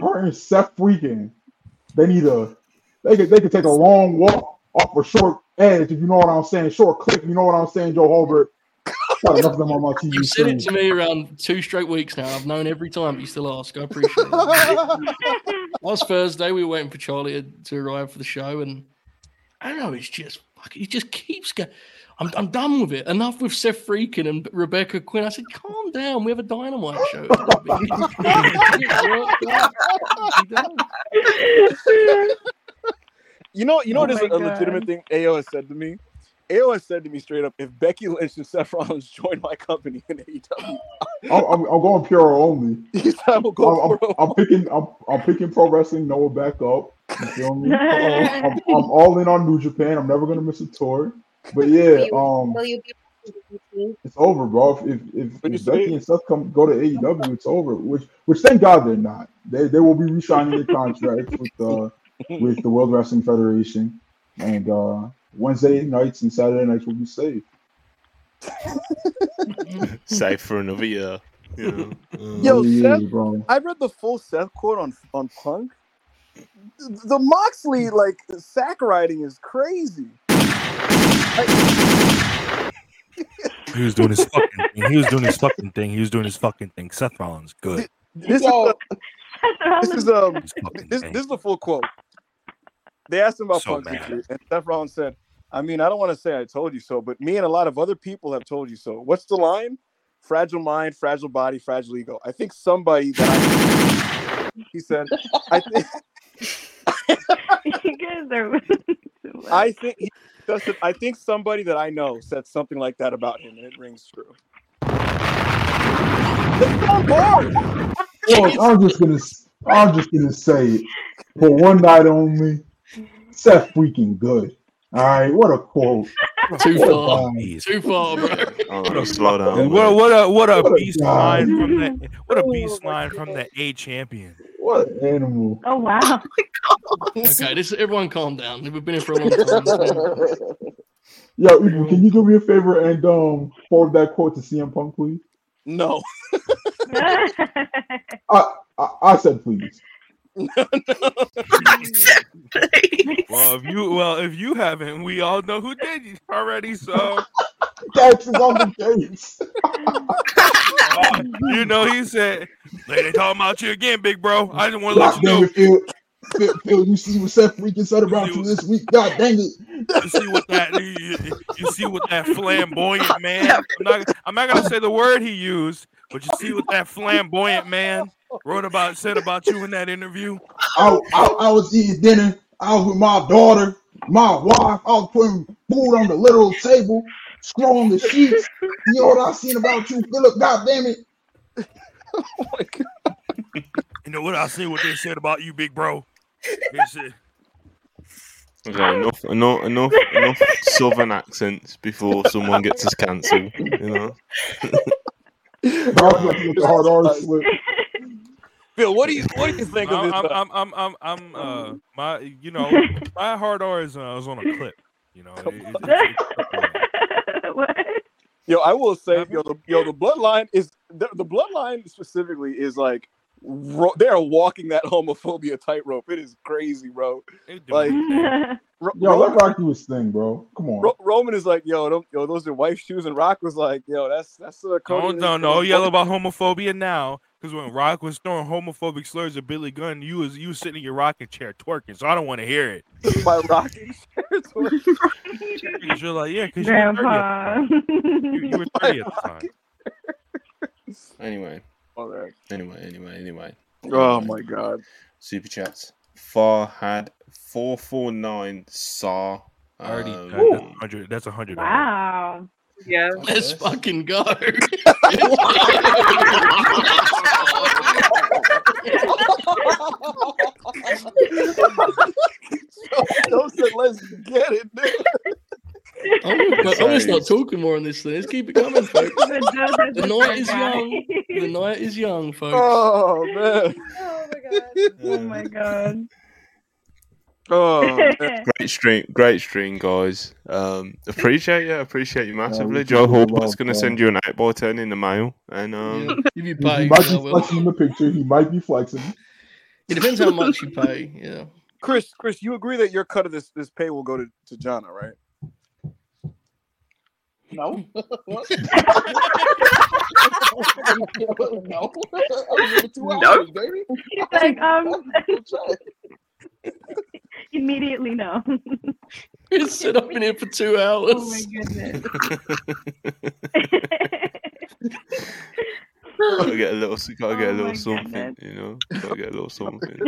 her and Seth freaking, they need a, they could they could take a long walk off a short edge if you know what I'm saying, short clip. You know what I'm saying, Joe Holbert. Got enough of them on my TV you said it to me around two straight weeks now. I've known every time, but you still ask. I appreciate it. Last Thursday, we were waiting for Charlie to arrive for the show, and I don't know. It's just fucking. It just keeps going. I'm, I'm done with it. Enough with Seth Freakin and Rebecca Quin. I said, calm down. We have a dynamite show. You know, you know Oh what is my a legitimate thing AO has said to me? AO has said to me straight up, if Becky Lynch and Seth Rollins join my company in AEW, I'm, I'm, I'm going pure only. he said I will go I'm, pro. I'm, I'm picking I'm, I'm picking pro wrestling Noah back up. You feel me? I'm, I'm all in on New Japan. I'm never gonna miss a tour. But yeah, um, it's over, bro. If if, if Becky and Seth come go to AEW, it's over. Which which thank God they're not. They they will be re-signing their contracts with uh with the World Wrestling Federation, and uh Wednesday nights and Saturday nights will be safe. safe for another year. You know? Yo, Seth, bro. I read the full Seth quote on on Punk. The Moxley like sack riding is crazy. He was doing his fucking thing. He was doing his fucking thing. He was doing his fucking thing. Seth Rollins, good. This is, a, this is um this, this is the full quote. They asked him about so Punk, and Seth Rollins said, "I mean, I don't want to say I told you so, but me and a lot of other people have told you so." What's the line? Fragile mind, fragile body, fragile ego. I think somebody that I, he said, I think. you guys are. I think he said, I think somebody that I know said something like that about him, and it rings true. Well, I'm just gonna, I'm just gonna say, it for one night only, Seth freaking good. All right, what a quote. Too far. Too far, bro. Oh, slow down. And what, what a what a what beast a line from the what a beast line from the A champion. What animal? Oh wow. okay, this everyone calm down. We've been here for a long time. Yo, can you do me a favor and um forward that quote to CM Punk, please? No. I, I I said please. Well, if you well, if you haven't, we all know who did already. So that's on the case. uh, you know, he said they talking about you again, big bro. I just want to let you know. Phil, Phil, Phil, you see what Seth freaking said about you this week? God dang it! You see what that you, you see what that flamboyant man. I'm not, I'm not gonna say the word he used, but you see what that flamboyant man wrote about said about you in that interview? I, I, I was eating dinner. I was with my daughter, my wife. I was putting food on the little table, scrolling the sheets. You know what I seen about you, Philip? God damn it! oh my god! You know what I seen? What they said about you, big bro? They said. Okay, enough, enough, enough, enough southern accents before someone gets us cancelled. You know. hard R slip. Phil, what do you what do you think I'm, of this? I'm, I'm, I'm, I'm, uh, my, you know, my hard R is, uh, is on a clip. You know, it, it, it, what? Yo, I will say, yo, the, yo, the bloodline is the, the bloodline specifically is like ro- they are walking that homophobia tightrope. It is crazy, bro. Like, Ro- yo, let Rock do his thing, bro. Come on. Ro- Roman is like, yo, don't, yo, those are wife shoes, and Rock was like, yo, that's that's uh, Cody. No, no, no, yell about homophobia now. Because when Rock was throwing homophobic slurs at Billy Gunn, you was you was sitting in your rocking chair twerking, so I don't want to hear it. My rocking chair twerking. You're like, yeah, because Grandpa. you, you, you were 30 at the time. Anyway. All right. Anyway, anyway, anyway. Oh my god. Super chats. Far had four four nine saw. Already, Um, that- that's hundred. That's a hundred. Wow. Yeah. Let's fucking go. Joe said, let's get it, dude. I'm gonna, I'm gonna start talking more on this thing. Let's keep it coming, folks. The night is young. The night is young, folks. Oh man. Oh my god. Oh, man. Great stream, great stream, guys. Um, appreciate you, appreciate you massively. we Joe appreciate gonna send you an eight by ten in the mail, and um, If you He, pay, he might be flexing in the picture. He might be flexing. it depends how much you pay. Yeah. Chris, Chris, you agree that your cut of this this pay will go to to Jana, right? No. What? no. I'm here No. hours, baby. He's like, um, immediately no. It's set up in here for two hours. Oh my goodness. gotta get a little, gotta get a Oh little my something, goodness. you know, gotta get a little something.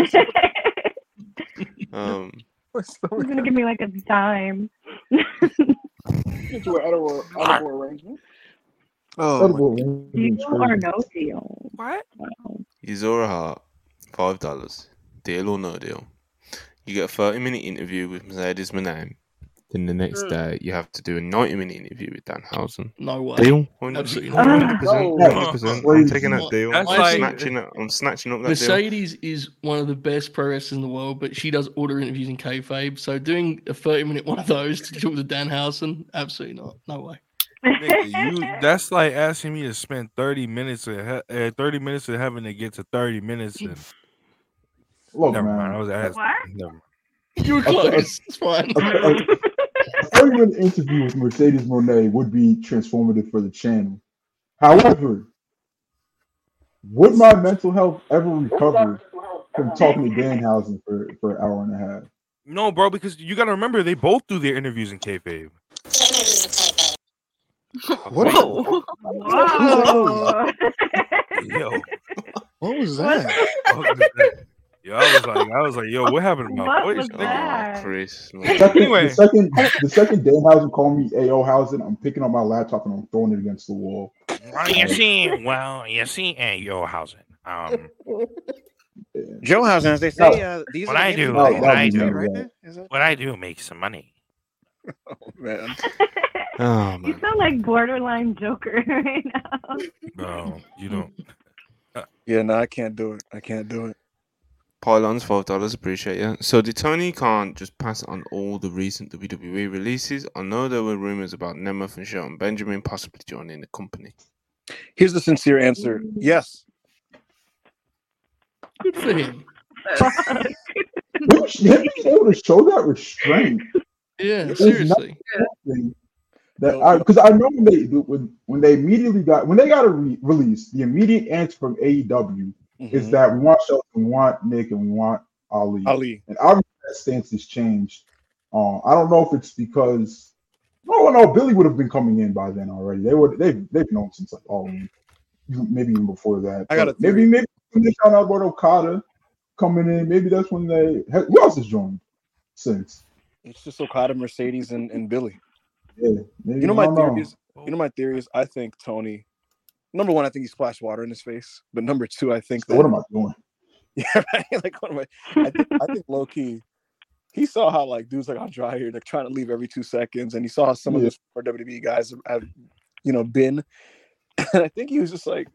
Um, He's gonna give me like a dime. Get you an edible, edible arrangement. Oh, Edible Deal or no deal? What? Wow. Izora Hart, five dollars. Deal or no deal? You get a thirty minute interview with Mercedes Moné, Then the next Mm. day you have to do a ninety-minute interview with Danhausen. No way. Deal? Absolutely not. not. Hundred percent. No. Hundred percent. I'm taking that deal. That's I'm like- snatching it. I'm snatching up that deal. Mercedes is one of the best pro wrestlers in the world, but she does all her interviews in kayfabe. So doing a thirty-minute one of those to talk to Danhausen, absolutely not. No way. Nigga, you that's like asking me to spend 30 minutes of uh, 30 minutes of having to get to 30 minutes and Look, never man. mind. I was asking. What? Never. You were close. It's fine. A, a, a 30 minute interview with Mercedes Moné would be transformative for the channel. However, would my mental health ever recover from talking to Danhausen for, for an hour and a half? No, bro, because you gotta remember they both do their interviews in kayfabe. What? Whoa. Whoa. Yo, What was that? what was that? Yo, I was like, I was like, yo, what happened to my What voice? was nigga? that? Chris, The second, Anyway. the second, the second Danhausen called me AO Hausen, I'm picking up my laptop and I'm throwing it against the wall. Well, you see, well, you see, and yo, how's it? Um, Joehouse, as they No. say, uh, these What are I do, interviews No, that that do right right. there. Is that? what I do make some money. Oh, man. Oh you man. sound like borderline Joker right now. Bro, you don't. Yeah, no, I can't do it. I can't do it. Pylons, five dollars, appreciate you. So did Tony Khan just pass on all the recent WWE releases? I know there were rumors about Nemeth and Shelton Benjamin possibly joining the company. Here's the sincere answer. Mm. Yes. Good for him. Him him being able to show that restraint Yeah, seriously. something that I because I know when they when when they immediately got when they got a re- release, the immediate answer from AEW is Mhm. that we want Shelton, we want Nick, and we want Ali. Ali. And obviously that stance has changed. Um, I don't know if it's because no, no, Billy would have been coming in by then already. They would they've they've known since like all maybe even before that. I got But maybe maybe when they found out about Okada coming in, maybe that's when they who else has joined since. It's just Okada, Mercedes, and, and Billy. Yeah, maybe, You know my don't theory is. You know my theory is. I think Tony. Number one, I think he splashed water in his face. But number two, I think So that what am I doing? Yeah, right. Like what am I? I think, I think low key, he saw how like dudes like Andrade they're trying to leave every two seconds, and he saw how some of Yeah. those former WWE guys have, have, you know, been. And I think he was just like,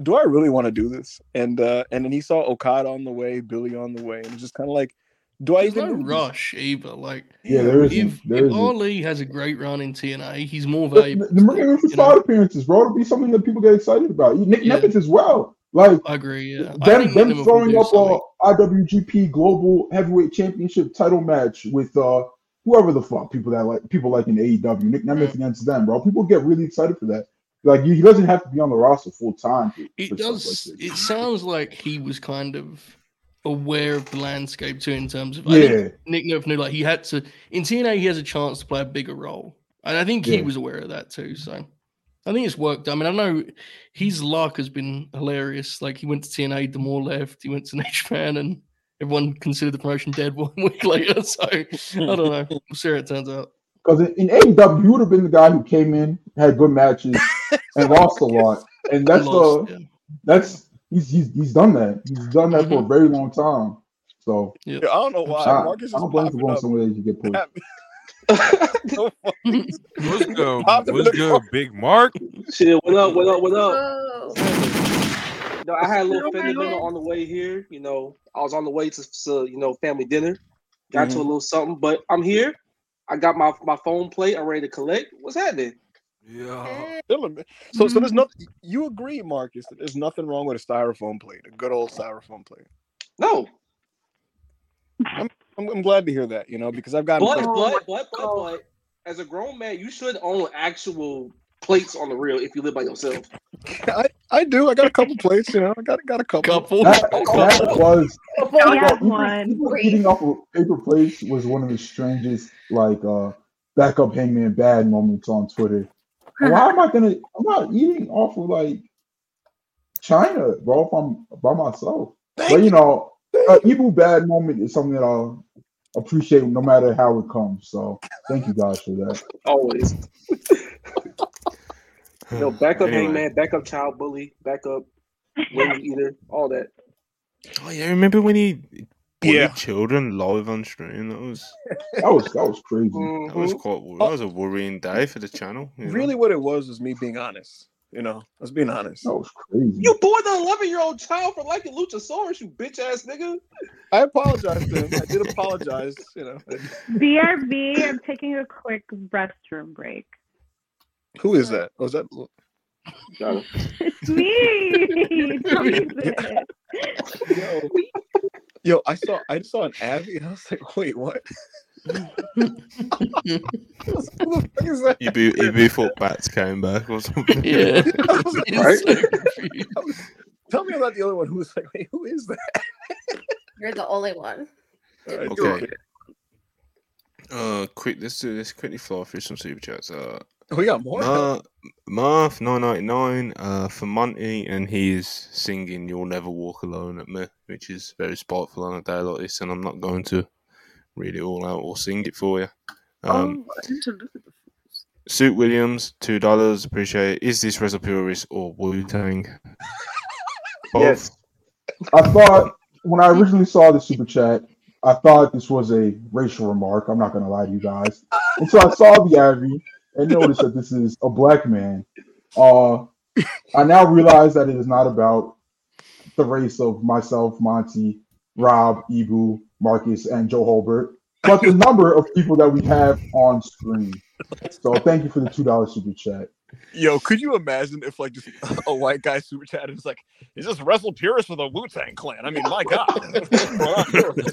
"Do I really want to do this?" And uh and then he saw Okada on the way, Billy on the way, and it's just kind of like, "Do I There's even no rush either. Like, Yeah, there isn't. if, There if. Ali has a great run in TNA, he's more valuable. the, the even for you know? side appearances, bro, it'll be something that people get excited about. Nick Yeah. Nemeth as well. Like I agree. Yeah, them, them throwing up something. a IWGP Global Heavyweight Championship title match with uh whoever the fuck people that like people like in AEW, Nick Nemeth against them, bro. People get really excited for that. Like he doesn't have to be on the roster full time. It does. like it sounds like he was kind of aware of the landscape too, in terms of. Yeah, Nick Nerf knew like he had to in TNA. He has a chance to play a bigger role, and I think he was aware of that too. So I think it's worked. I mean, I know his luck has been hilarious. Like he went to TNA, D'Amore left. He went to New Japan, and everyone considered the promotion dead one week later. So I don't know. We'll see how it turns out. because in, in AEW, you would have been the guy who came in, had good matches, and lost a lot. And that's the yeah. that's he's, he's he's done that. He's done that for a mm-hmm. very long time. So Yeah, I don't know why I, Marcus I is don't blame him for popping going up. somewhere that you get pushed. So funny. What's good? Popping What's good, Big Mark? Shit, what up, what up, what up? Whoa. You know, I had a little family dinner on the way here. You know, I was on the way to, to you know, family dinner. Got to a mm-hmm. little something, but I'm here. I got my my phone plate. I'm ready to collect. What's happening? Yeah. Chilling. So, so there's nothing. You agree, Marcus, that there's nothing wrong with a styrofoam plate, a good old styrofoam plate. No, I'm, I'm glad to hear that. You know, because I've got but plates- but but but but as a grown man, you should own actual plates on the real if you live by yourself. I, I do. I got a couple plates. You know, I got got a couple. Couple. That, that was I yeah, have one. even eating off of paper plates was one of the strangest like uh backup hangman bad moments on Twitter. And Why uh-huh. am I gonna I'm not eating off of like China, bro, if I'm by myself. but you know, an evil bad moment is something that I'll appreciate no matter how it comes. So thank you guys for that. Always. no backup Anyway. hangman, backup child bully, backup wing eater, all that. Oh yeah, remember when he bullied Yeah. children live on stream? That was That was that was crazy. Mm-hmm. That was quite. Oh. That was a worrying day for the channel. you know? Really, what it was was me being honest. You know, I was being honest. That was crazy. You bore the 11 year old child for liking Luchasaurus, you bitch ass nigga. I apologize to him. I did apologize. You know, BRB, I'm taking a quick restroom break. who is that? Oh, was that? It's me. Yo, yo, I saw I saw an Abby and I was like, wait, what? You be you be thought bats came back or something. Yeah. right? Tell me about the other one who was like, wait, who is that? You're the only one. Okay. Uh, quick. Let's do this. Quickly fly through some super chats. Uh, we got more. Mar- Marth nine ninety nine. Uh, for Monty, and he's singing "You'll Never Walk Alone" at me, which is very spiteful on a day like this, and I'm not going to read it all out or sing it for you. Um, oh, I need to look at the Suit Williams, two dollars. Appreciate it. Is this Wrestle Purist or Wu Tang? Yes. I thought when I originally saw the super chat, I thought this was a racial remark. I'm not gonna lie to you guys. Until I saw the Abby and notice that this is a black man. Uh, I now realize that it is not about the race of myself, Monty, Rob, Ibu, Marcus, and Joe Holbert, but the number of people that we have on screen. So thank you for the two dollars super chat. Yo, could you imagine if like just a white guy super chat is like, is this Wrestle Purist for the Wu Tang Clan? I mean, my God.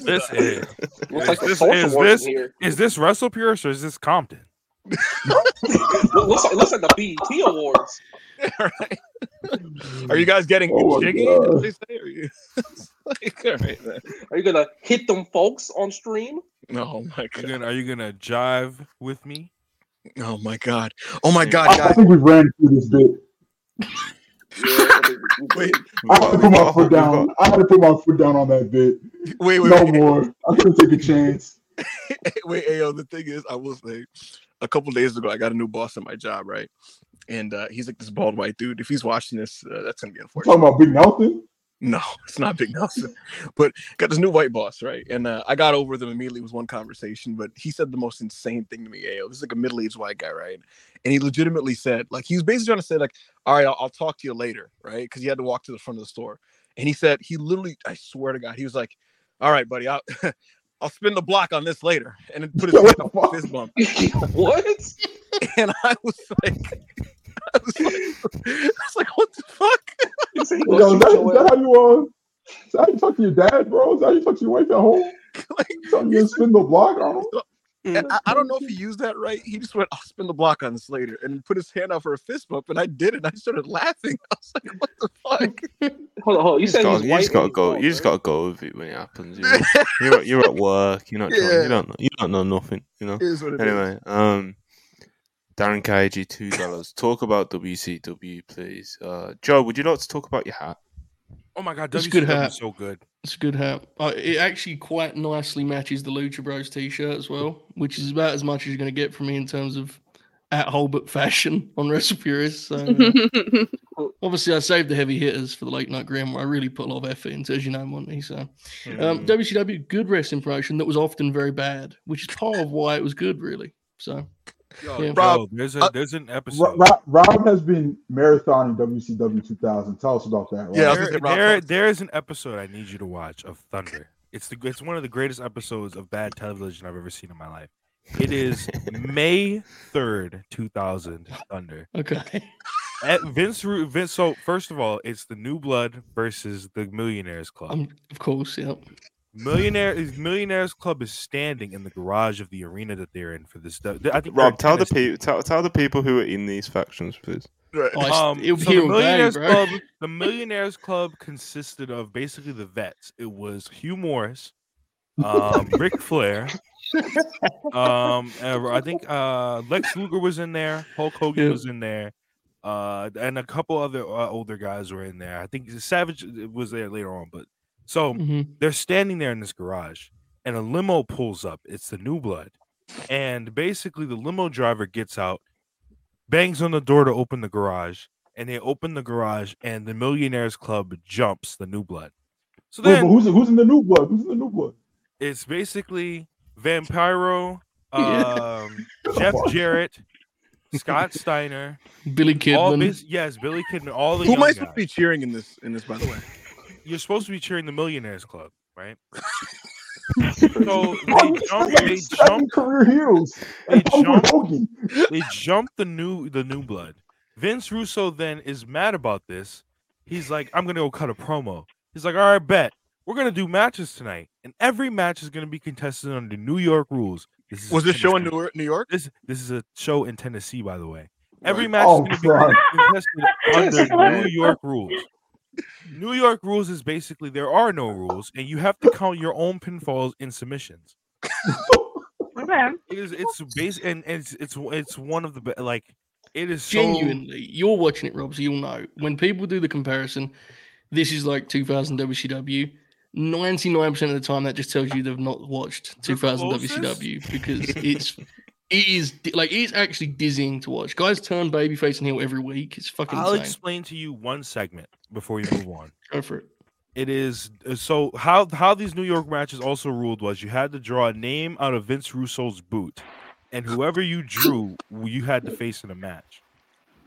this is, Looks like the is, social is this here. is this Wrestle Purist or is this Compton? It looks like, looks like the BET Awards. Are you guys getting Oh jiggy? God. As they say? Are you like, all right, man. Are you gonna hit them folks on stream? Oh my Are you gonna, are you gonna jive with me? Oh my god! Oh my god, I, I think we ran through this bit. Wait, I had to put my foot down. I had to put my foot down on that bit. Wait, wait, no wait. more. I couldn't take a chance. Wait, Ayo, the thing is, I will say, a couple days ago, I got a new boss at my job, right? And uh, he's like this bald white dude. If he's watching this, uh, that's gonna be unfortunate. Talking about Big Nelson. No, it's not Big Nelson. But got this new white boss, right? And uh, I got over with him immediately. It was one conversation, but he said the most insane thing to me. Ayo, this is like a middle-aged white guy, right? And he legitimately said, like, he was basically trying to say, like, all right, I'll, I'll talk to you later, right? Because he had to walk to the front of the store. And he said, he literally, I swear to God, he was like, all right, buddy, I'll, I'll spin the block on this later, and then put his hand up a fist bump. what? And I was like, I was like, I was like, what the fuck? Yo, is, that, is that how you uh? Is that how you talk to your dad, bro? Is that how you talk to your wife at home? Telling you to spin the block on him? And I, I don't know if he used that right. He just went, I'll spin the block on Slater and put his hand out for a fist bump, and I did it. I started laughing. I was like, what the fuck? Hold on, hold on. You You just said gotta, you just gotta go. You just gotta go with it when it happens. You know? you're you're at work. You're not. trying- You don't. know- You don't know nothing. You know. It is what it anyway, um, Darren KG two dollars. Talk about WCW, please. Uh, Joe, would you like to talk about your hat? Oh my god, It's a good hat. is so good. It's a good hat. Uh, it actually quite nicely matches the Lucha Bros t-shirt as well, which is about as much as you're going to get from me in terms of at Holbert fashion on Wrestle So, uh, obviously, I saved the heavy hitters for the late night gram, where I really put a lot of effort into, as you know, Monty. So, um, Mm. WCW, good wrestling promotion that was often very bad, which is part of why it was good, really. So, Yo, yeah. Joe, there's a there's an episode. Rob, Rob, Rob has been marathoning WCW 2000. Tell us about that. Rob. there, there, there is an episode I need you to watch of Thunder. It's the it's one of the greatest episodes of bad television I've ever seen in my life. It is May third, two thousand. Thunder. okay. At Vince, Ru- Vince. So first of all, it's the New Blood versus the Millionaires Club. Um, of course, yeah. Millionaire is Millionaires Club is standing in the garage of the arena that they're in for this. I think Rob, tell the people, tell, tell the people who are in these factions, please. Um, it'll so the all day, Millionaires bro. Club, the Millionaires Club consisted of basically the vets. It was Hugh Morrus, um, Ric Flair, um, uh, I think uh, Lex Luger was in there, Hulk Hogan Yeah. was in there, uh, and a couple other uh, older guys were in there. I think Savage was there later on, but so Mhm. they're standing there in this garage, and a limo pulls up. It's the New Blood, and basically the limo driver gets out, bangs on the door to open the garage, and they open the garage, and the Millionaires Club jumps the New Blood. So Wait, then but who's who's in the new blood? Who's in the new blood? it's basically Vampiro, um, Jeff Jarrett, Scott Steiner, Billy all Kidman. this- yes, Billy Kidman. All the Who am I young supposed to guys. be cheering in this? In this, by the way. You're supposed to be cheering the Millionaires Club, right? so they jump, they jump, career heroes. they jump, they jump the new the new blood. Vince Russo then is mad about this. He's like, I'm gonna go cut a promo. He's like, all right, bet we're gonna do matches tonight, and every match is gonna be contested under New York rules. This is Was this show in New York? New York? This this is a show in Tennessee, by the way. Every Right. match Oh, is going to be contested under New York rules. New York rules is basically there are no rules, and you have to count your own pinfalls in submissions. Okay. It is it's base and it's it's it's one of the be- like it is so Genuinely, you're watching it, Rob, so you'll know. When people do the comparison, this is like 2000 WCW. 99% of the time, that just tells you they've not watched 2000 WCW because it's it is like it's actually dizzying to watch. Guys turn babyface and heel every week. It's fucking I'll insane. explain to you one segment before you move on. Go for it. It is uh, so how how these New York matches also ruled was you had to draw a name out of Vince Russo's boot, and whoever you drew, you had to face in a match.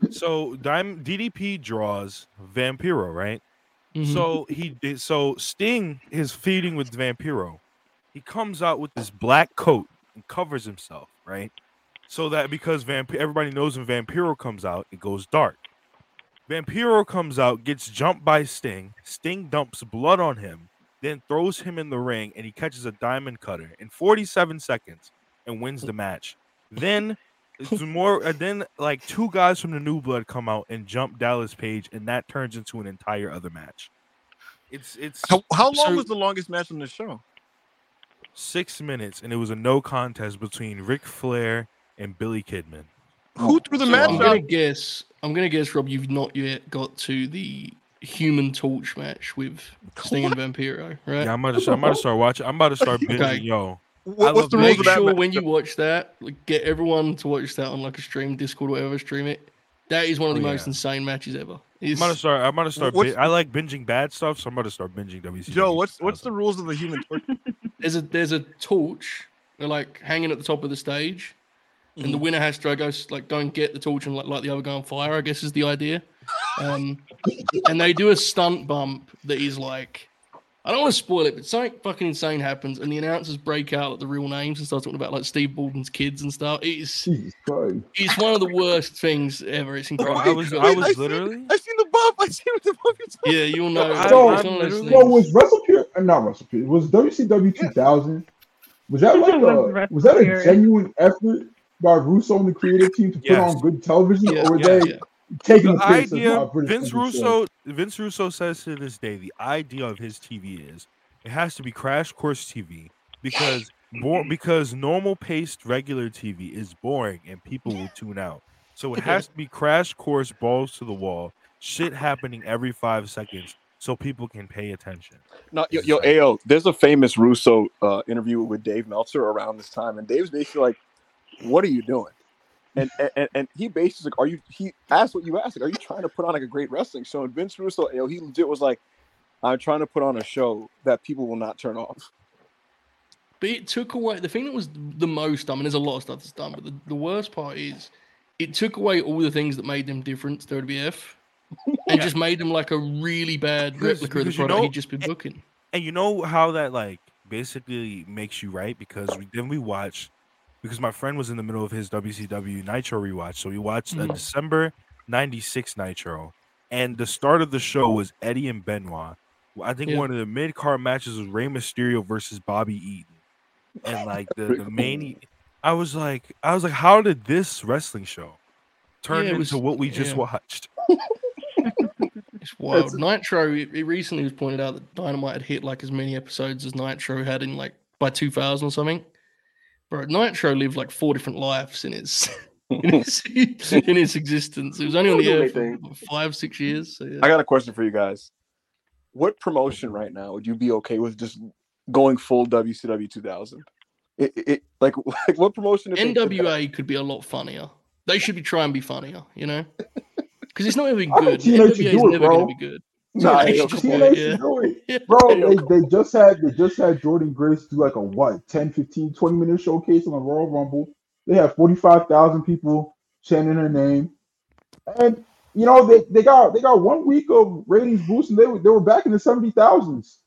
So DDP draws Vampiro, right? Mhm. So he did. So Sting is feeding with Vampiro. He comes out with this black coat and covers himself, right? So that because Vamp everybody knows when Vampiro comes out, it goes dark. Vampiro comes out, gets jumped by Sting. Sting dumps blood on him, then throws him in the ring, and he catches a diamond cutter in 47 seconds and wins the match. Then it's more. And then like two guys from the New Blood come out and jump Dallas Page, and that turns into an entire other match. It's it's How, how long so- was the longest match on the show? Six minutes, and it was a no contest between Ric Flair and Billy Kidman. Who oh, threw the So match I'm gonna guess. I'm gonna guess, Rob. You've not yet got to the Human Torch match with Sting and Vampiro, right? Yeah, I'm about to. I'm about to start watching. I'm about to start binging. Okay. Yo, What- I what's love the rules Make of that sure match? when you watch that, like, get everyone to watch that on like a stream, Discord, whatever, stream it. That is one of the Oh, most yeah. insane matches ever. I'm gonna start. I'm gonna start. What's- Bin- I like binging bad stuff, so I'm gonna start binging WCW. Joe, what's what's the rules of the human torch? there's a there's a torch, they're like hanging at the top of the stage, and the Mm-hmm. winner has to go like go and get the torch and like light the other guy on fire. I guess is the idea. Um, and they do a stunt bump that is like, I don't want to spoil it, but something fucking insane happens, and the announcers break out like the real names and start talking about like Steve Borden's kids and stuff. It's Jesus Christ. it's one of the worst things ever. It's incredible. I was. I was I see- literally. I seen the bump. I seen what the bump you're talking yeah, you'll know. I- It's So, one of those literally- so was WrestlePure, uh, not WrestlePure, was WCW 2000, was that like a, was that a genuine effort by Russo and the creative team to put Yes. on good television, Yeah, or were yeah, they yeah. Taking The the idea, how Vince people should? Russo, Vince Russo says to this day, the idea of his TV is it has to be crash course TV because more because normal paced regular TV is boring and people will tune out. So it has to be crash course balls to the wall, shit happening every five seconds, so people can pay attention. No, yo, yo, Ao, there's a famous Russo uh, interview with Dave Meltzer around this time, and Dave's basically like, "What are you doing?" And and, and he basically like, "Are you?" He asked what you asked, like, "Are you trying to put on like a great wrestling show?" And Vince Russo, yo, he legit was like, "I'm trying to put on a show that people will not turn off." But it took away the thing that was the most I mean, there's a lot of stuff that's done, but the, the worst part is it took away all the things that made them different to WWF and just made them like a really bad replica of the because you product know- he'd just been booking. And you know how that like basically makes you right because we, then we watched because my friend was in the middle of his WCW Nitro rewatch, so we watched a Mhm. December '96 Nitro, and the start of the show was Eddie and Benoit. I think Yeah. one of the mid card matches was Rey Mysterio versus Bobby Eaton, and like the the main. I was like, I was like, how did this wrestling show turn Yeah, it into was- what we just watched? It's wild. Nitro, it, it recently was pointed out that Dynamite had hit like as many episodes as Nitro had in like by 2000 or something. Bro, Nitro lived like four different lives in its in its, in its existence. It was only on the air for what, five, six years. So yeah. I got a question for you guys. What promotion right now would you be okay with just going full WCW 2000? It, it, it- like like what promotion? if they did that? NWA could be a lot funnier. They should be trying to be funnier, you know? Because it's not going to be good. NWA is never going to be good. Nah, TNA yo, should come on. do it. Bro, they, they just had they just had Jordynne Grace do like a what 10, 15, 20 minute showcase on the Royal Rumble. They have 45,000 people chanting her name. And you know, they, they got they got one week of ratings boost and they were they were back in the 70,000s.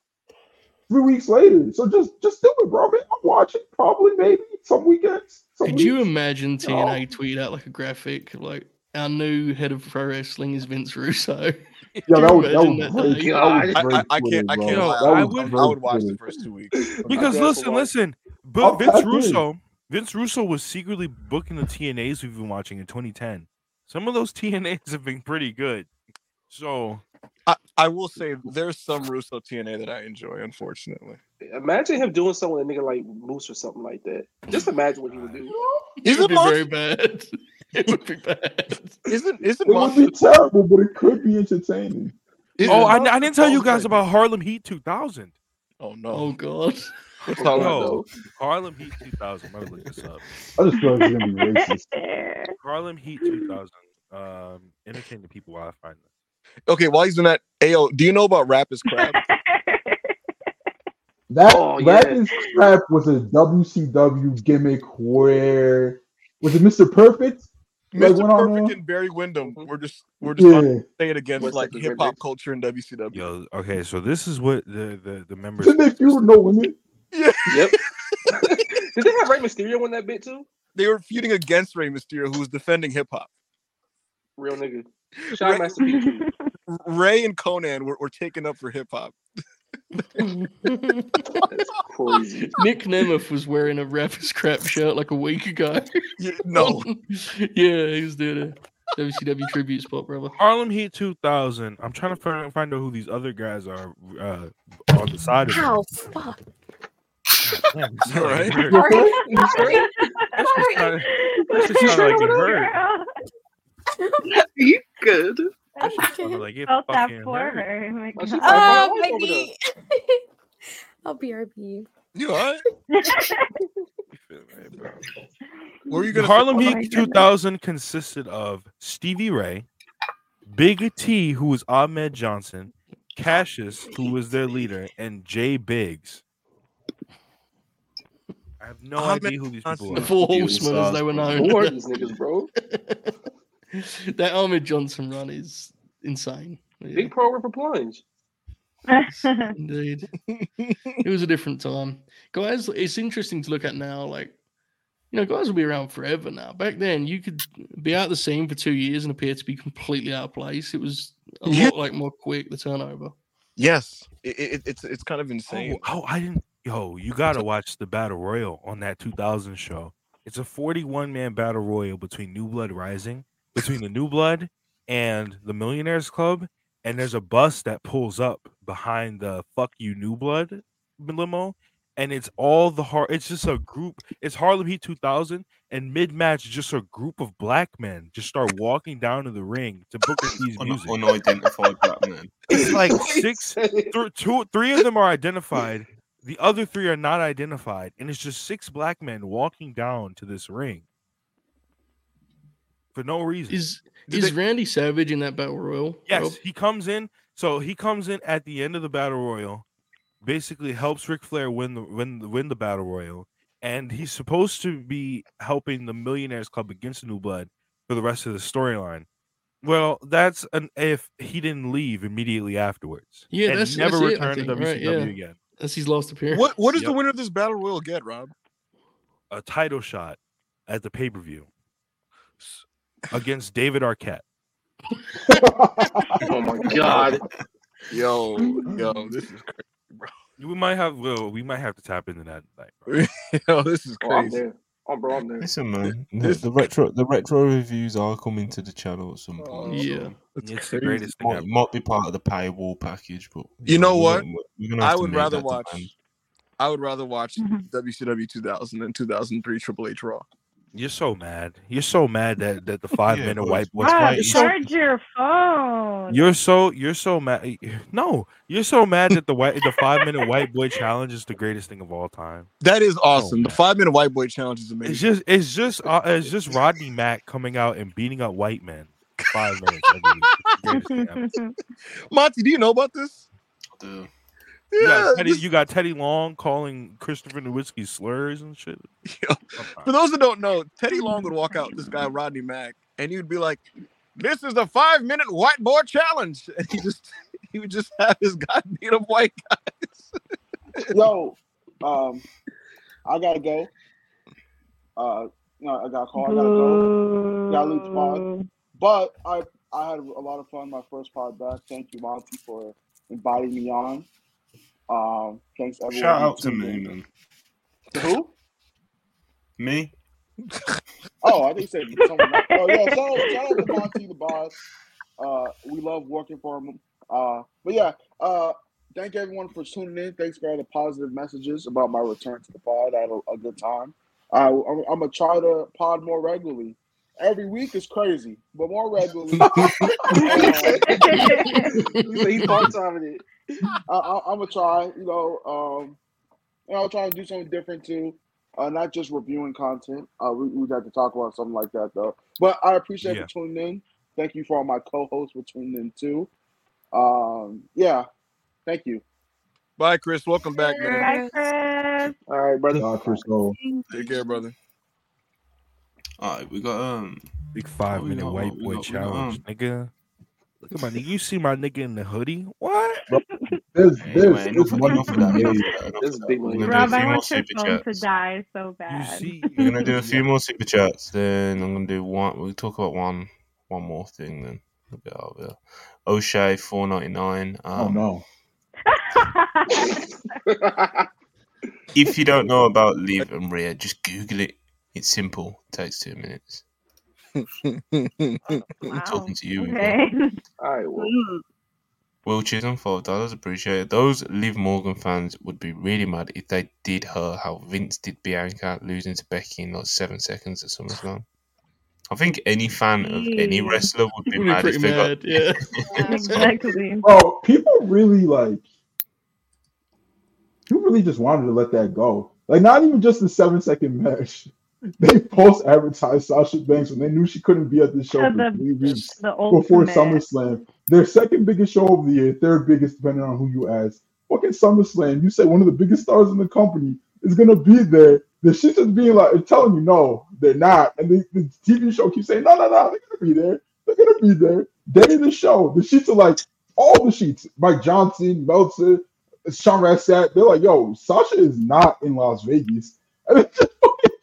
Three weeks later. So just just do it, bro. Man, I'm watching probably maybe some weekends. Some Could you weeks. imagine You know? TNA tweet out like a graphic like our new head of pro wrestling is Vince Russo? Yeah, that would that Imagine would break. day. That would I, I, I can't. I can't. Yo, I would would. I would watch the first two weeks. Because listen, listen, I'll but Vince. Russo, Vince Russo was secretly booking the TNAs we've been watching in 2010. Some of those TNAs have been pretty good. So I, I will say there's some Russo TNA that I enjoy. Unfortunately, Imagine him doing something with a nigga like Moose or something like that. Just imagine what he would do. It would be very bad. It would be bad. Isn't isn't It would be terrible, but it could be entertaining. Oh, I, I didn't tell you guys about Harlem Heat 2000. Oh no! Oh god. Yo, Harlem Heat 2000. I'm gonna look this up. I just feel like it's gonna be racist. Harlem Heat 2000. Um, entertain the people while I find this. Okay, while he's doing that, Ayo, do you know about Rap is Crap? That Oh, Rap yeah. is Crap was a WCW gimmick where was it Mr. Perfect? Like, Mr. went Perfect there? and Barry Windham. Mm-hmm. We're just we're just Yeah. on say it against What's like hip hop culture in WCW. Yo, okay, so this is what the the, the members. Didn't they feud no women? Yep. Did they have Rey Mysterio in that bit too? They were feuding against Rey Mysterio, who was defending hip hop. Real nigga. Rey, Master P. too. Rey and Konnan were, were taking up for hip hop. That's crazy. Nick Nemeth was wearing a Rap is Crap shirt like a week ago. no. yeah, he was doing a WCW tribute spot, brother. Harlem Heat 2000. I'm trying to find, find out who these other guys are uh, on the side of it. Ow, fuck. Damn, you sound All like right. you hurt. Sorry. You sure? That just sounded- that just sounded like it hurt. Are you good? That just sounded like it Felt that fucking for hurt. her. My she God. probably my my wife over there. knee. I'll BRB. You all right? What were oh, you The gonna Harlem Oh my Heat goodness. 2000 consisted of Stevie Ray, Big T, who was Ahmed Johnson, Cassius, who was their leader, and Jay Biggs. I have no Ahmed idea who these people are. The are. Four Horsemen, as they were known. Who are these niggas, bro? that Ahmed Johnson run is insane. Yeah, Big program for plunge. indeed. it was a different time. Guys, it's interesting to look at now. Like, you know, guys will be around forever now. Back then, you could be out the scene for two years and appear to be completely out of place. It was a Yeah. lot like more quick, the turnover. Yes, it, it, it's it's kind of Oh, insane. oh, I didn't. Yo, you gotta watch the Battle Royal on that 2000 show. It's a 41 man battle royal between New Blood Rising, between the New Blood and the Millionaires Club. And there's a bus that pulls up behind the Fuck You New Blood limo. And it's all the hard. It's just a group. It's Harlem Heat 2000, and mid match, just a group of black men just start walking down to the ring to book these Un- music. unidentified black man. It's like six, th- two, three of them are identified. The other three are not identified, and it's just six black men walking down to this ring for no reason. Is Did is they- Randy Savage in that battle royal? yes, Rob? he comes in. So he comes in at the end of the battle royal, basically helps Ric Flair win the win the, win the battle royal, and he's supposed to be helping the Millionaires Club against the New Blood for the rest of the storyline. Well, that's an if he didn't leave immediately afterwards. Yeah, and that's- never that's it, I returned to think, right, WCW yeah. again. That's his last appearance. What what does Yep. the winner of this battle royal get, Rob? A title shot at the pay per view against David Arquette. Oh my god. Yo, yo, this is crazy, bro. We might have well, we might have to tap into that tonight. bro. yo, this is Oh, I'm crazy. there. Oh, bro, I'm there. Listen, man, the, the retro the retro reviews are coming to the channel at some point. so Yeah. It's It's the crazy. greatest thing might, might be part of the paywall package, but You know we're what? gonna- we're I would rather watch. demand. I would rather watch Mhm. WCW 2000 than 2003 Triple H Raw. You're so mad. You're so mad that that the five Yeah, minute but white boy. what's Rob, right You're is- so, charge your phone. you're so you're so mad. No, you're so mad that the white the five minute white boy challenge is the greatest thing of all time. That is awesome. the five minute white boy challenge is amazing. It's just it's just uh, it's just Rodney Mack coming out and beating up white men. five minutes. Monty, do you know about this? Dude. You Yeah, got, Teddy, you got Teddy Long calling Christopher Nowinski slurs and shit. For those that don't know, Teddy Long would walk out this guy Rodney Mack, and he would be like, "This is the five minute white boy challenge," and he just he would just have his guy beat up white guys. Yo, um, I gotta go. Uh, no, I got a call. I gotta go. Gotta leave the pod. But I I had a lot of fun. My first pod back. Thank you, Monty, for inviting me on. Um, thanks everyone. Shout out to me, man. To who? Me? Oh, I think you said someone else. Oh yeah, shout out, shout out to Monty the boss. Uh, we love working for him. Uh, but yeah, uh, thank everyone for tuning in. Thanks for all the positive messages about my return to the pod. I had a, a good time. I, I'm, I'm gonna try to pod more regularly. Every week is crazy, but more regularly. He's part time in it. I, I, I'm gonna try. You know, um, you know, I'll try to do something different too. Uh, not just reviewing content. Uh, we we got to talk about something like that though. But I appreciate Yeah. for tuning in. Thank you for all my co-hosts for tuning in too. Um, yeah, thank you. Bye, Chris. Welcome back, man. Bye, Chris. All right, brother. God, Chris, go. Take care, brother. All right, we got um Big five minute white boy got, we got, challenge, um, nigga. Look at my nigga. You see my nigga in the hoodie? What? There's, Anyway, there's, enough there's of- one enough of that, thing. enough of that, enough This is big We're money. gonna do a Rob, I more want your super phone to die so You bad. see? We're gonna do a few more super chats. Then I'm gonna do one. We'll talk about one, one more thing. Then we'll get out of there. O'Shea four ninety nine. Oh Um, no. If you don't know about Liv and Rhea, just Google it. It's simple. takes two minutes. wow. talking to you, Okay. All right, well, Mm. Will Chisholm, five dollars, appreciate it. Those Liv Morgan fans would be really mad if they did her how Vince did Bianca losing to Becky in like seven seconds at SummerSlam. I think any fan of any wrestler would be be mad if they mad, got. yeah. exactly. Bro, people really like. People really just wanted to let that go. Like, not even just the seven second match. They post advertised Sasha Banks when they knew she couldn't be at the show for the- three weeks before. SummerSlam. Their second biggest show of the year, third biggest, depending on who you ask. Fucking SummerSlam. You say one of the biggest stars in the company is gonna be there. The shit just being like, telling you no, they're not. And the, the TV show keeps saying, no, no, no, they're gonna be there. They're gonna be there. Day of the show, the sheets are like all the sheets. Mike Johnson, Meltzer, Sean Ross Sapp. They're like, yo, Sasha is not in Las Vegas. And it's just fucking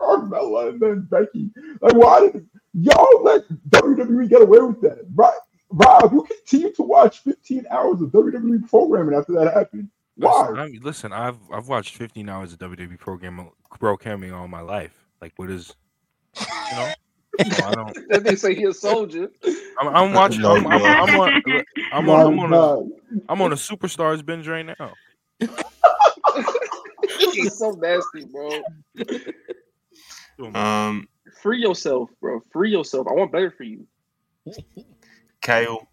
Carmella and then Becky. Like, why did y'all let WWE get away with that? Right, Rob, you continue to watch 15 hours of WWE programming after that happened. Why? Listen, I mean, listen, I've I've watched 15 hours of WWE program programming all my life. Like, what is, you know? So I don't. that nigga say he a soldier. I'm, I'm watching. I'm, I'm, I'm on. I'm on. I'm on, My a, God. I'm on a superstars binge right now. He's so nasty, bro. Um, Free yourself, bro. Free yourself. I want better for you. Kale,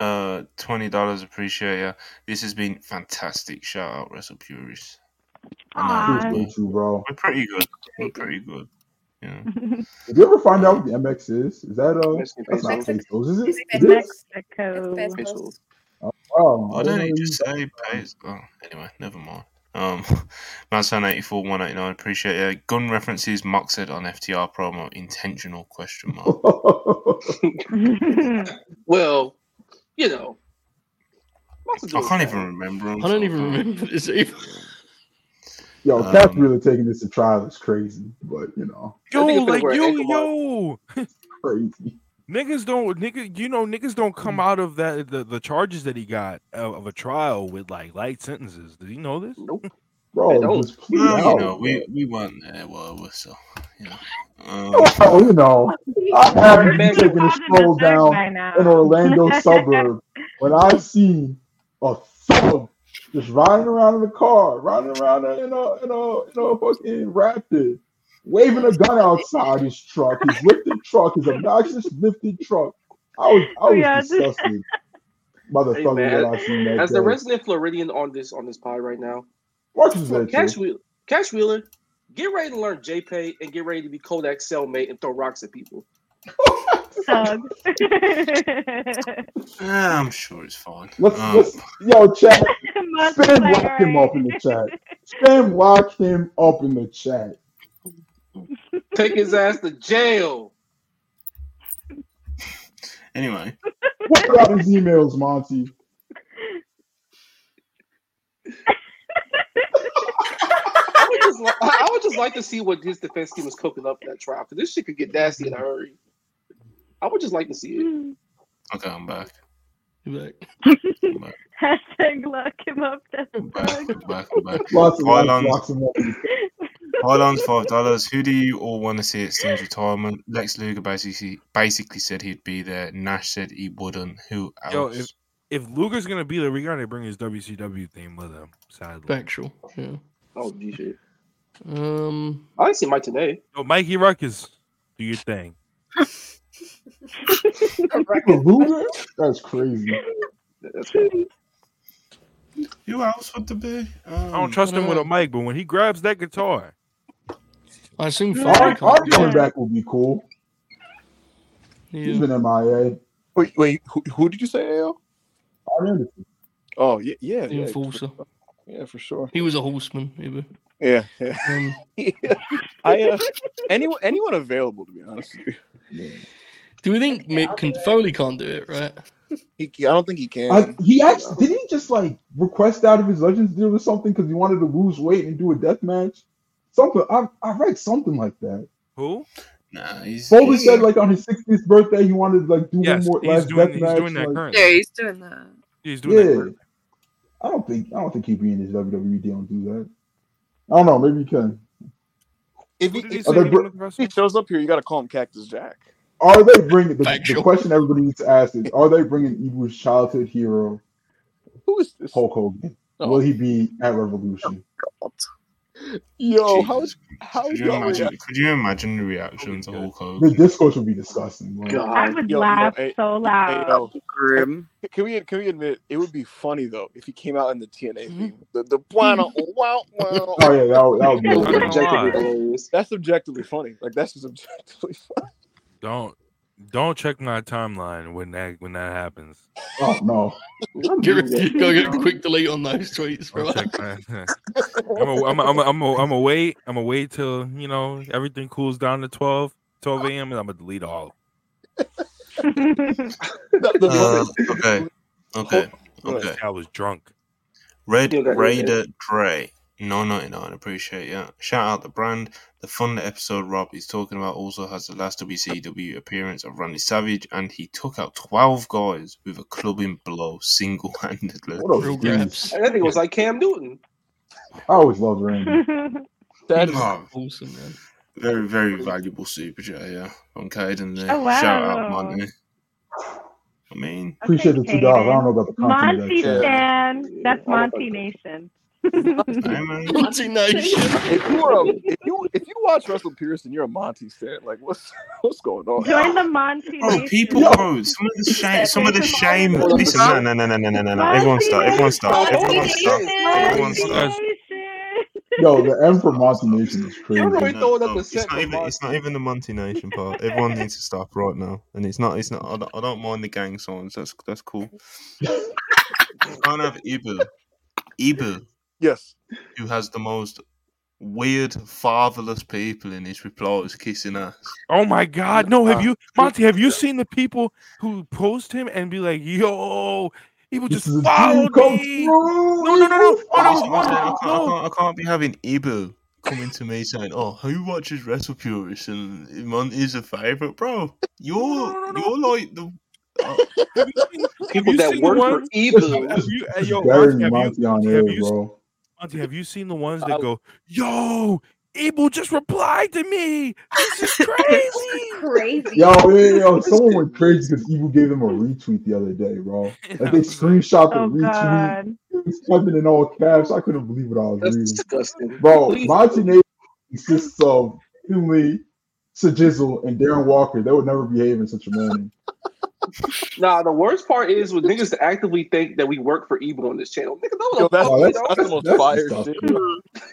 uh, twenty dollars, appreciate ya. This has been fantastic. Shout out Wrestle Purists. I know Truth we're, be true, bro. we're pretty good. We're pretty good. Yeah. Did you ever find out what the MX is? Is that uh? Mexican That's not pesos. pesos, is it? It's It is. Mexico. Pesos. Oh, Why I don't didn't he know just you- say pays? Oh, anyway, never mind. Um, Manson eighty four one eighty nine. Appreciate it. Gun references Mock said on FTR promo. Intentional question mark. Well, you know. I can't even remember. Him, I don't so even remember this either. Yo, Um, Cat's really taking this to trial is crazy, but you know, Yo, think like wear yo, ankle yo, crazy. Niggas don't, nigga, you know, niggas don't come out of that the, the charges that he got of, of a trial with like light sentences. Did you know this? Nope. Bro, don't. just please you know, we we weren't there, were we? So, you know. Um, Oh, you know, I happened to be taking a stroll down an Orlando suburb when I see a thug just riding around in the car, riding around in a in a in a fucking rapid, waving a gun outside his truck, his lifted truck, his obnoxious lifted truck. I was I was Yeah. disgusted by the Hey, thug man, that I seen that As day. the resident Floridian on this on this pod right now, Marcus is there Cash too. Wheeler, Cash Wheeler, get ready to learn JPay and get ready to be Kodak's cellmate and throw rocks at people. Ah, I'm sure it's fine. Let's, Um, let's yo chat. Spam like, lock him up in the chat. Spam lock him up in the chat. Take his ass to jail. Anyway, What about his emails, Monty? I would just, li- I would just like to see what his defense team was cooking up in that trial because this shit could get nasty in a hurry. I would just like to see it. okay, I'm back. Like, Hashtag lock him up. That's a Back, back, back. Lots of Pylons, lots, lots of money. pylons, five dollars. Who do you all want to see at Sting's retirement? Lex Luger basically basically said he'd be there. Nash said he wouldn't. Who else? Yo, if if Luger's gonna be there, we gotta bring his WCW theme with him. Sadly, factual. Yeah. Oh, G shit. Um. I see Mike today. Yo, Mikey Rukus, do your thing. For Luger? That's crazy. That's crazy. Who else would there be? I Um, don't trust him with a mic, but when he grabs that guitar, I assume Our, our can't coming back would be cool. He's been MIA. Wait, wait, who, who did you say, AL? Oh, yeah, yeah, The yeah, enforcer. for, yeah, for sure. He was a horseman. Even. Yeah, yeah. Um, I uh, anyone anyone available to be honest with you. Do we think Mick can, Foley can't do it, right? He, I don't think he can. I, he actually didn't he just like request out of his Legends deal or something because he wanted to lose weight and do a death match. Something I I read something like that. who? Nah, he's. Foley he's- said like on his 60th birthday he wanted to like do Yes, one more he's last doing death he's match. doing that like- currently. Yeah, he's doing that. He's doing that. yeah. currently. I don't think I don't think he'd be in his WWE deal and do that. I don't know. Maybe he can. if he, he if say Are they he br- he shows up here, you got to call him Cactus Jack. Are they bringing the, the question everybody needs to ask is Are they bringing Evil's childhood hero Who is this? Hulk Hogan? Oh. Will he be at Revolution? Yo, how Jesus. how Could you imagine? react? Could you imagine the reaction to Oh my Hulk The discourse would be disgusting. bro. I would Yo, yo, laugh hey, so Hey, loud. yo, Grim. can we can we admit it would be funny though if he came out in the TNA theme? Mm-hmm. The the wow wow wow. Oh yeah, that would, that would be Not gonna. Objectively hilarious. That's objectively funny. Like that's just objectively funny. Don't don't check my timeline when that when that happens. Oh no. Get, go get a quick delete on those tweets, bro. Don't check that. I'm a, I'm a, I'm a, I'm a, I'm a wait. I'm a wait till you know everything cools down to 12 12 a.m. and I'm gonna delete all. The- the Uh, okay, okay, okay. I was drunk. Red You got Raider Dre. No ninety nine, appreciate ya. Shout out the brand. The fun episode Rob is talking about also has the last WCW appearance of Randy Savage, and he took out twelve guys with a clubbing blow single handedly. What a Real beast. I think it was like Cam Newton. I always loved Randy. That is Oh, Awesome, man. very, very valuable super chat yeah. from Caden there. Oh, wow. Shout out Monty. I mean, Appreciate the two dollars. I don't know about the content of Monty that. Stan. That's Monty Nation. Monty Nation. If you are a, if you if you watch Wrestle Purists, you're a Monty fan. Like what's what's going on? Join the Monty. Oh, people, Yo. bro. Some of the shame. Some of the shame. Listen, no, no, no, no, no, no, no. no. Everyone stop. Everyone stop. Everyone stop. Everyone stop. Yo, the M for Monty Nation is crazy. Everybody no, throwing up no, the it's, not even, it's not even the Monty Nation part. Everyone needs to stop right now. And it's not. It's not. I don't, I don't mind the gang songs. That's that's cool. I can't have Ibu. Ibu. Yes. who has the most weird, fatherless people in his replies kissing ass. Oh my God! No, have you, Monty? Have you seen the people who post him and be like, "Yo, people This just is a followed dream come me"? true. No, no, no, no, no, I, can't, I, no. can't, I can't be having Ibu coming to me saying, "Oh, who watches Wrestle Purists and Monty's a favorite, bro." You're no, no, no. you're like the. uh, Have you seen, have People you that work for ones? Ibu. Have you, hey, yo, Bury Monty, have you, Monty have you bro. Monty, have you seen the ones I- that go, "Yo, Abel just replied to me. This is crazy." Crazy. Yo, yo, yo, someone went crazy because Evil gave them a retweet the other day, bro. Like they screenshot the Oh retweet. God. It was typing in all caps. I couldn't believe what I was That's reading. disgusting. Bro, Please. Monty Nation consists of Finley, Sajizzle, and Darren Walker. They would never behave in such a manner. Nah, the worst part is when niggas actively think that we work for Ibu on this channel. Nigga, no, Yo, the that's, fuck Oh, we that's- that's the most that's fire shit.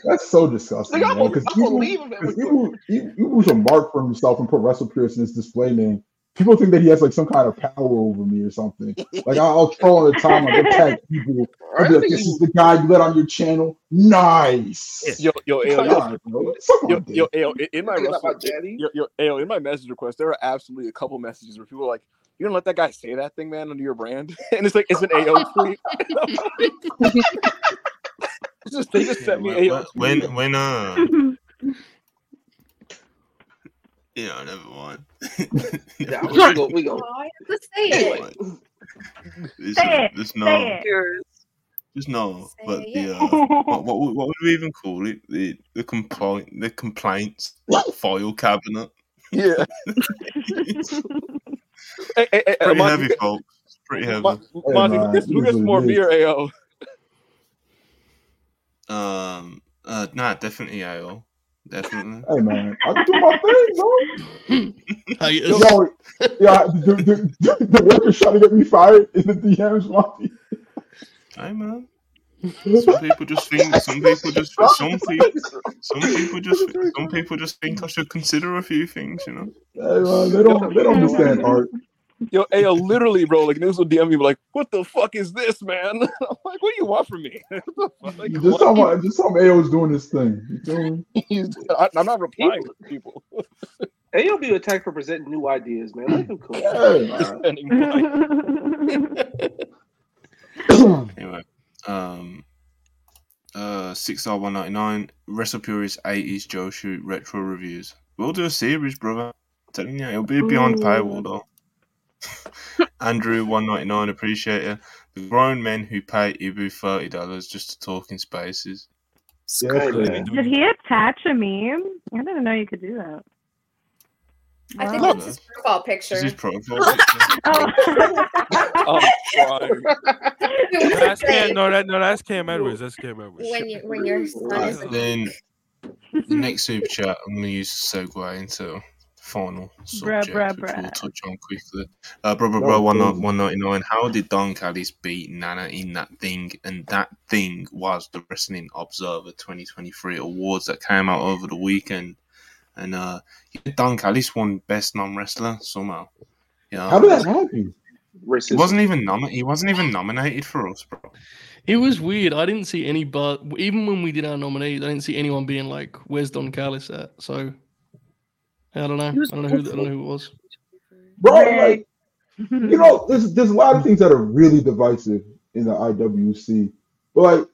That's so disgusting, Nigga, I'm man. gonna, Because I'm gonna Evil, leave him. because Evil, Evil was a mark for himself and put Wrestle Purists as display name. People think that he has like some kind of power over me or something. Like I'll, I'll troll on the time, like attack people. I'll be like, "This is the guy you let on your channel." Nice. Yo, yo, yo, Come yo, on, bro. Suck my yo, yo, yo, in my Talking about Russell, daddy? yo, yo, yo, in my message request, there are absolutely a couple messages where people are like, "You don't let that guy say that thing, man, under your brand," and it's like it's an AO tweet. Just they just sent me AO. when when uh you know never mind Yeah, we go, we go. Let's say Anyway, it. There's, Say it. there's Say no it. there's no but Say the it. uh what, what would- what would we even call it the the complaint the complaints file cabinet Yeah. hey, hey, hey, pretty Monty, heavy folks It's pretty heavy Mon- Monty, who gets, who gets more beer, AO? um uh nah definitely AO definitely Hey man, I do my thing, bro. Hey, Yo, yeah, the, the, the, the workers trying to get me fired in the DMs, Monty. Hey man. Some people just think. Some people just. Some people. Some people just. Some people just think I should consider a few things. You know. Hey man, they don't they don't understand art. Yo, AO, literally, bro, like niggas will DM me like, "What the fuck is this, man?" I'm like, "What do you want from me?" What the fuck? Like, Just tell me, just tell me AO's doing this thing. You feel I, I'm not replying to people. AO be attacked for presenting new ideas, man. Let him cool. Hey. Anyway, um, uh, six star one ninety nine. Wrestle Purist eighties Joe Shoot retro reviews. We'll do a series, brother. telling you, it'll be beyond the paywall though. Andrew one ninety nine. Appreciate it. The grown men who pay Ibu thirty dollars just to talk in spaces. Did he attach a meme? I didn't know you could do that. I think Wow. that's his profile picture. This is profile picture. Oh. That's Cam, no, that no, that's Cam Edwards. That's Cam Edwards. when you when your son Right, is then the next super chat, I'm going to use the segue into the final Bruh, subject, bruh, which we'll touch on quickly. Uh, bro, bro, That bro, one crazy. one ninety nine. How did Don Callis beat Nana in that thing? And that thing was the Wrestling Observer 2023 awards that came out over the weekend. And uh, yeah, Don Callis won Best Non Wrestler somehow. Yeah, How did that happen? He wasn't even nom- He wasn't even nominated for us, bro. It was weird. I didn't see any, but even when we did our nominees, I didn't see anyone being like, "Where's Don Callis at?" So I don't know. I don't know who. I don't know who it was. Bro, like you know, there's there's a lot of things that are really divisive in the IWC. But like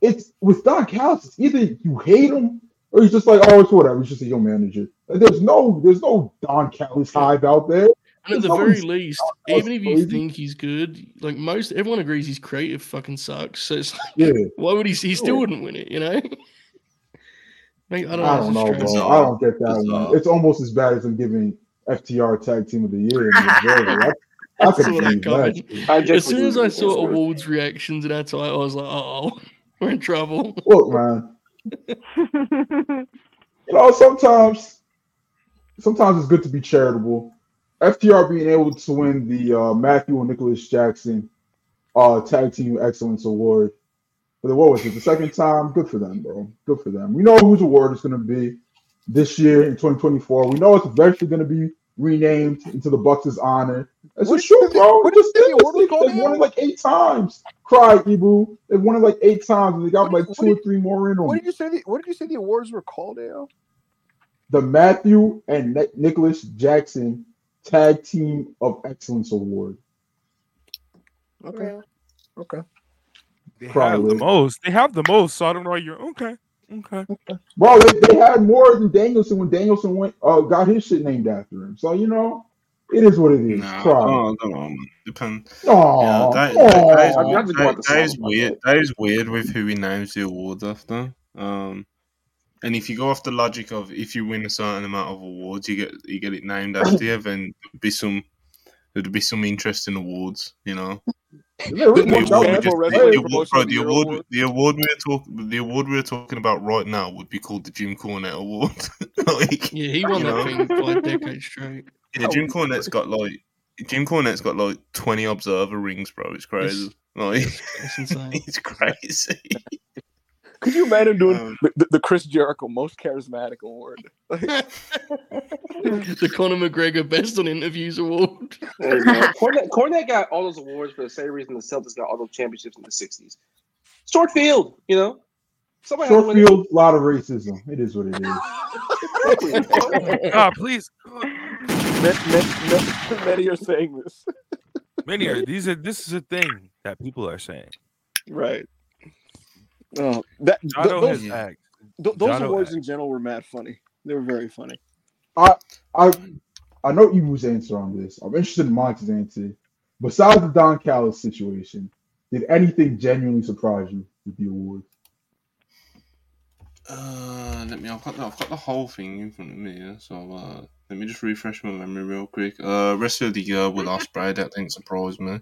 it's with Don Callis, it's either you hate him or he's just like, oh, it's whatever, he's just a young manager. Like, there's no there's no Don Callis hive out there. And at the very least, even if you crazy. think he's good, like most everyone agrees he's creative fucking sucks. So it's like, Yeah. why would he? He still Yeah. wouldn't win it, you know. Like, I don't know. I don't know, strange. bro. I don't get that one. It's almost as bad as them giving FTR Tag Team of the Year. in the Brazil. Like, I, I I could saw that believe coming. that. As soon as I saw awards reactions in our title, I was like, "Oh, we're in trouble." Look, man. You know, sometimes, sometimes it's good to be charitable. FTR being able to win the uh, Matthew and Nicholas Jackson uh, Tag Team Excellence Award for the what was it the second time? Good for them, bro. Good for them. We know whose award it's going to be this year in 2024. We know it's eventually going to be renamed into the Bucks' honor. That's just true, bro. What just the award was? They've won it like eight times. Cry, Ibu. They've won it like eight times, and they got like two or three more in them. What did you say? The, what did you say the awards were called, AO? the Matthew and Ni- Nicholas Jackson Tag Team of Excellence Award. Okay. Okay. They Cry, have the most. They have the most. So I don't know. why You're okay. Okay. Bro, they, they had more than Danielson when Danielson went uh, got his shit named after him. So you know, it is what it is. Nah, Cry. oh, come on, man. Depend. Aw, yeah, that, aw. that, that is, weird- have to go that- that is weird. That is weird with who he names the awards after. Um, and if you go off the logic of if you win a certain amount of awards, you get you get it named after you, then there'd be some there'd be some interesting awards, you know. There is The one award, we Tampa just, Wrestling the, award, Promotion bro, of the the Year award, award. the award we're talking, the award we're talking about right now would be called the Jim Cornette Award. like, Yeah, he won you that know? thing five decades straight. Yeah, Jim Cornette's got like Jim Cornette's got like twenty observer rings, bro. It's crazy. Like it's insane. it's crazy. Could you imagine doing um, the, the, Chris Jericho most charismatic award? the Conor McGregor best on interviews award. Hey, Cornette, Cornette got all those awards for the same reason the Celtics got all those championships in the '60s. Short field, you know. Somebody Short field, a lot of racism. It is what it is. God, please. Many, many are saying this. Many are. These are. This is a thing that people are saying. Right. Oh, that th- those, th- those awards in general were mad funny. They were very funny. I I I know Evil's answer on this. I'm interested in Mike's answer. Besides the Don Callis situation, did anything genuinely surprise you with the awards? Uh, let me. I've got the, I've got the whole thing in front of me. Yeah? So uh, let me just refresh my memory real quick. Uh, rest of the year with Ospreay, that didn't surprise me.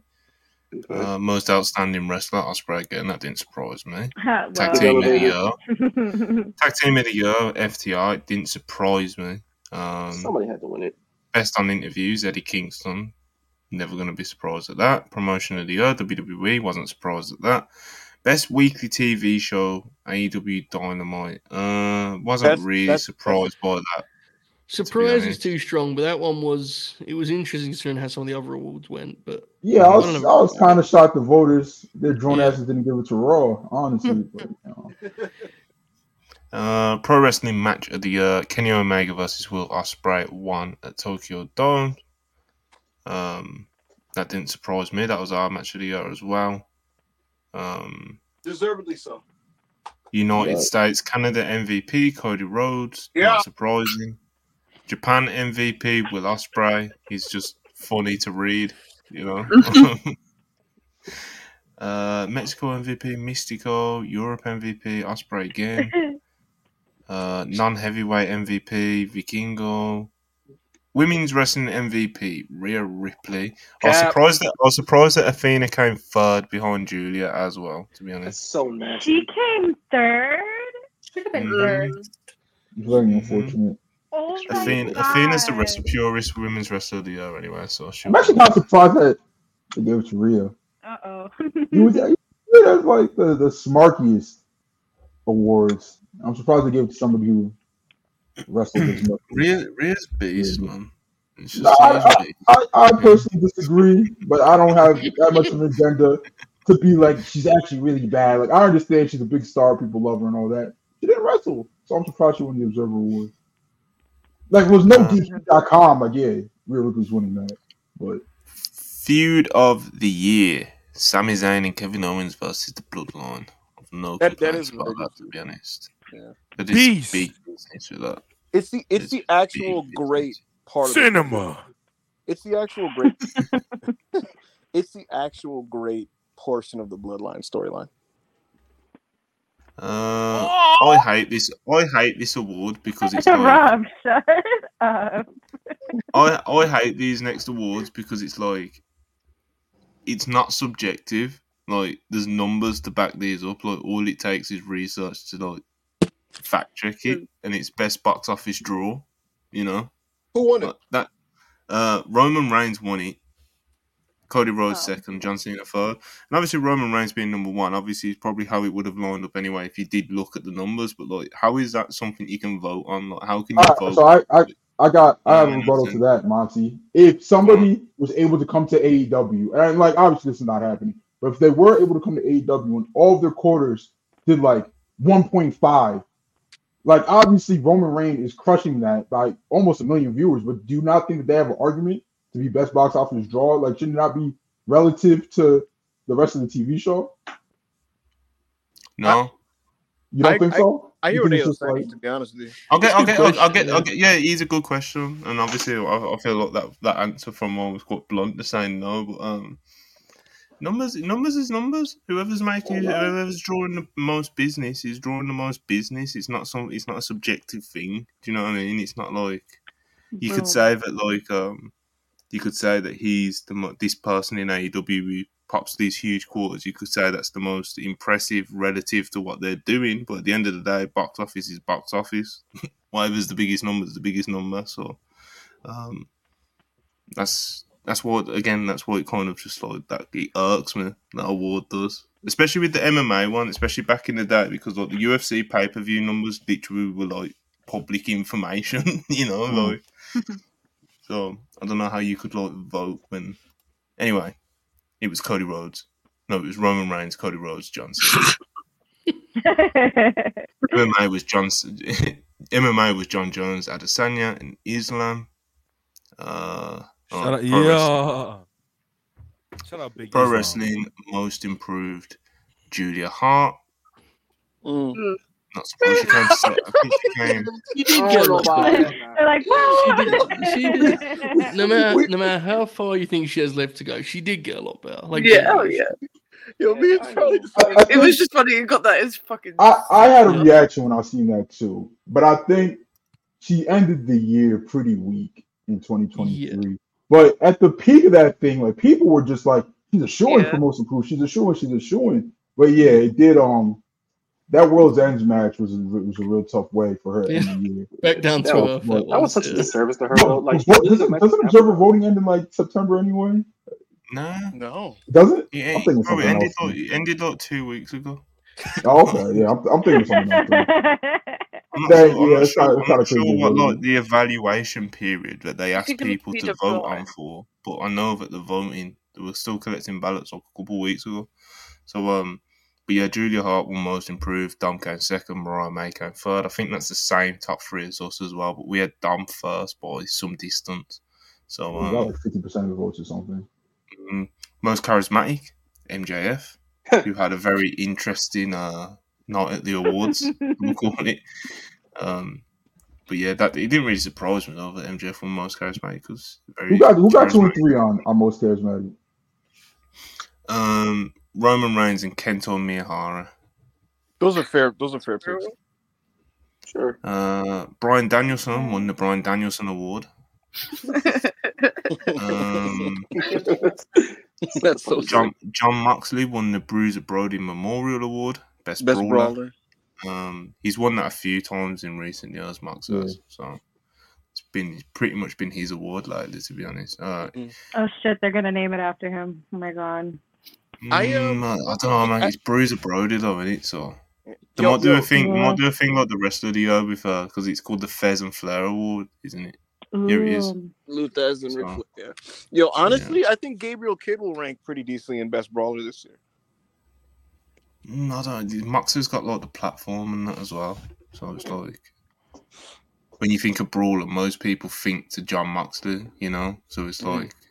Uh, most outstanding wrestler, Ospreay again, that didn't surprise me. well, Tag team of the year, tag team of the year, FTR, didn't surprise me. Um, Somebody had to win it. Best on interviews, Eddie Kingston. Never going to be surprised at that. Promotion of the year, WWE, wasn't surprised at that. Best weekly TV show, AEW Dynamite. Uh, wasn't that's, really that's, surprised that's, by that. Surprise to is too strong, but that one was it was interesting considering how some of the other awards went. But yeah, I was, I, I was kind of shocked the voters their drone yeah. asses didn't give it to Raw, honestly. but, you know. uh, pro wrestling match of the year: Kenny Omega versus Will Ospreay won at Tokyo Dome. Um, that didn't surprise me. That was our match of the year as well. Um, Deservedly so. United yeah. States, Canada MVP, Cody Rhodes. Yeah. Not surprising. Japan MVP with Ospreay. He's just funny to read, you know. uh, Mexico MVP, Místico. Europe MVP, Ospreay again. Uh, non heavyweight MVP, Vikingo. Women's wrestling MVP, Rhea Ripley. I was surprised that I was surprised that Athena came third behind Julia as well. To be honest, That's so nasty. She came third. Should have been mm-hmm. third. Very unfortunate. Oh Athena, God. Athena's the wrestler, purest women's wrestler of the year anyway. So she I'm actually not surprised that they gave it to Rhea. Uh oh. he was yeah, that's like the, the smarkiest awards. I'm surprised they gave it to somebody who wrestled as much. Rhea, Rhea's beast, man. No, I, I, I, personally disagree, but I don't have that much of an agenda to be like she's actually really bad. Like I understand she's a big star, people love her and all that. She didn't wrestle, so I'm surprised she won the Observer Award. Like, it was no uh, DQ.com. Like, yeah, Rhea Ripley's winning that. But feud of the year: Sami Zayn and Kevin Owens versus the Bloodline. No that, that is about that, to be honest. Yeah, that is big business with that. It's the it's, it's the actual great part cinema. Of it's the actual great. it's the actual great portion of the Bloodline storyline. Uh, I hate this. I hate this award because it's like, Rob. Shut up. I I hate these next awards because it's like it's not subjective. Like there's numbers to back these up. Like all it takes is research to like fact check it, mm. and it's best box office draw. You know who won it? That uh, Roman Reigns won it Cody Rhodes oh. second, John Cena third, and obviously Roman Reigns being number one. Obviously, is probably how it would have lined up anyway if you did look at the numbers. But like, how is that something you can vote on? Like, how can you uh, vote? So I, I, I got I have a mm-hmm. rebuttal to that, Monty. If somebody mm-hmm. was able to come to AEW, and like obviously this is not happening, but if they were able to come to AEW and all of their quarters did like 1.5, like obviously Roman Reigns is crushing that by almost a million viewers. But do you not think that they have an argument to be best box office draw? Like, shouldn't not be relative to the rest of the TV show? No. You don't I, think so? I, I hear what they saying, like... to be honest with you. I'll get, I'll get, I'll, I'll get, I'll get, yeah, he's a good question. And obviously, I, I feel like that, that answer from one was quite blunt to saying no, but, um, numbers, numbers is numbers. Whoever's making, whoever's drawing the most business is drawing the most business. It's not some, it's not a subjective thing. Do you know what I mean? It's not like, you could say that, like, um, you could say that he's the this person in AEW who pops these huge quarters. You could say that's the most impressive relative to what they're doing. But at the end of the day, box office is box office. Whatever's the biggest number is the biggest number. So um, that's that's what again. That's what it kind of just like that. It irks me that award does. especially with the MMA one, especially back in the day, because like the UFC pay per view numbers literally were like public information, you know, Mm. like. so I don't know how you could like vote when. Anyway, it was Cody Rhodes. No, it was Roman Reigns, Cody Rhodes, John Cena. MMA was John. MMA was Jon Jones, Adesanya, and Islam. Uh, Shout oh, out, pro yeah. wrestling- Shout out Big Pro Islam. wrestling most improved. Julia Hart. Mm. Not surprised she came. se- I think she came. She did I get don't know locked about out. that, man. They're like, She did. She did. No matter, no matter how far you think she has left to go, she did get a lot better. Like yeah, oh genuinely. yeah. Yo, me and Charlie. I, I It was just funny. You got that. It's fucking. I, I had a reaction when I seen that too, but I think she ended the year pretty weak in 2023. But at the peak of that thing, like people were just like, "She's a showing Yeah. for most improved. She's a showing. She's a showing." But yeah, it did. Um, that World's Ends match was a, was a real tough way for her Yeah. in the year. Back down to That earth. was- That That was was, such a disservice to her. though. Like, What- this is a doesn't, match doesn't after- observer voting end in like September anyway? No, No. Does it? it, I'm thinking bro, it ended else. like, ended like two weeks ago. Oh, okay, yeah, I'm, I'm thinking something else. I'm not That- sure, I'm yeah, sure, I'm not sure crazy, what isn't like the evaluation period that they asked people to vote on for, but I know that the voting they were still collecting ballots like a couple of weeks ago. So um, but yeah, Julia Hart won most improved, Dom came second, Mariah May came third. I think that's the same top three as us as well, but we had Dom first by some distance. So We um, like 50 percent of the votes or something. mm, most charismatic, MJF, who had a very interesting uh night at the awards. we'll call it. Um, but yeah, that it didn't really surprise me though that MJF won most charismatic because very Who got who got two and three on on most charismatic? Um, Roman Reigns and Kento Miyahara. Those are fair. Those are fair picks. Sure. Uh, Bryan Danielson won the Bryan Danielson Award. Um, That's so John Jon Moxley won the Bruiser Brody Memorial Award, best, Best brawler. brawler. Um, he's won that a few times in recent years, Mox has. So it's been pretty much been his award lately, to be honest. Uh, Oh shit, they're gonna name it after him. Oh my god. I, mm, I, I don't know, man. It's Bruiser Brody though, isn't it? So they Yo, might do yo. a thing. Yeah. might do a thing like the rest of the year with uh, because it's called the Thesz and Flair Award, isn't it? Here it is. Ooh. Lou Thesz and Ric So- Flair. Yeah. Yo, honestly, I think Gabriel Kidd will rank pretty decently in best brawler this year. Mm, I don't. Mox has got like the platform and that as well. So it's like when you think of brawler, most people think to Jon Moxley, you know. So it's Mhm. like so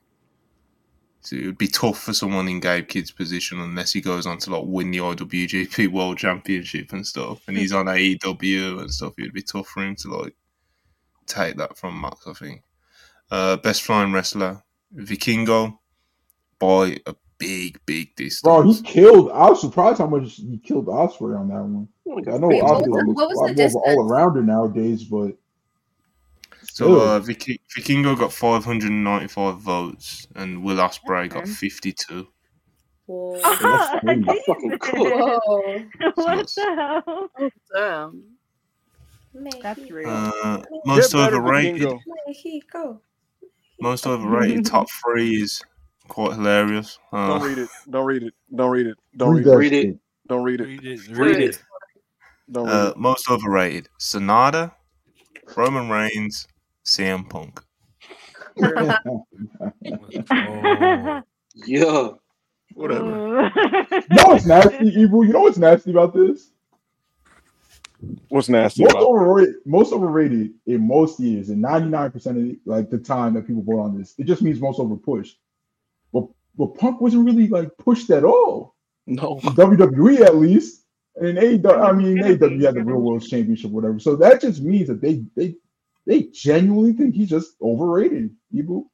it would be tough for someone in Gabe Kidd's position unless he goes on to like win the IWGP World Championship and stuff, and he's on AEW and stuff. It'd be tough for him to like take that from Mox. I think. Uh, best flying wrestler, Vikingo, by a big, big distance. Bro, he killed. I was surprised how much he killed Ospreay on that one. I know Wait, what Ospreay was the- what was the more of an distance? all arounder nowadays, but So uh, Viki- Vikingo got 595 votes, and Will Ospreay got 52. Whoa. that's crazy. That's fucking cool. Whoa. what the hell? Oh, damn. That's real. Uh, most overrated. Vikingo. Mexico. Most overrated top three is quite hilarious. Don't Uh, read it. Don't read it. Don't read it. Don't Read read it. Read it. Don't read it. Read it. Read Read it. it. Don't read uh, it. most overrated: Sanada, Roman Reigns, CM Punk. Oh. Yeah. Whatever. no, it's know nasty, Evil? You know what's nasty about this? What's nasty Most about overrated, most overrated in most years, and ninety nine percent of the, like the time that people vote on this, it just means most overpushed. But but Punk wasn't really like pushed at all. No. WWE at least, and AEW. I mean AEW had the Real World Championship, whatever. So that just means that they they they genuinely think he's just overrated. Evil.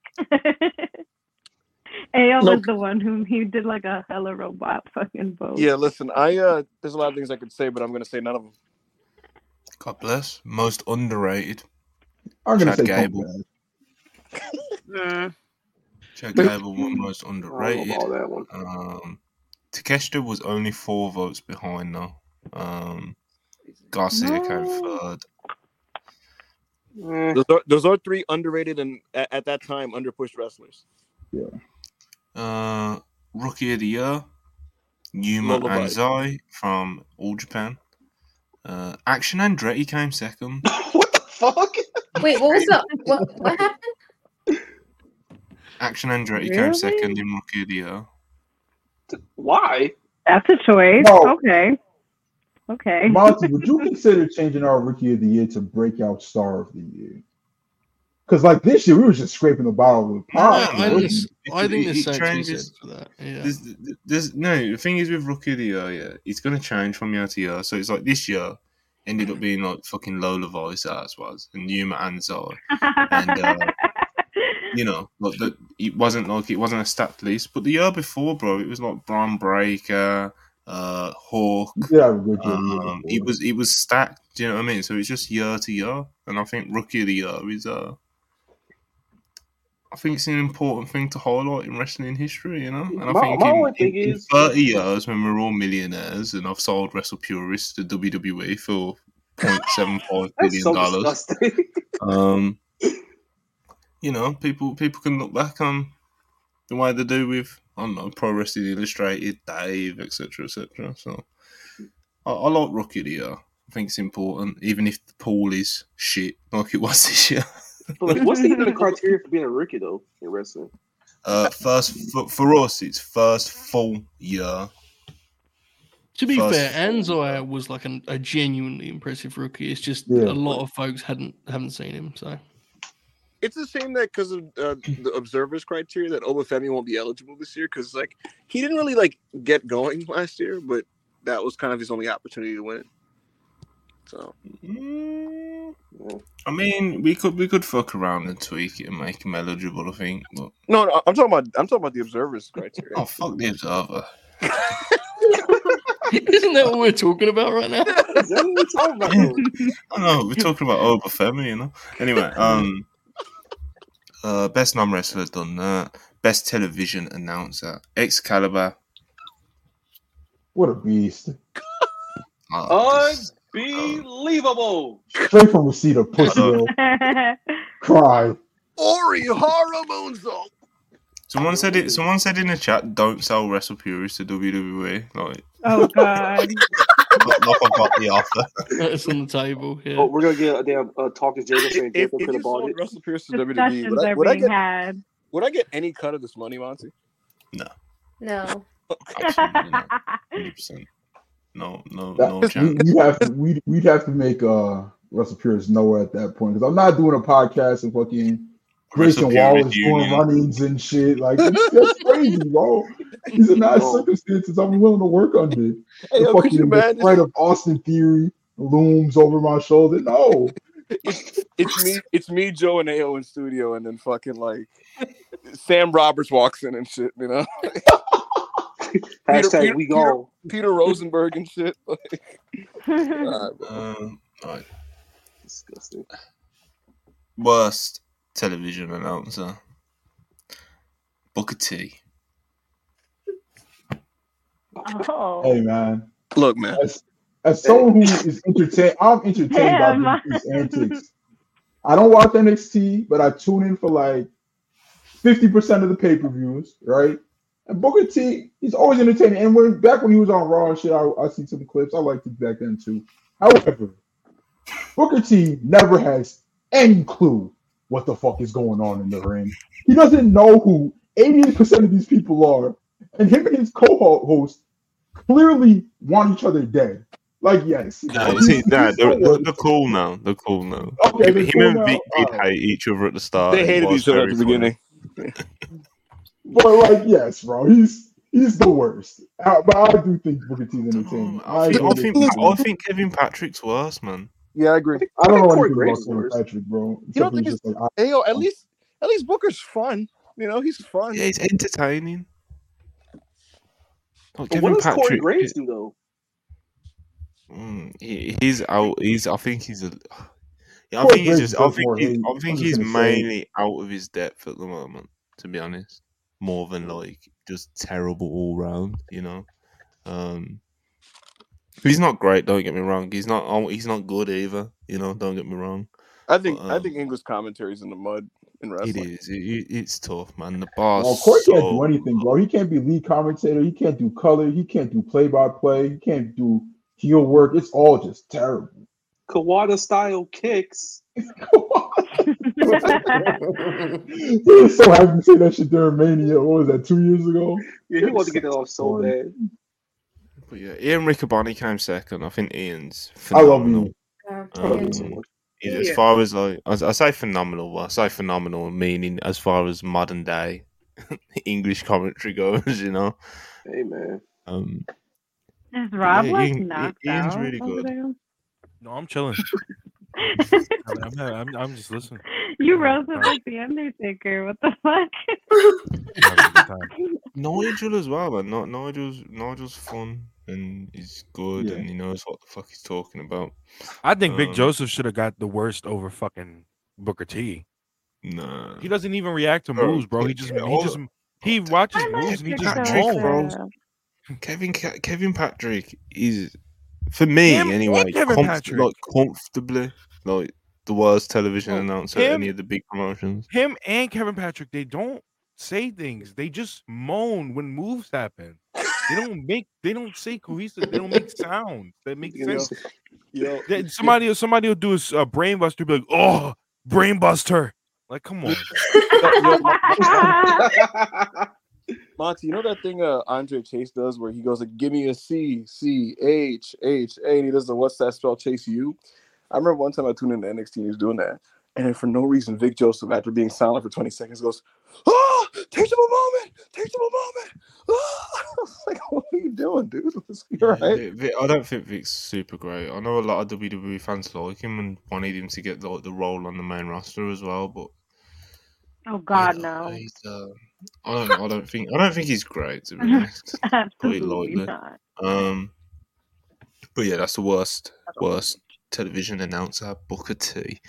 Ao No. was the one whom he did like a hella robot fucking vote. Yeah, listen, I uh there's a lot of things I could say, but I'm gonna say none of them. God bless. Most underrated: I'm gonna Chad say Gable. man. Mm. Chad Gable won most I don't know underrated. about that one. Um, Takeshita was only four votes behind though. Um, Garcia came third. Eh, Those are, those are three underrated and at, at that time underpushed wrestlers. Yeah. Uh, Rookie of the Year, Yuma Lullaby. Anzai from All Japan. Uh, Action Andretti came second. what the Fuck. Wait, what was that? What, what happened? Action Andretti came second in Rookie of the Year. Why? That's a choice. No. Okay. Okay. Monty, would you consider changing our rookie of the year to breakout star of the year? Because like this year, we were just scraping the bottom of the No, pot. I, you think, I think It- there's it something to be changes. for that. Yeah. There's, there's no the thing is with Rookie of the Year, yeah, it's gonna change from year to year. So it's like this year ended up being like fucking Lola Vice as was and Yuma Anzai. And uh, you know, like the, it wasn't like it wasn't a stat list, but the year before, bro, it was like Bron Breakker, uh Hawk. We did good year the year Um, it was it was stacked. Do you know what I mean? So it's just year to year, and I think Rookie of the Year is uh, I think it's an important thing to highlight in wrestling history. You know, and I My- think my in, thing in- in thirty years when we're all millionaires and I've sold Wrestle Purists to WWE for 0.75 That's so dollars. Um, you know, people people can look back on the way they do with I don't know Pro Wrestling Illustrated, Dave, etc., etc. So I, I like Rookie of the Year. I think it's important, even if the pool is shit like it was this year. But like, what's the, even the criteria for being a rookie though in wrestling? Uh, first for, for us, it's first full year. To be First- fair, Anzai was like an, a genuinely impressive rookie. It's just Yeah. a lot of folks hadn't haven't seen him. So It's a shame that because of uh, the observers criteria that Oba Femi won't be eligible this year because like he didn't really like get going last year, but that was kind of his only opportunity to win. So Mm, I mean, we could we could fuck around and tweak it and make him eligible. I think, but no, no, I'm talking about I'm talking about the observers criteria. oh fuck the observer. isn't that what we're talking about right now? Is that what we're talking about? I know we're talking about Oba Femi, you know. Anyway, um, uh, best non wrestler done that. Best television announcer, Excalibur. What a beast! Oh, this- Unbelievable. Straight from a seat of pussy. Cry. Ori Hara someone said it. Someone said in the chat, "Don't sell Wrestle Purists to WWE." Like, oh God. Look, look, I've got the offer. That's on the table. Yeah. Oh, we're gonna get a damn uh, talking Jacob saying If, Jacob if could you have bought it. Wrestle Purists to WWE, Discussions would I, are would I being get had. would I get any cut of this money, Monty? No, No. absolutely. Hundred percent. No, no, That, no we, chance. we'd have to we'd, we'd have to make uh Wrestle Purists nowhere at that point because I'm not doing a podcast and fucking Russell Grayson Wallace doing Union. run-ins and shit. Like that's, that's crazy, bro. These are not No. circumstances I'm willing to work under. Hey, The yo, fucking the threat of Austin Theory looms over my shoulder. No, It's, it's me, it's me, Joe, and Ao in studio, and then fucking like Sam Roberts walks in and shit. You know, Hashtag Peter- we go. Peter Rosenberg and shit. Like, God, bro. Um, alright. Disgusting. Worst television announcer. Booker T. oh. hey man. Look, man. As, as someone who is entertained, I'm entertained Damn. by these antics. I don't watch NXT, but I tune in for like 50% of the pay-per-views, right? And Booker T, he's always entertaining. And when back when he was on Raw and shit, I, I see some clips. I liked it back then too. However, Booker T never has any clue what the fuck is going on in the ring. He doesn't know who 80% of these people are. And him and his co-host clearly want each other dead. Like, yes. No, he's- see, nah, they're, they're, they're cool now. They're cool now. Okay, him they're him cool and now? Vic did Alright. hate each other at the start. They hated each other at the beginning. But like, yes, bro, he's he's the worst. Uh, but I do think Booker T's entertaining. I think, I think, I think Kevin Patrick's worse, man. Yeah, I agree. I don't think know Corey anything about Kevin. Patrick, bro. You Except don't think just like, Hey, yo, at least at least Booker's fun. You know, he's fun. Yeah, he's entertaining. But what does Corey Graves do though? Mm, he, he's out. He's. I think he's a. Yeah, I think he's just. I think more he's. hate. I think he's mainly out of his depth at the moment. To be honest, more than like just terrible all round. You know, um, he's not great. Don't get me wrong. He's not. oh, He's not good either. You know, don't get me wrong. I think But, I um, think English commentary is in the mud in wrestling. It is. It, it- it's tough, man. The bar's Well, Corey can't so do anything, bro. He can't be lead commentator. He can't do color. He can't do play by play. He can't do heel work. It's all just terrible. Kawada style kicks. he was so happy to say that shit during Mania. What was that? Two years ago. Yeah, he wanted to get that off so bad. But yeah, Ian Riccaboni came second. I think Ian's I love phenomenal. you. Um, Yeah, Ian's- he- as far as like, I, I say phenomenal. Well, I say phenomenal, meaning as far as modern day English commentary goes. You know, Hey man. um, Is Rob Yeah, like Ian- knocked Ian's out really good. there? No, I'm chilling. I'm, I'm, I'm just listening. You roasted like the Undertaker. What the fuck? Nigel as well, man. Ni- Nigel's Nigel's fun and he's good Yeah. and he knows what the fuck he's talking about. I think Big Um, Joseph should have got the worst over fucking Booker T. Nah. He doesn't even react to moves, bro. He just he just he watches moves and he just Patrick, bro. Kevin Kevin Patrick is for me Him and anyway. Kevin comf- Patrick. like comfortably like the worst television Oh, announcer at him- any of the big promotions. Him and Kevin Patrick, they don't say things. They just moan when moves happen. They don't make. They don't say cohesive. They don't make sounds that make You know, sense. yo, Then somebody, somebody will do a brain buster, be like, "Oh, brainbuster. Like, come on. Monty, you know that thing uh, Andre Chase does where he goes like, "Give me a C, C, H, H, A," and he does the "What's that spell?" Chase you. I remember one time I tuned into NXT and he was doing that, and then for no reason, Vic Joseph, after being silent for 20 seconds, goes, "Oh, take him a moment, take him a moment." Ah! I was like, "What are you doing, dude? You're Yeah, right." Vic- Vic- I don't think Vic's super great. I know a lot of WWE fans like him and wanted him to get like the role on the main roster as well, but Oh God, no. he's, uh, I don't. I don't think. I don't think he's great to be honest. Absolutely not. Um, but yeah, that's the worst, worst television announcer. Booker T,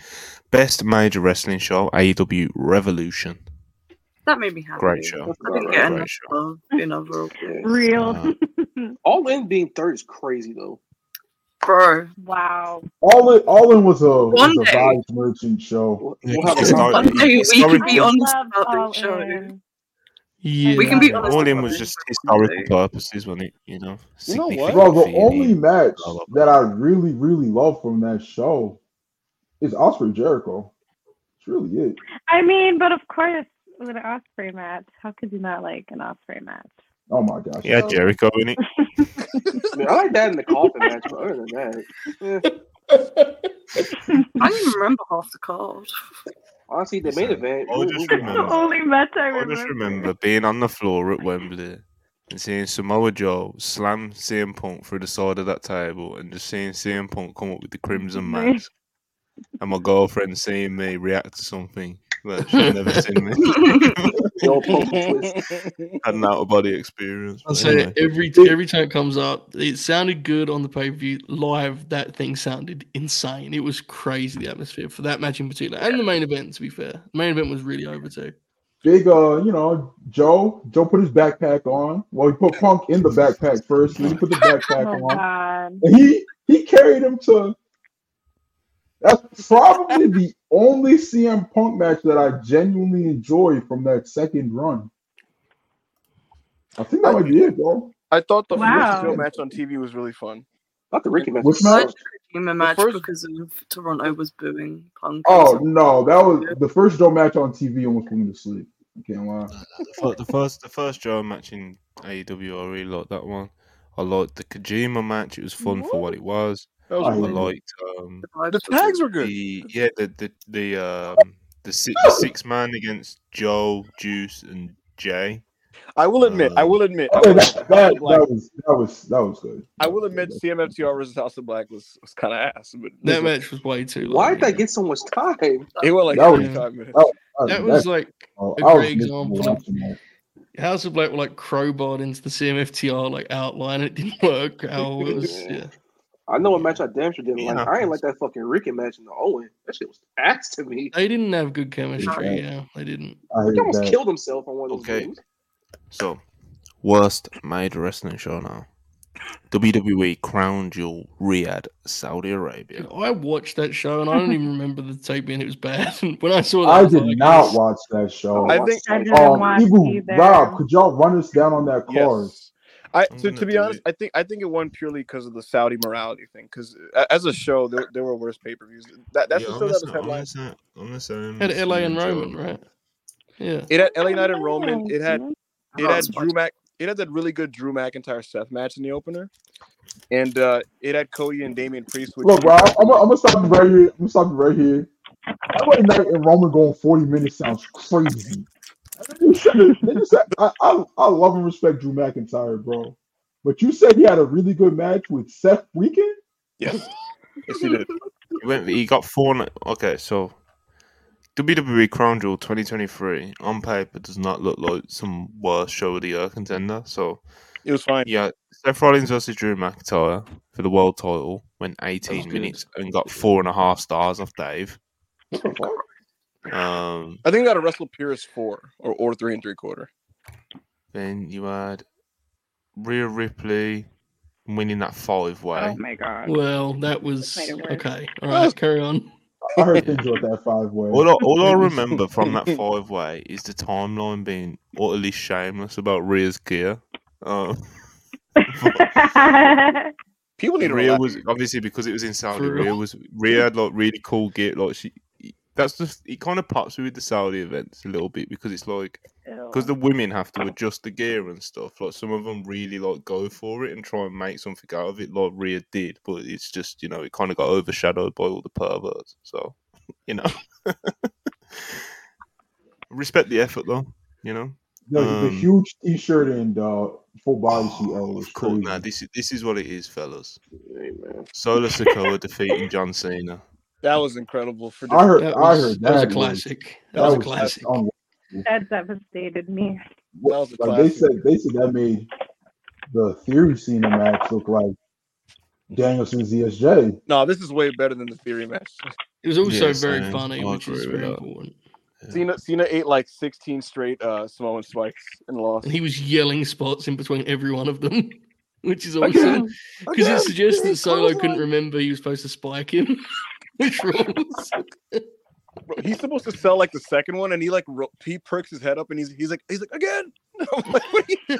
best major wrestling show, AEW Revolution. That made me happy. Great show. I didn't get enough show. love in overall. Real. Uh, All in being third is crazy though. Bro. Wow. All in, all in was a was One a day. vibes merchant show. We'll have a Historic- One day we historic- can be on love about All the show. In. Yeah. We can be honest. all in about was just historical purposes, wasn't it? You know, You know what? Bro, the feeling, only match blah, blah, that I really, really love from that show is Ospreay Jericho. It's really it. I mean, but of course, with an Ospreay match, how could you not like an Ospreay match? Oh my gosh. Yeah, Jericho in it. Man, I like that in the coffin match, but other than that, eh. I don't even remember half the card. Honestly, the main event. I just who- remember. Only match I remember. I just remember being on the floor at Wembley and seeing Samoa Joe slam CM Punk through the side of that table and just seeing CM Punk come up with the crimson mask. And my girlfriend seeing me react to something that she'd never seen me. No Punk twist. Had an out of body experience. I'll say anyway. every every time it comes up, it sounded good on the pay per view. Live, that thing sounded insane. It was crazy the atmosphere for that match in particular, and the main event. To be fair, the main event was really over too. Big uh, you know, Joe. Joe put his backpack on. Well, he put Punk in the backpack first, then he put the backpack Oh on. God. And he he carried him to that's probably the only CM Punk match that I genuinely enjoyed from that second run. I think that might be it, bro. I thought the Wow. Steel match on TV was really fun. Not the Ricky match. Which I match? dream match first- because of Toronto was booing Punk. Oh no, that was the first Joe match on TV almost put me to sleep. I can't lie. the the first the first Joe match in AEW, I really liked that one. I liked the Kojima match; it was fun for what it was. That was I really liked um, The tags were good. the yeah the the the um the six, the six man against Joe, Juice, and Jay. I will admit. I Uh, will admit. I Okay, will, that, that, House of Black, that was that was that was good. I will admit CMFTR versus House of Black was, was kind of ass. But That match was way too long. Why did that yeah. get so much time? it was like That was- 35 minutes. Oh, That was like oh, a I great example. watching that. House of Black were like crowbarred into the CMFTR like outline. It didn't work. How it was, yeah. I know a match I damn sure didn't Yeah. like. I ain't like that fucking Ricky match in the Owen. That shit was ass to me. They didn't have good chemistry. Yeah. Yeah, they didn't. I He almost that. killed himself on one of those Okay. games. So, worst made wrestling show now. WWE Crown Jewel Riyadh, Saudi Arabia. I watched that show and I don't even remember the tape being it was bad. when I saw that, I I did like, not watch that show. I think I didn't um, watch Ibu. Rob, could y'all run us down on that card? Yes. I I'm to, be do honest, I think I think it won purely because of the Saudi morality thing. Because as a show, there, there were worse pay per views. That that's Yeah, the show that was same- I'm headlined. the same- I'm the same. had LA and Joe. Roman, right? Yeah. It had LA Knight and Roman. It had it had Drew Mac. It had that really good Drew McIntyre Seth match in the opener, and uh, it had Cody and Damian Priest. Which Look, Rob, I'm, gonna- I'm gonna stop you right here. I'm gonna stop you right here. LA Knight and Roman going 40 minutes sounds crazy. You should've- you said- I, I, I love and respect Drew McIntyre, bro. But you said he had a really good match with Seth Freakin? Yes. Yes, he did. He went. He got four. Okay, so WWE Crown Jewel 2023 on paper does not look like some worst show of the year contender. So it was fine. Yeah, Seth Rollins versus Drew McIntyre for the world title went 18 minutes and got four and a half stars off Dave. Um, I think they got to Wrestle Purists four or, or three and three quarter. then you had Rhea Ripley winning that five way. Oh my god. Well, that was okay. it worse. okay. All right, carry on. I heard things about that five way. All I, all I remember from that five way is the timeline being utterly shameless about Rhea's gear. Um, People need to Rhea relax. was obviously because it was in Saudi. Real. Rhea was Rhea had like really cool gear. Like she, that's just it. Kind of pops with the Saudi events a little bit because it's like because the women have to adjust the gear and stuff. Like some of them really like go for it and try and make something out of it, like Rhea did. But it's just you know it kind of got overshadowed by all the perverts. So you know, respect the effort though. You know. The, the Um, huge T-shirt and uh, full body suit era was Cool. crazy. Now this is this is what it is, fellas. Solo Sikoa defeating John Cena. That was incredible. For I heard, That I heard that was a classic. That, That was a classic. That devastated me. was a like they said, they said that made the Theory Cena match look like Danielson ZSJ. No, this is way better than the Theory match. It was also Yeah, very same. funny, I which is agree with very that. important. Cena Cena ate like 16 straight uh, Samoan spikes and lost. And he was yelling spots in between every one of them, which is awesome. Because it suggests that again, Solo couldn't remember he was supposed to spike him, which rules. Bro, he's supposed to sell like the second one, and he like ro- he perks his head up, and he's he's like he's like again. I'm like, what you-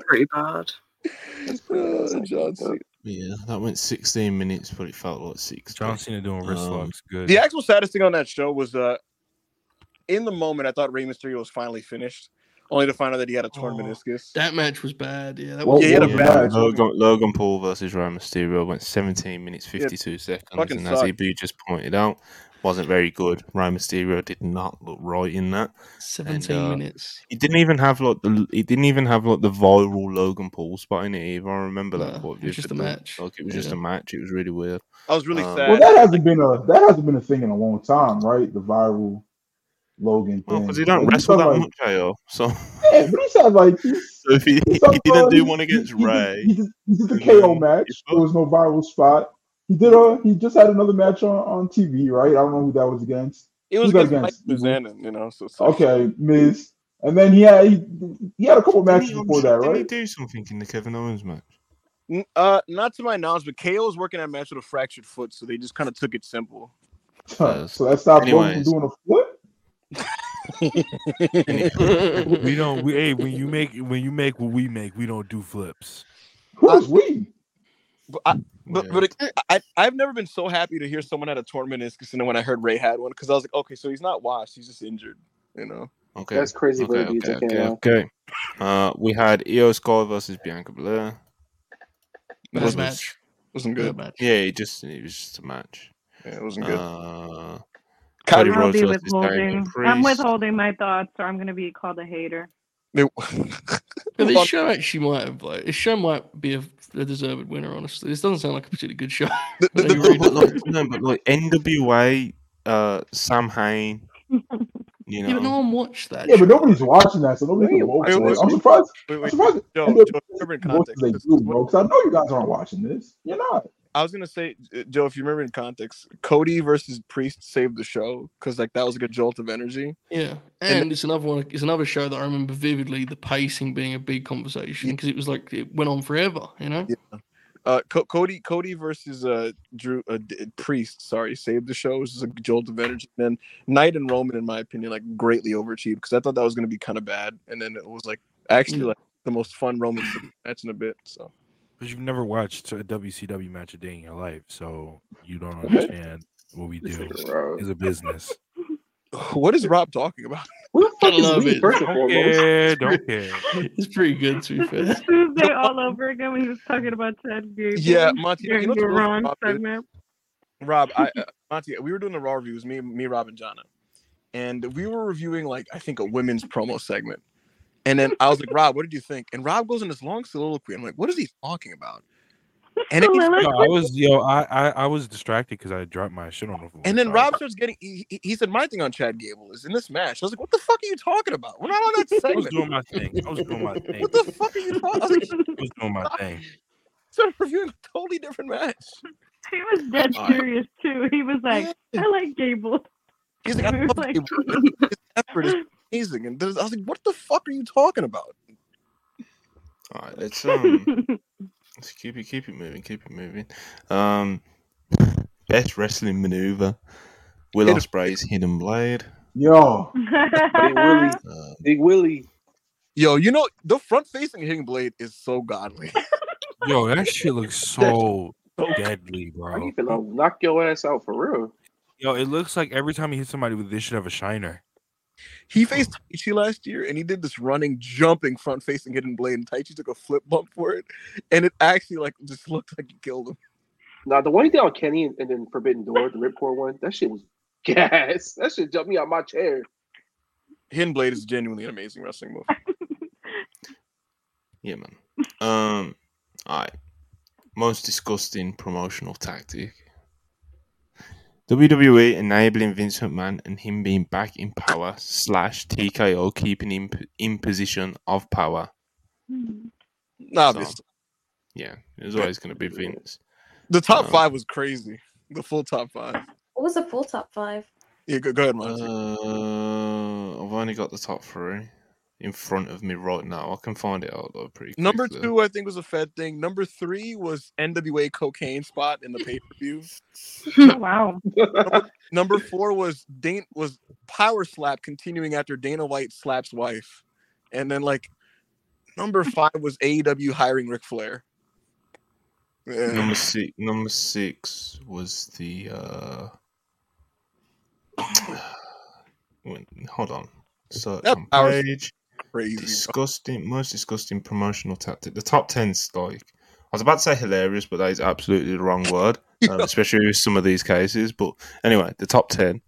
pretty bad. Uh, John Cena. Yeah, that went 16 minutes, but it felt like six. John Cena doing wrist Um, locks, good. The actual saddest thing on that show was uh, in the moment I thought Rey Mysterio was finally finished, only to find out that he had a torn Oh, meniscus. That match was bad. Yeah, that was. Yeah, he had a Yeah, bad match. Logan, Logan Paul versus Rey Mysterio went 17 minutes 52 seconds, fucking and as sucked. EB just pointed out, wasn't very good. Rey Mysterio did not look right in that. 17 uh, minutes. He didn't even have like the he didn't even have like the viral Logan Paul spot in it either. I remember that No, quite it was just a match. Like it was just a match. It was really weird. I was really Um, sad. Well, that hasn't been a that hasn't been a thing in a long time, right? The viral Logan Well, thing. because he don't Like, wrestle felt that like, much, AO. So, Yeah, but he said like he's, so if he, he's he didn't do one against he, he, Rey, He, did, he did the KO match. There was no viral spot. He did a he just had another match on, on TV, right? I don't know who that was against. it was who that against Mike against? Mizanin, you know. So, so Okay, Miz. And then he had he, he had a couple didn't matches he, before that, right? didn't he right? do something in the Kevin Owens match? Uh, not to my knowledge, but KO was working that match with a fractured foot, so they just kind of took it simple. Huh, So that stopped Logan Anyways. from doing a flip. We don't. We hey, when you make when you make what we make, we don't do flips. Who's we? But I, but, but it, I I've never been so happy to hear someone had a torn meniscus, and then when I heard Rey had one, because I was like, okay, so he's not washed, he's just injured, you know. Okay, That's crazy Okay, okay, okay, okay, okay. Uh, we had Iyo Sky versus Bianca Belair. Bad Was- match. Wasn't Bad good. match. Yeah, it just it was just a match. Yeah, it wasn't good. Uh, Cody Cody I'll Rhodes be versus Damian withholding. I'm withholding my thoughts, or I'm gonna be called a hater. But this show actually might have like this show might be a, a deserved winner. Honestly, this doesn't sound like a particularly good show. The- the- the- but it. like, no, but like NWA, uh, Samhain, you yeah, but no one watched that. Yeah, but nobody's watching that, so nobody's gonna vote wait, for wait, it. I'm surprised. Wait, I'm surprised. Joe, NWA Joe, remember in as much as context. they do, bro. Because I know you guys aren't watching this. You're not. I was gonna say, Joe, if you remember in context, Cody versus Priest saved the show because like that was like a jolt of energy. Yeah, and, and it's another one. It's another show that I remember vividly. The pacing being a big conversation because it was like it went on forever. You know. Yeah. Uh, Co- Cody, Cody versus uh, Drew uh, Priest. Sorry, saved the show. It was a jolt of energy. And then Knight and Roman, in my opinion, like greatly overachieved because I thought that was going to be kind of bad, and then it was like actually like the most fun Roman match in a bit. So. But you've never watched a WCW match a day in your life, so you don't understand what we do as a business. What is Rob talking about? What the I love it. First and Don't foremost. care, don't care. It's pretty good to be fair. Tuesday all over again when he was talking about Ted Gable. Yeah, Monty, you know the really Ron Rob segment. Rob, I, uh, Monty, we were doing the Raw reviews, me, me, Rob, and Jana, and we were reviewing like I think a women's promo segment, and then I was like, Rob, what did you think? And Rob goes in this long soliloquy. I'm like, what is he talking about? And it, No, I was yo, I I, I was distracted because I dropped my shit on the floor. and then Rob starts getting. He, he- he said, my thing on Chad Gable is in this match. I was like, what the fuck are you talking about? We're not on that segment. I was doing my thing. I was doing my thing. What the fuck are you talking? I was like, I was doing my thing. started reviewing a totally different match. He was dead Alright. serious too. He was like, I like Gable. He's like, I We love like- Gable. His effort is amazing. And I was like, what the fuck are you talking about? All right, let's um, let's keep it, keep it moving, keep it moving. Um, best wrestling maneuver: Will Hidden- Ospreay's Hidden Blade. Yo, Big Willie. Uh, Big Willie. Yo, you know the front facing Hidden Blade is so godly. Yo, that shit looks so deadly, bro. you gonna knock your ass out for real? Yo, it looks like every time he hits somebody with this, should have a shiner. He faced Taichi last year and he did this running, jumping, front facing hidden blade, and Taichi took a flip bump for it. And it actually like just looked like he killed him. Now the one he did on Kenny and, and then Forbidden Door, the Ripcord one, that shit was gas. That shit jumped me out my chair. Hidden blade is genuinely an amazing wrestling move. yeah, man. Um, all right. Most disgusting promotional tactic. WWE enabling Vince McMahon and him being back in power slash TKO keeping him in position of power. Obviously. Yeah, it was always going to be Vince. The top Um, five was crazy. The full top five. What was the full top five? Yeah, go, go ahead, Monty. Uh, I've only got the top three in front of me right now. I can find it out though pretty Number quickly. two, I think, was a Fed thing. Number three was NWA cocaine spot in the pay per view. wow. number, number four was Dane was power slap continuing after Dana White slaps wife, and then like number five was AEW hiring Ric Flair. Yeah. Number six. Number six was the. uh Hold on. Search That on power- page. Crazy. Disgusting. Most disgusting promotional tactic. The top ten's like. I was about to say hilarious, but that is absolutely the wrong word, um, especially with some of these cases. But anyway, the top 10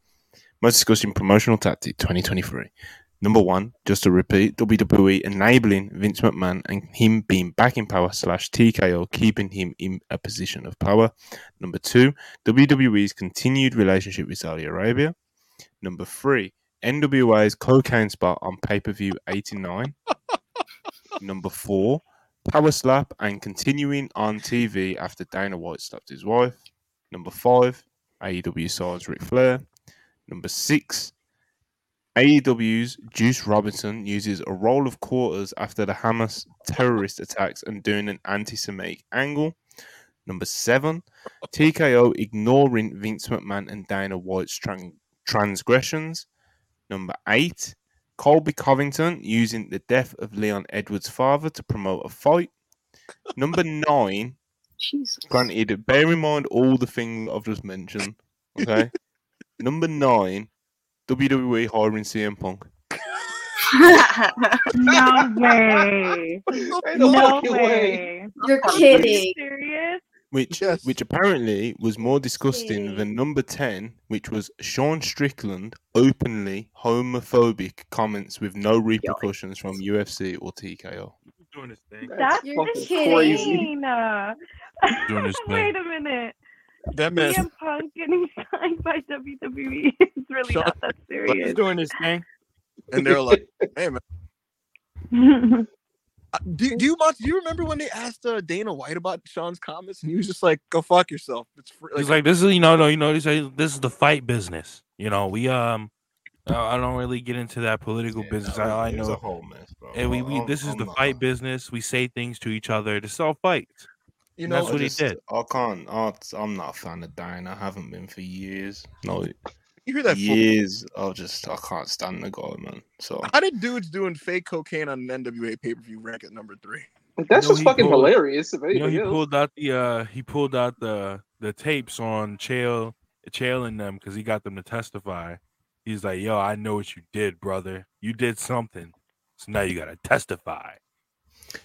most disgusting promotional tactic 2023. Number one, just to repeat, WWE enabling Vince McMahon and him being back in power slash TKO, keeping him in a position of power. Number two, WWE's continued relationship with Saudi Arabia. Number three, NWA's cocaine spot on pay per view 89. Number four, power slap and continuing on TV after Dana White slapped his wife. Number five, AEW signs Ric Flair. Number six, AEW's Juice Robinson uses a roll of quarters after the Hamas terrorist attacks and doing an anti Semitic angle. Number seven, TKO ignoring Vince McMahon and Dana White's tran- transgressions. Number eight, Colby Covington using the death of Leon Edwards' father to promote a fight. Number nine, Jesus. granted, bear in mind all the things I've just mentioned. Okay. Number nine, WWE hiring CM Punk. No way. Ain't No fucking way. You're Are you kidding. serious? Which Yes. which apparently was more disgusting than number 10 which was Sean Strickland openly homophobic comments with no repercussions from UFC or TKO Doing his thing. That's You're fucking kidding. Doing his Wait a minute. That man, CM Punk getting signed by WWE is really Sean- not that serious He's doing his thing. and they're like, "Hey man, do, do you do you remember when they asked uh, Dana White about Sean's comments and he was just like, "Go fuck yourself." It's free. He's like, this is you know, no, you know, he's like, this is the fight business. You know, we um, I don't really get into that political yeah, business. I, I know a whole mess, bro. And we, we this is the fight business. We say things to each other to sell fights. You know, that's what just, he did. I can't. I'm not a fan of Dana. I haven't been for years. No, you hear that? Years of just I can't stand the guy, man. So how did dudes doing fake cocaine on an NWA pay per view rank at number three? That's you know, just fucking pulled, hilarious. You know, he pulled out the uh he pulled out the the tapes on Chael Chael and them because he got them to testify. He's like, "Yo, I know what you did, brother. You did something, so now you gotta testify."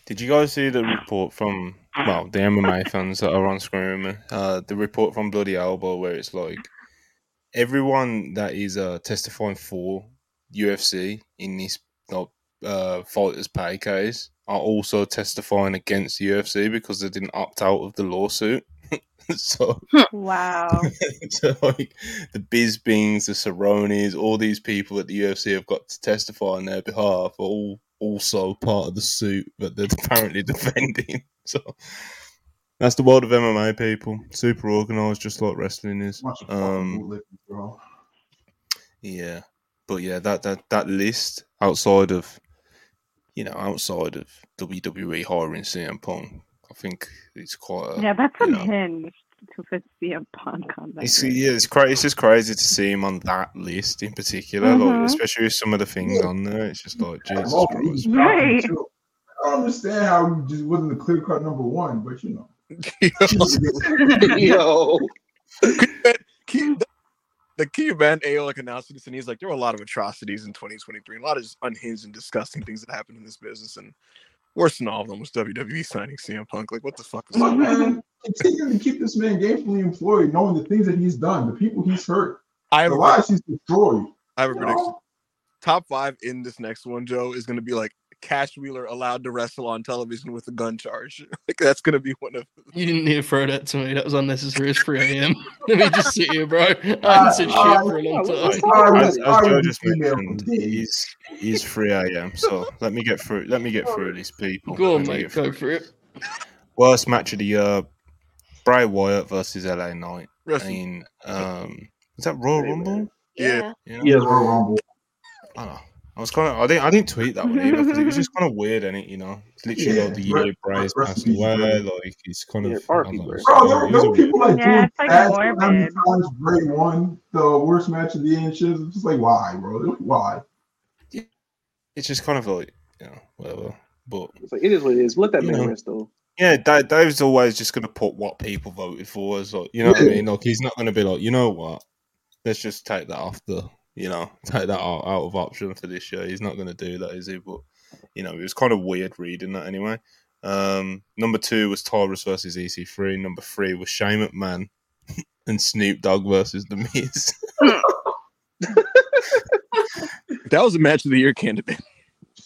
Did you guys see the report from well the MMA fans that are on screen? Uh, the report from Bloody Elbow where it's like everyone that is uh, testifying for UFC in this uh, fighters pay case are also testifying against UFC because they didn't opt out of the lawsuit. so wow, so like the Bispings, the Cerrones, all these people at the UFC have got to testify on their behalf are all also part of the suit that they're apparently defending. So that's the world of MMA, people. Super organized, just like wrestling is. Um, yeah, but yeah, that that that list outside of, you know, outside of WWE hiring CM Punk, I think it's quite. A, yeah, that's unhinged to fit CM Punk on that. It's, yeah, it's crazy. It's just crazy to see him on that list in particular, mm-hmm. like especially with some of the things on there. It's just like Jesus Christ. Right. I don't understand how he just wasn't the clear cut number one, but you know. Yo. the key event Aolik announced this, and he's like, there were a lot of atrocities in 2023, a lot of just unhinged and disgusting things that happened in this business, and worse than all of them was WWE signing CM Punk. Like, what the fuck is that? Man, continuing to keep this man gainfully employed, knowing the things that he's done, the people he's hurt, I have the lives he's destroyed. I have a prediction. Top five in this next one, Joe, is going to be like Cash Wheeler allowed to wrestle on television with a gun charge. like that's gonna be one of. You didn't need to throw that to me. That was unnecessary. It's 3 a.m. Let me just sit here, bro. I haven't said shit for a long time. As, as Joe just mentioned, he's he's 3 a.m. So let me get through. Let me get through these people. Go on, mate. Go for it. Worst match of the year: Bray Wyatt versus LA Knight. I mean, um, is that Royal Rumble? Yeah. Yeah, yeah Royal Rumble. I don't know. I was kind of I didn't I didn't tweet that one either because it was just kind of weird, and it you know it's literally yeah, like the year Bryce passed away, like he's kind yeah, of. Bro, there, there were people like yeah, doing like ads how many times Bray won the worst match of the ancients. It's just like why, bro? Why? It's just kind of like you know whatever, but it's like it is what it is. Let that man rest though. Yeah, Dave, Dave's always just going to put what people voted for as like, you know what I mean? Like, he's not going to be like, you know what? Let's just take that off the you know, take that out, out of option for this year. He's not going to do that, is he? But you know, it was kind of weird reading that anyway. Um, number two was Tyrus versus EC3. Number three was Shane McMahon and Snoop Dogg versus The Miz. that was a match of the year candidate.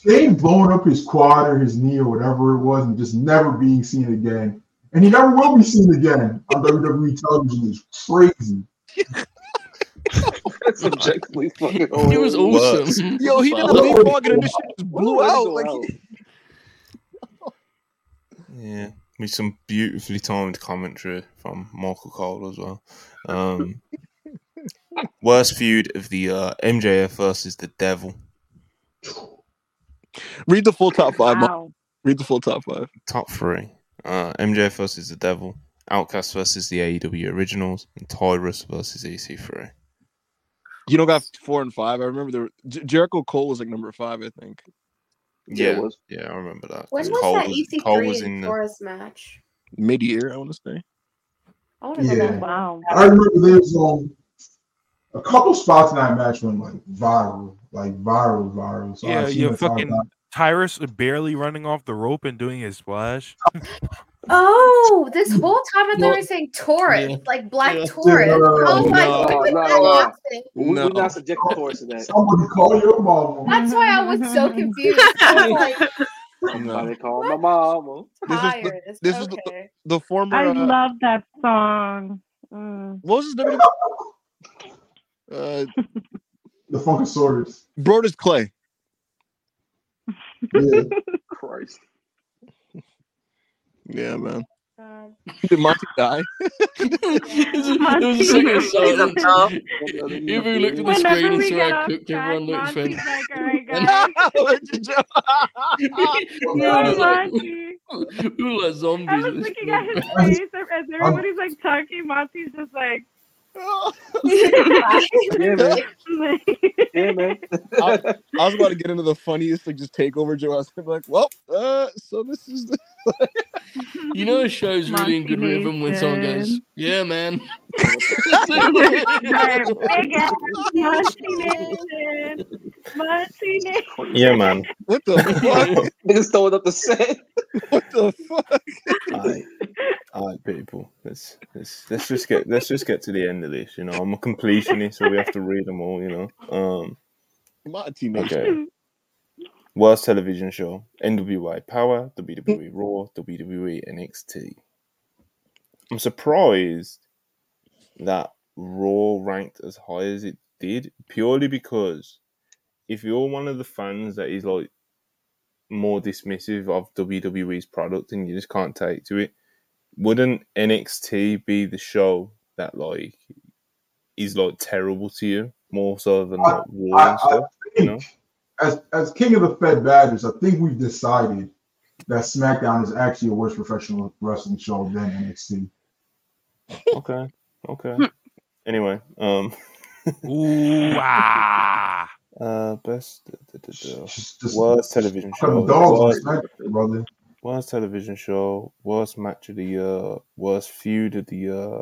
Shane blowing up his quad or his knee or whatever it was and just never being seen again. And he never will be seen again on WWE television is crazy. That's objectively fucking He was awesome. Yo, he did a leapfrog and this shit just blew out. Like, he... yeah, with some beautifully timed commentary from Michael Cole as well. Um, worst feud of the uh, MJF versus the Devil. Read the full top five. Wow. Read the full top five. Top three. Uh, MJF versus the Devil. Outcast versus the AEW Originals, and Tyrus versus EC3. You know, got four and five. I remember there. J- Jericho Cole was like number five, I think. Yeah, yeah, yeah I remember that. When was Cole that EC3 Cole was in Taurus match? Mid year, I want to say. I want to yeah. go Wow. I remember there's um a couple spots in that match went like viral, like viral, viral. So yeah, you fucking Tyrus barely running off the rope and doing his splash. Oh, this whole time I thought they were saying Taurus, yeah. like Black yeah. Taurus. No, I was no, like, no, what no, no. We're not subject to Taurus to that. Somebody call your mom. That's why I was so confused. I was like, Somebody call my mama. This is the, this okay. is the, the former. I uh, love that song. Mm. What was his name? Uh, the Funkasaurus. Brodus Clay. Yeah. Christ. Yeah, man. Did Monty die? it was a second of silence. Even looked at the screen and saw how cooked everyone looked. Went, Like, all right, guys. we all look like, we all like zombies. I was looking at his face as everybody's like talking. Monty's just like. Yeah, man. Yeah, man. I, I was about to get into the funniest like just takeover joke. I was like, well, uh, so this is the You know, a show's really in good rhythm when someone goes, "Yeah, man." Right, big ass Monty Nation. Monty Nation. Yeah, man. What the fuck? Niggas throwing up the set. What the fuck? Alright, alright, people. Let's let's let's just get let's just get to the end of this. You know, I'm a completionist, so we have to read them all. You know. Um. Monty Nation. Okay. Worst television show: NWA Power, WWE mm. Raw, WWE NXT. I'm surprised that Raw ranked as high as it did, purely because if you're one of the fans that is like more dismissive of WWE's product and you just can't take to it, wouldn't NXT be the show that like is like terrible to you more so than like Raw I, and I stuff? You know? Think as as king of the Fed Badgers, I think we've decided that SmackDown is actually a worse professional wrestling show than NXT. Okay. Okay. anyway, um Ooh, ah. uh best da, da, da, da. just- worst television show. dogs Worst, brother. worst television show, worst match of the year, worst feud of the year,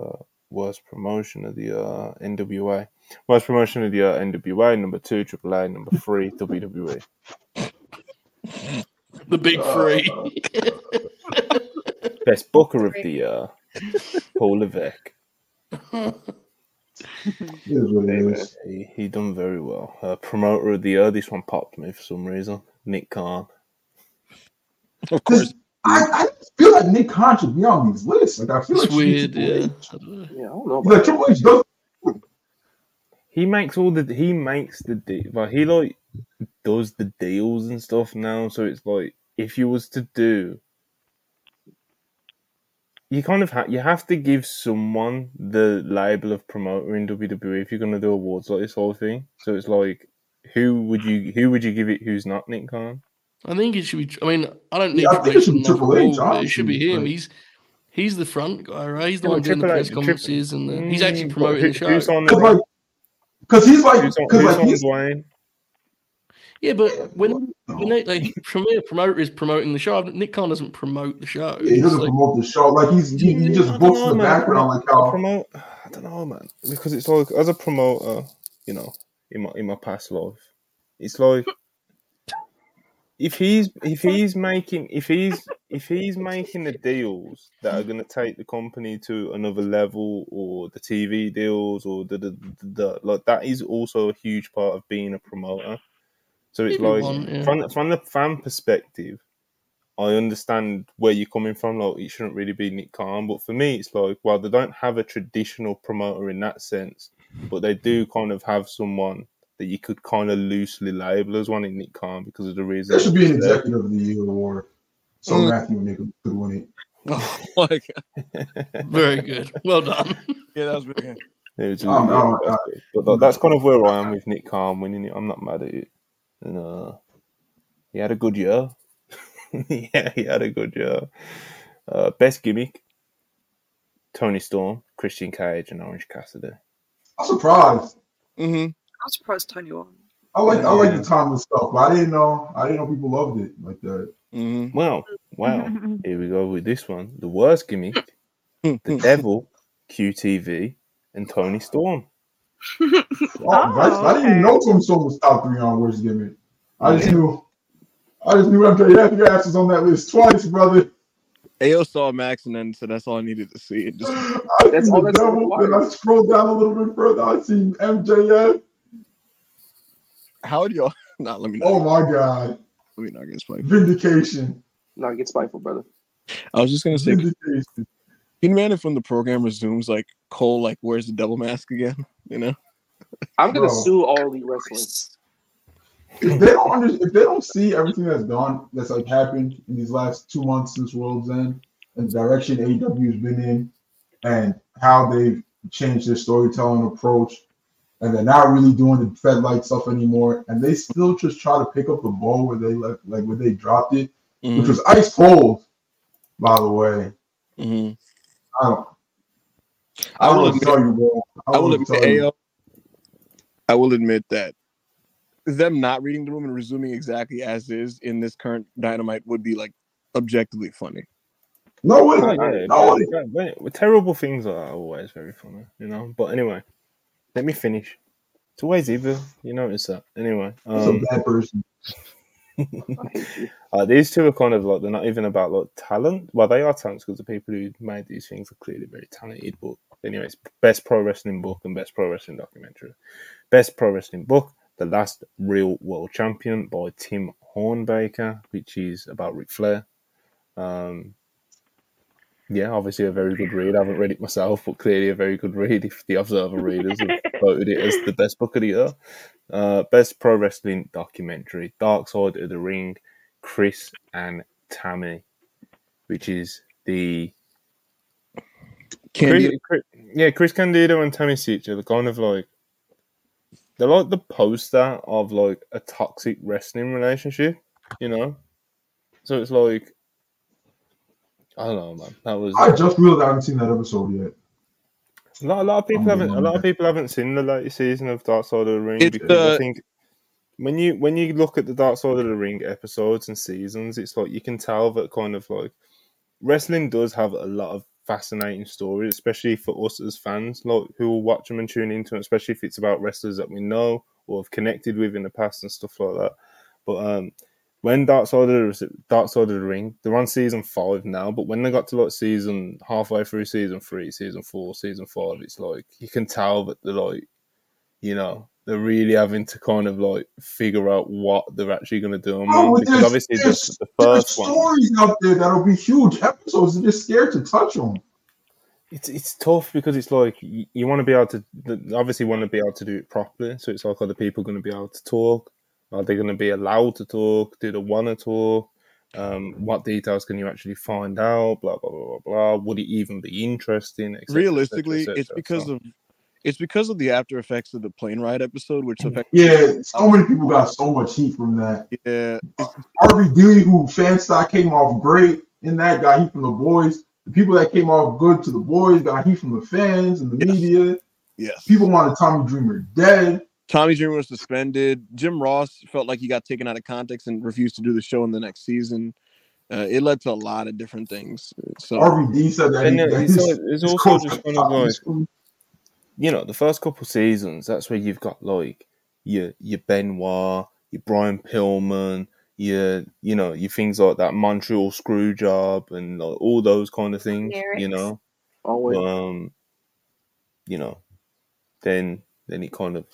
worst promotion of the year, NWA. Worst promotion of the uh, year, NWA, number two, AAA, number three, WWE. The big uh, three. Best booker of the year, Paul Levesque. It is what it is. He, he done very well. Uh, promoter of the year, this one popped me for some reason. Nick Khan. Of course. I, I feel like Nick Khan should be on these lists. Like I feel It's like weird, Triple yeah. Yeah, I don't know. Like Triple H does He makes all the he makes the de- like he like does the deals and stuff now. So it's like if you was to do, you kind of ha- you have to give someone the label of promoter in WWE if you're gonna do awards like this whole thing. So it's like who would you who would you give it? Who's not Nick Khan? I think it should be. I mean, I don't need Yeah, I to think it make should be Triple H, rules, it should be him. He's he's the front guy, right? He's the Yeah, one doing the press H- Tri- conferences, and the, he's actually Mm, but promoting who- the show. Who's on because the like because he's like who's on, because who's like on he's Dwayne? Yeah, but when when they, like premier promoter is promoting the show, Nick Khan doesn't promote the show. yeah, he doesn't like, promote the show. Like he's he, he just books know, the man. background like A how promote, I don't know, man, because it's like as a promoter, you know, in my in my past life, it's like if he's if he's making if he's if he's making the deals that are going to take the company to another level, or the TV deals, or the, the, the, the like that is also a huge part of being a promoter. So it's Maybe like one, yeah. from from the fan perspective, I understand where you're coming from. Like it shouldn't really be Nick Khan, but for me, it's like well, they don't have a traditional promoter in that sense, but they do kind of have someone that you could kind of loosely label as one in Nick Khan because of the reason. there should be an there. executive of the year award. So Mm. Matthew Nichols could win it. Oh my God. very good. Well done. Yeah, that was really good. It was Um, really um, fantastic. but that- that's kind of where I am with Nick Khan winning it. I'm not mad at it. And uh, he had a good year. yeah, he had a good year. Uh, best gimmick: Toni Storm, Christian Cage, and Orange Cassidy. I'm surprised. Mm-hmm. I'm surprised Toni won. I like I like the timeless stuff, but I didn't know I didn't know people loved it like that. Mm-hmm. Well, wow. Here we go with this one. The worst gimmick: the Devil, QTV, and Toni Storm. Oh, Vice- I didn't even know Tom Storm was top three on worst gimmick. I just knew I just knew MJF your ass was on that list twice, brother. AO saw Max and then said that's all I needed to see. It just I That's all the that's devil, required. then I scrolled down a little bit further. I seen MJF. How would y'all not let me Oh my god. Let me not get spiked. Vindication. Not get spiteful, brother. I was just gonna say Vindication. Can you imagine if when the program resumes, like Cole, like wears the devil mask again? You know, I'm gonna Bro. sue all elite wrestlers. If they don't under, if they don't see everything that's gone, that's like happened in these last two months since World's End, and the direction AEW's been in, and how they've changed their storytelling approach, and they're not really doing the Fed light stuff anymore, and they still just try to pick up the ball where they left, like where they dropped it, Mm-hmm. which was ice cold, by the way. Mhm. I don't. I I will will admit- tell you, bro. I will will admit, tell you. AO, I will admit that them not reading the room and resuming exactly as is in this current dynamite would be like objectively funny. No way. Oh, yeah, No way. terrible things are always very funny, you know. But anyway, let me finish. It's always evil. You notice that. Anyway, That's a um, bad person. uh, these two are kind of like they're not even about like talent. Well, they are talents because the people who made these things are clearly very talented. But anyways, best pro wrestling book and best pro wrestling documentary. Best pro wrestling book, The Last Real World Champion by Tim Hornbaker, which is about Ric Flair. Um, yeah, obviously a very good read. I haven't read it myself, but clearly a very good read if the Observer readers have voted it as the best book of the year. Uh, best pro wrestling documentary, Dark Side of the Ring, Chris and Tammy, which is the Chris, Chris- yeah, Chris Candido and Tammy Sytch. They're kind of like they're like the poster of like a toxic wrestling relationship, you know. So it's like I don't know, man. That was I just realized I haven't seen that episode yet. a lot, a lot of people I'm haven't. A lot of people haven't seen the latest season of Dark Side of the Ring It's, because I uh, think when you when you look at the Dark Side of the Ring episodes and seasons, it's like you can tell that kind of like wrestling does have a lot of fascinating stories, especially for us as fans, like who will watch them and tune into it, especially if it's about wrestlers that we know or have connected with in the past and stuff like that. But um, when Dark Side of the Dark Side of the Ring, they're on season five now. But when they got to like season halfway through season three, season four, season five, it's like you can tell that they're like, you know, they're really having to kind of like figure out what they're actually going to do. on Oh, because there's, obviously there's, the, the first one, stories out there that'll be huge episodes. They're just scared to touch them. it's it's tough because it's like you, you want to be able to the- obviously want to be able to do it properly. So it's like are the people going to be able to talk? Are they going to be allowed to talk? Do they want to talk? Um, what details can you actually find out? Blah blah blah blah blah. Would it even be interesting? Et cetera, et cetera, et Realistically, it's because So- of it's because of the after effects of the plane ride episode, which affect Yeah, so many people got so much heat from that. yeah. RVD, who fan stock came off great in that, got heat from the boys. The people that came off good to the boys got heat from the fans and the media. Yes. People wanted Tommy Dreamer dead. Tommy Dreamer was suspended. Jim Ross felt like he got taken out of context and refused to do the show in the next season. Uh, it led to a lot of different things. So RVD said that. And he- it- that it's, it's also just got kind of like you know the first couple seasons. That's where you've got like your your Benoit, your Brian Pillman, your you know your things like that Montreal screw job and like, all those kind of things. You know, Always. um, you know, then then it kind of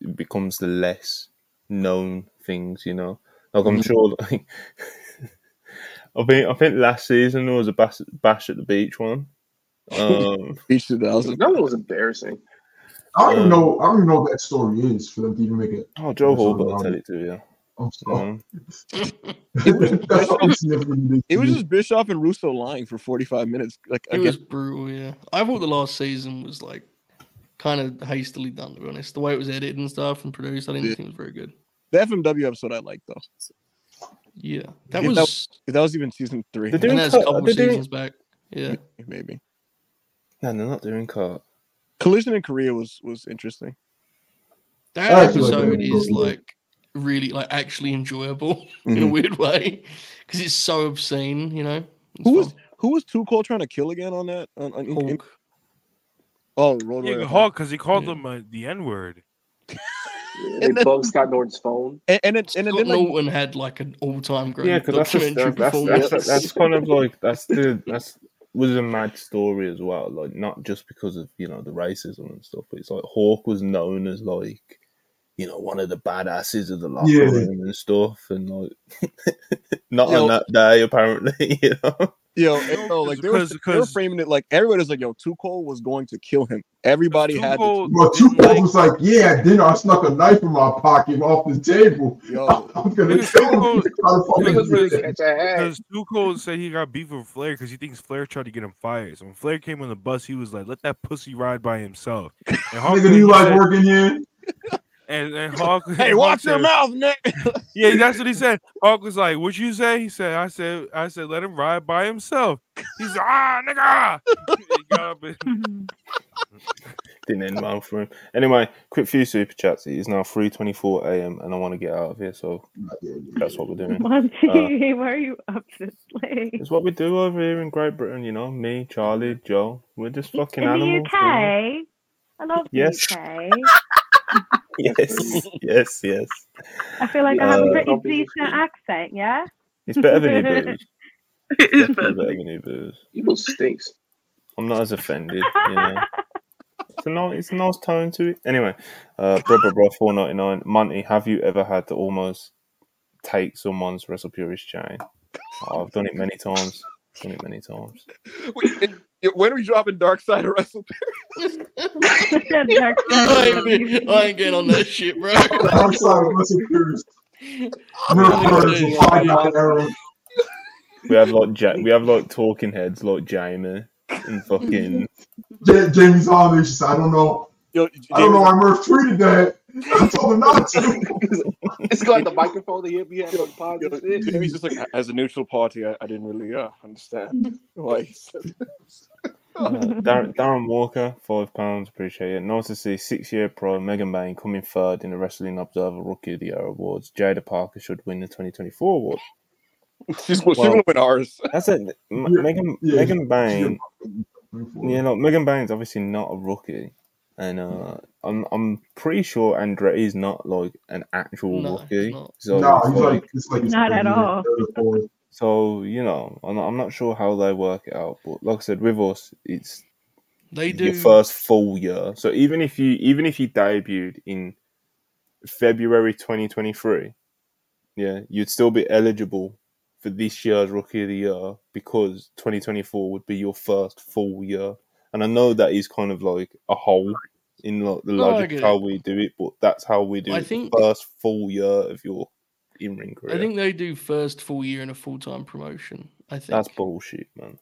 it becomes the less known things. You know, like I'm Mhm. sure. Like, I think I think last season there was a bash, bash at the beach one. Um, Beach 2000. That one was embarrassing. I don't even Um, know. I don't even know what that story is for them to even make it. oh, Joe Hall episode got to tell it. it to you. I'm sorry. Um, That's something significant. It was just Bischoff and Russo lying for 45 minutes. Like It again, was brutal, yeah. I thought the last season was like kind of hastily done, to be honest. The way it was edited and stuff and produced, I didn't Yeah. think it was very good. the FMW episode I liked though. Yeah, that If was. if that was even season three. They're doing And that's a couple they're doing- back. Yeah, maybe. no, they're not doing cut. Collision in Korea was was interesting. that I that episode is episode. like really like actually enjoyable in a Mhm. weird way because it's so obscene, you know. It's Who was who was Too Cold trying to kill again on that? On, on, in- in- Hulk? Oh, Road Yeah, Warrior. Hawk, because he called Yeah. him uh, the N word. They And then- bugged Scott Norton's phone. And, and, it, and it Scott did like Norton had like an all-time great Yeah, because that's, just, that's, that's, that's, that's kind of like that's the that's was a mad story as well. Like not just because of you know the racism and stuff, but it's like Hawk was known as like you know one of the badasses of the locker Yeah. room and stuff, and like not Yeah, on that day apparently. You know, Yo, no, like they were, they were framing it like everybody's like, "Yo, Too Cold was going to kill him." Everybody had. To, but Too Cold was like, "Yeah." Then I snuck a knife in my pocket off the table. Yo, I, am gonna kill him. Because Too said he got beef with Flair because he thinks Flair tried to get him fired. So when Flair came on the bus, he was like, "Let that pussy ride by himself." And Nigga, you like working here? And and Hawk, hey, watch your mouth, Nick. yeah, that's what he said. Hawk was like, "What you say?" He said, "I said, I said, let him ride by himself." He's like, ah, nigga. Didn't end well for him. Anyway, quick few super chats. It is now three twenty four a.m. and I want to get out of here, so that's what we're doing. Monty, Uh, why are you up this late? it's what we do over here in Great Britain. You know, me, Charlie, Joe. We're just fucking In the animals. UK, you know? I love Yes. the UK. Yes, yes, yes. I feel like I have a Uh, pretty decent accent. Yeah. It's better than your booze. It's definitely better than your booze. Evil stinks. I'm not as offended, you know. It's a nice, it's a nice tone to it. Anyway, uh, bro, bro, bro, four ninety nine. Monty, have you ever had to almost take someone's Wrestle Purist chain? Oh, I've done it many times. Done it many times. Wait, when are we dropping Dark Side of Wrestle? I, ain't, I ain't getting on that shit, bro. Dark Side of Wrestle Purist. Nerf five nine era. We have like ja- we have like talking heads like Jamie and fucking J- Jamie's on there. She said, "I don't know. Yo, I don't know. why Murph tweeted that. I told him not to." It's got the microphone to hit me on the pod and shit. Jamie's just like, as a neutral party, I, I didn't really uh, understand why he said this. Uh, Darren, Darren Walker, five pounds, appreciate it. Nice to see six year pro Megan Bayne coming third in the Wrestling Observer Rookie of the Year awards. Jaida Parker should win the 2024 award. She's, well, she's gonna win ours. That's it. M- Yeah, Megan yeah, Megan Bayne, she- you know, Megan Bayne's obviously not a rookie, and uh, I'm I'm pretty sure Andretti is not like an actual No, rookie. not. So No, he's like it's like Not at all. third or fourth. so you know, I'm not, I'm not sure how they work it out, but like I said, with us, it's They do your first full year. So even if you even if you debuted in February 2023, yeah, you'd still be eligible for this year's Rookie of the Year because 2024 would be your first full year. And I know that is kind of like a hole in like the logic how we do it, but that's how we do I it. think- the first full year of your in ring career. I think they do first full year in a full time promotion. I think that's bullshit, man.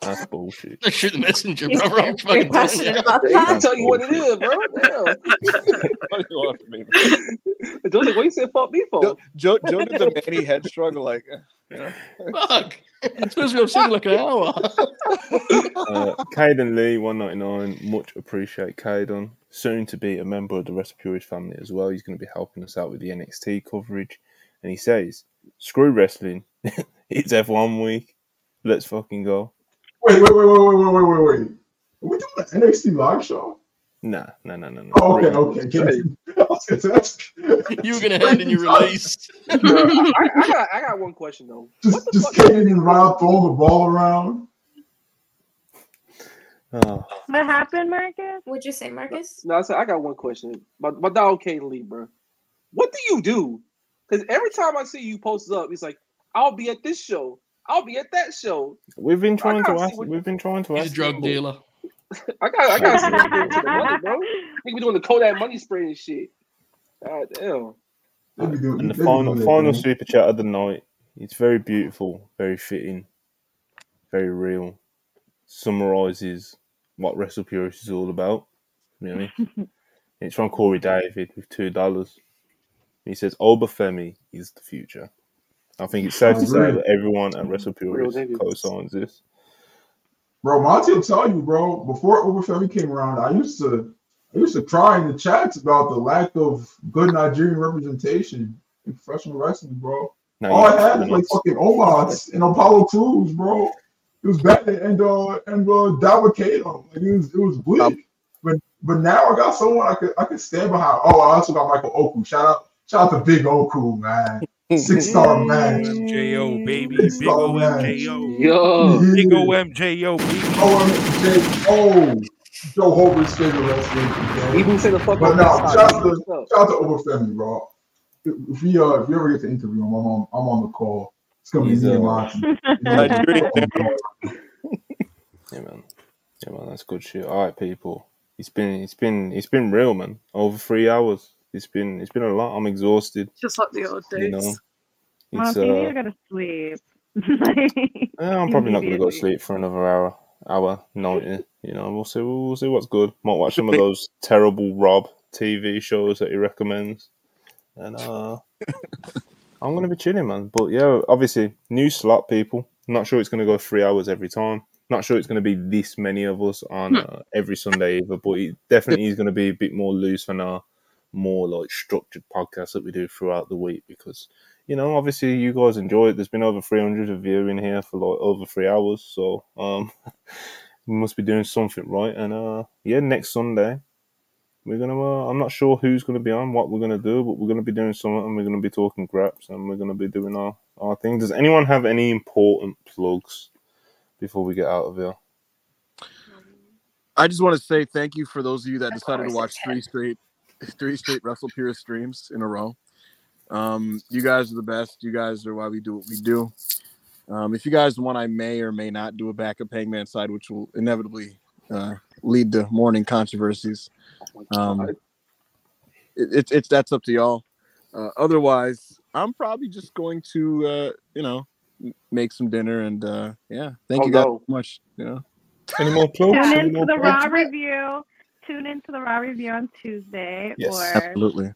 That's bullshit. shoot the messenger, He's brother. I'm fucking telling passionate you. about He that. can tell you what it is, bro. Damn. Joe's like, what you said fuck me for? Joe, Joe, Joe did the Manny head struggle like, uh, you know. Fuck. It's supposed to be sitting like an hour. uh, Caden Lee, 199. Much appreciate Caden. Soon to be a member of the Wrestle Purist family as well. He's going to be helping us out with the NXT coverage. And he says, screw wrestling. it's F1 week. Let's fucking go. Wait, wait, wait, wait, wait, wait, wait, wait, wait. Are we doing an NXT live show? Nah, no, no, no, no. Oh, okay, okay. Get it. I was gonna say, You were gonna hand in your release. I, I got, I got one question though. Just, just kidding and round, throwing the ball around. Oh, What happened, Marcus? What'd you say, Marcus? No, I said I got one question. My my dog Caden Lee, bro. What do you do? Because every time I see you post up, it's like I'll be at this show. I'll be at that show. we've been trying to ask. We've been trying to He's a ask. drug you, dealer. I got I got to see what's to the money, bro. I Think we're doing the Kodak money spray and shit. God damn. They be doing, And the final, final super chat of the night. It's very beautiful, very fitting, very real. Summarizes what Wrestle Purist is all about. Really, it's from Corey David with two dollars. He says Oba Femi is the future. I think it's safe I to say that everyone at Wrestle Real Purist niggas. co-signs this. Bro, Monty will tell you, bro. Before Oba Femi came around, I used to, I used to cry in the chats about the lack of good Nigerian representation in professional wrestling, bro. Now All you I had was like fucking Omos and Apollo Crews, bro. It was bad and uh and uh Dabba-Kato. Like it was it was bleak. Um, but but now I got someone I could I could stand behind. Oh, I also got Michael Oku. Shout out shout out to Big Oku, man. Six star match. MJO, baby. Six Big star match. OMJO. Yo. Big Yeah. OMJO, baby. OMJ. Oh, Joe Hogan's favorite wrestler. Even say the fuck But on no, that shout out to shout out to Oba Femi, bro. If we uh if you ever get to interview him, I'm on I'm on the call. It's gonna He's, be me and uh, Monty. Yeah, man. Yeah, man. That's good shit. All right, people. It's been, it's been, it's been real, man. Over three hours. It's been, it's been a lot. I'm exhausted. Just like the old days. You know, it's Monty, you need uh, to go to sleep. Eh, I'm probably not going to go to sleep for another hour, hour ninety. You know, we'll see. We'll see what's good. Might watch some of those terrible Rob TV shows that he recommends, and uh, I'm going to be chilling, man. But yeah, obviously, new slot, people. Not sure it's going to go three hours every time. Not sure it's going to be this many of us on uh, every Sunday either. But it definitely is going to be a bit more loose than our more like structured podcast that we do throughout the week because you know, obviously you guys enjoy it. There's been over 300 of you in here for like over three hours, so um, we must be doing something right. And uh, yeah, next Sunday we're gonna. Uh, I'm not sure who's gonna be on, what we're gonna do, but we're gonna be doing something, and we're gonna be talking graps, and we're gonna be doing our our thing. Does anyone have any important plugs before we get out of here? I just want to say thank you for those of you that decided to watch three straight, three straight Wrestle Purist streams in a row. Um, you guys are the best. You guys are why we do what we do. Um, if you guys want, I may or may not do a backup Hangman side, which will inevitably uh, lead to morning controversies. Um, it, it's it's that's up to y'all. Uh, otherwise, I'm probably just going to uh, you know make some dinner and uh, yeah. Thank you guys no. so much. You know. Any more plugs? Tune Any into the plugs? Raw review. Tune into the Raw review on Tuesday Yes. or Absolutely. Suffer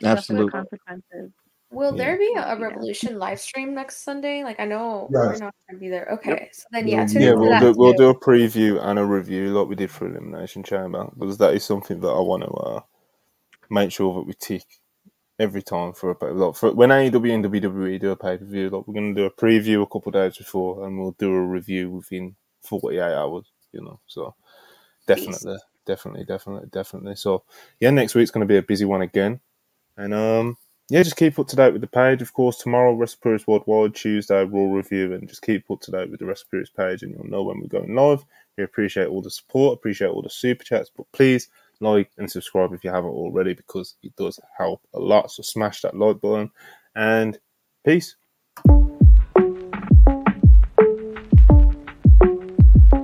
the Absolutely. consequences. Will Yeah. there be a, a Revolution live stream next Sunday? Like I know we're Yes. not gonna be there. Okay, so then yeah, tune. Yeah, we'll do we'll too. do a preview and a review like we did for Elimination Chamber because that is something that I want to uh, make sure that we tick every time for a pay- like for when AEW and WWE do a pay per view. Like we're gonna do a preview a couple of days before, and we'll do a review within forty eight hours. You know, so definitely, definitely, definitely, definitely. So yeah, next week's gonna be a busy one again, and um. Yeah, just keep up to date with the page. Of course, tomorrow, Recipes Worldwide, Tuesday, Raw Review, and just keep up to date with the Recipes page, and you'll know when we're going live. We appreciate all the support, appreciate all the super chats, but please like and subscribe if you haven't already because it does help a lot. So smash that like button and peace.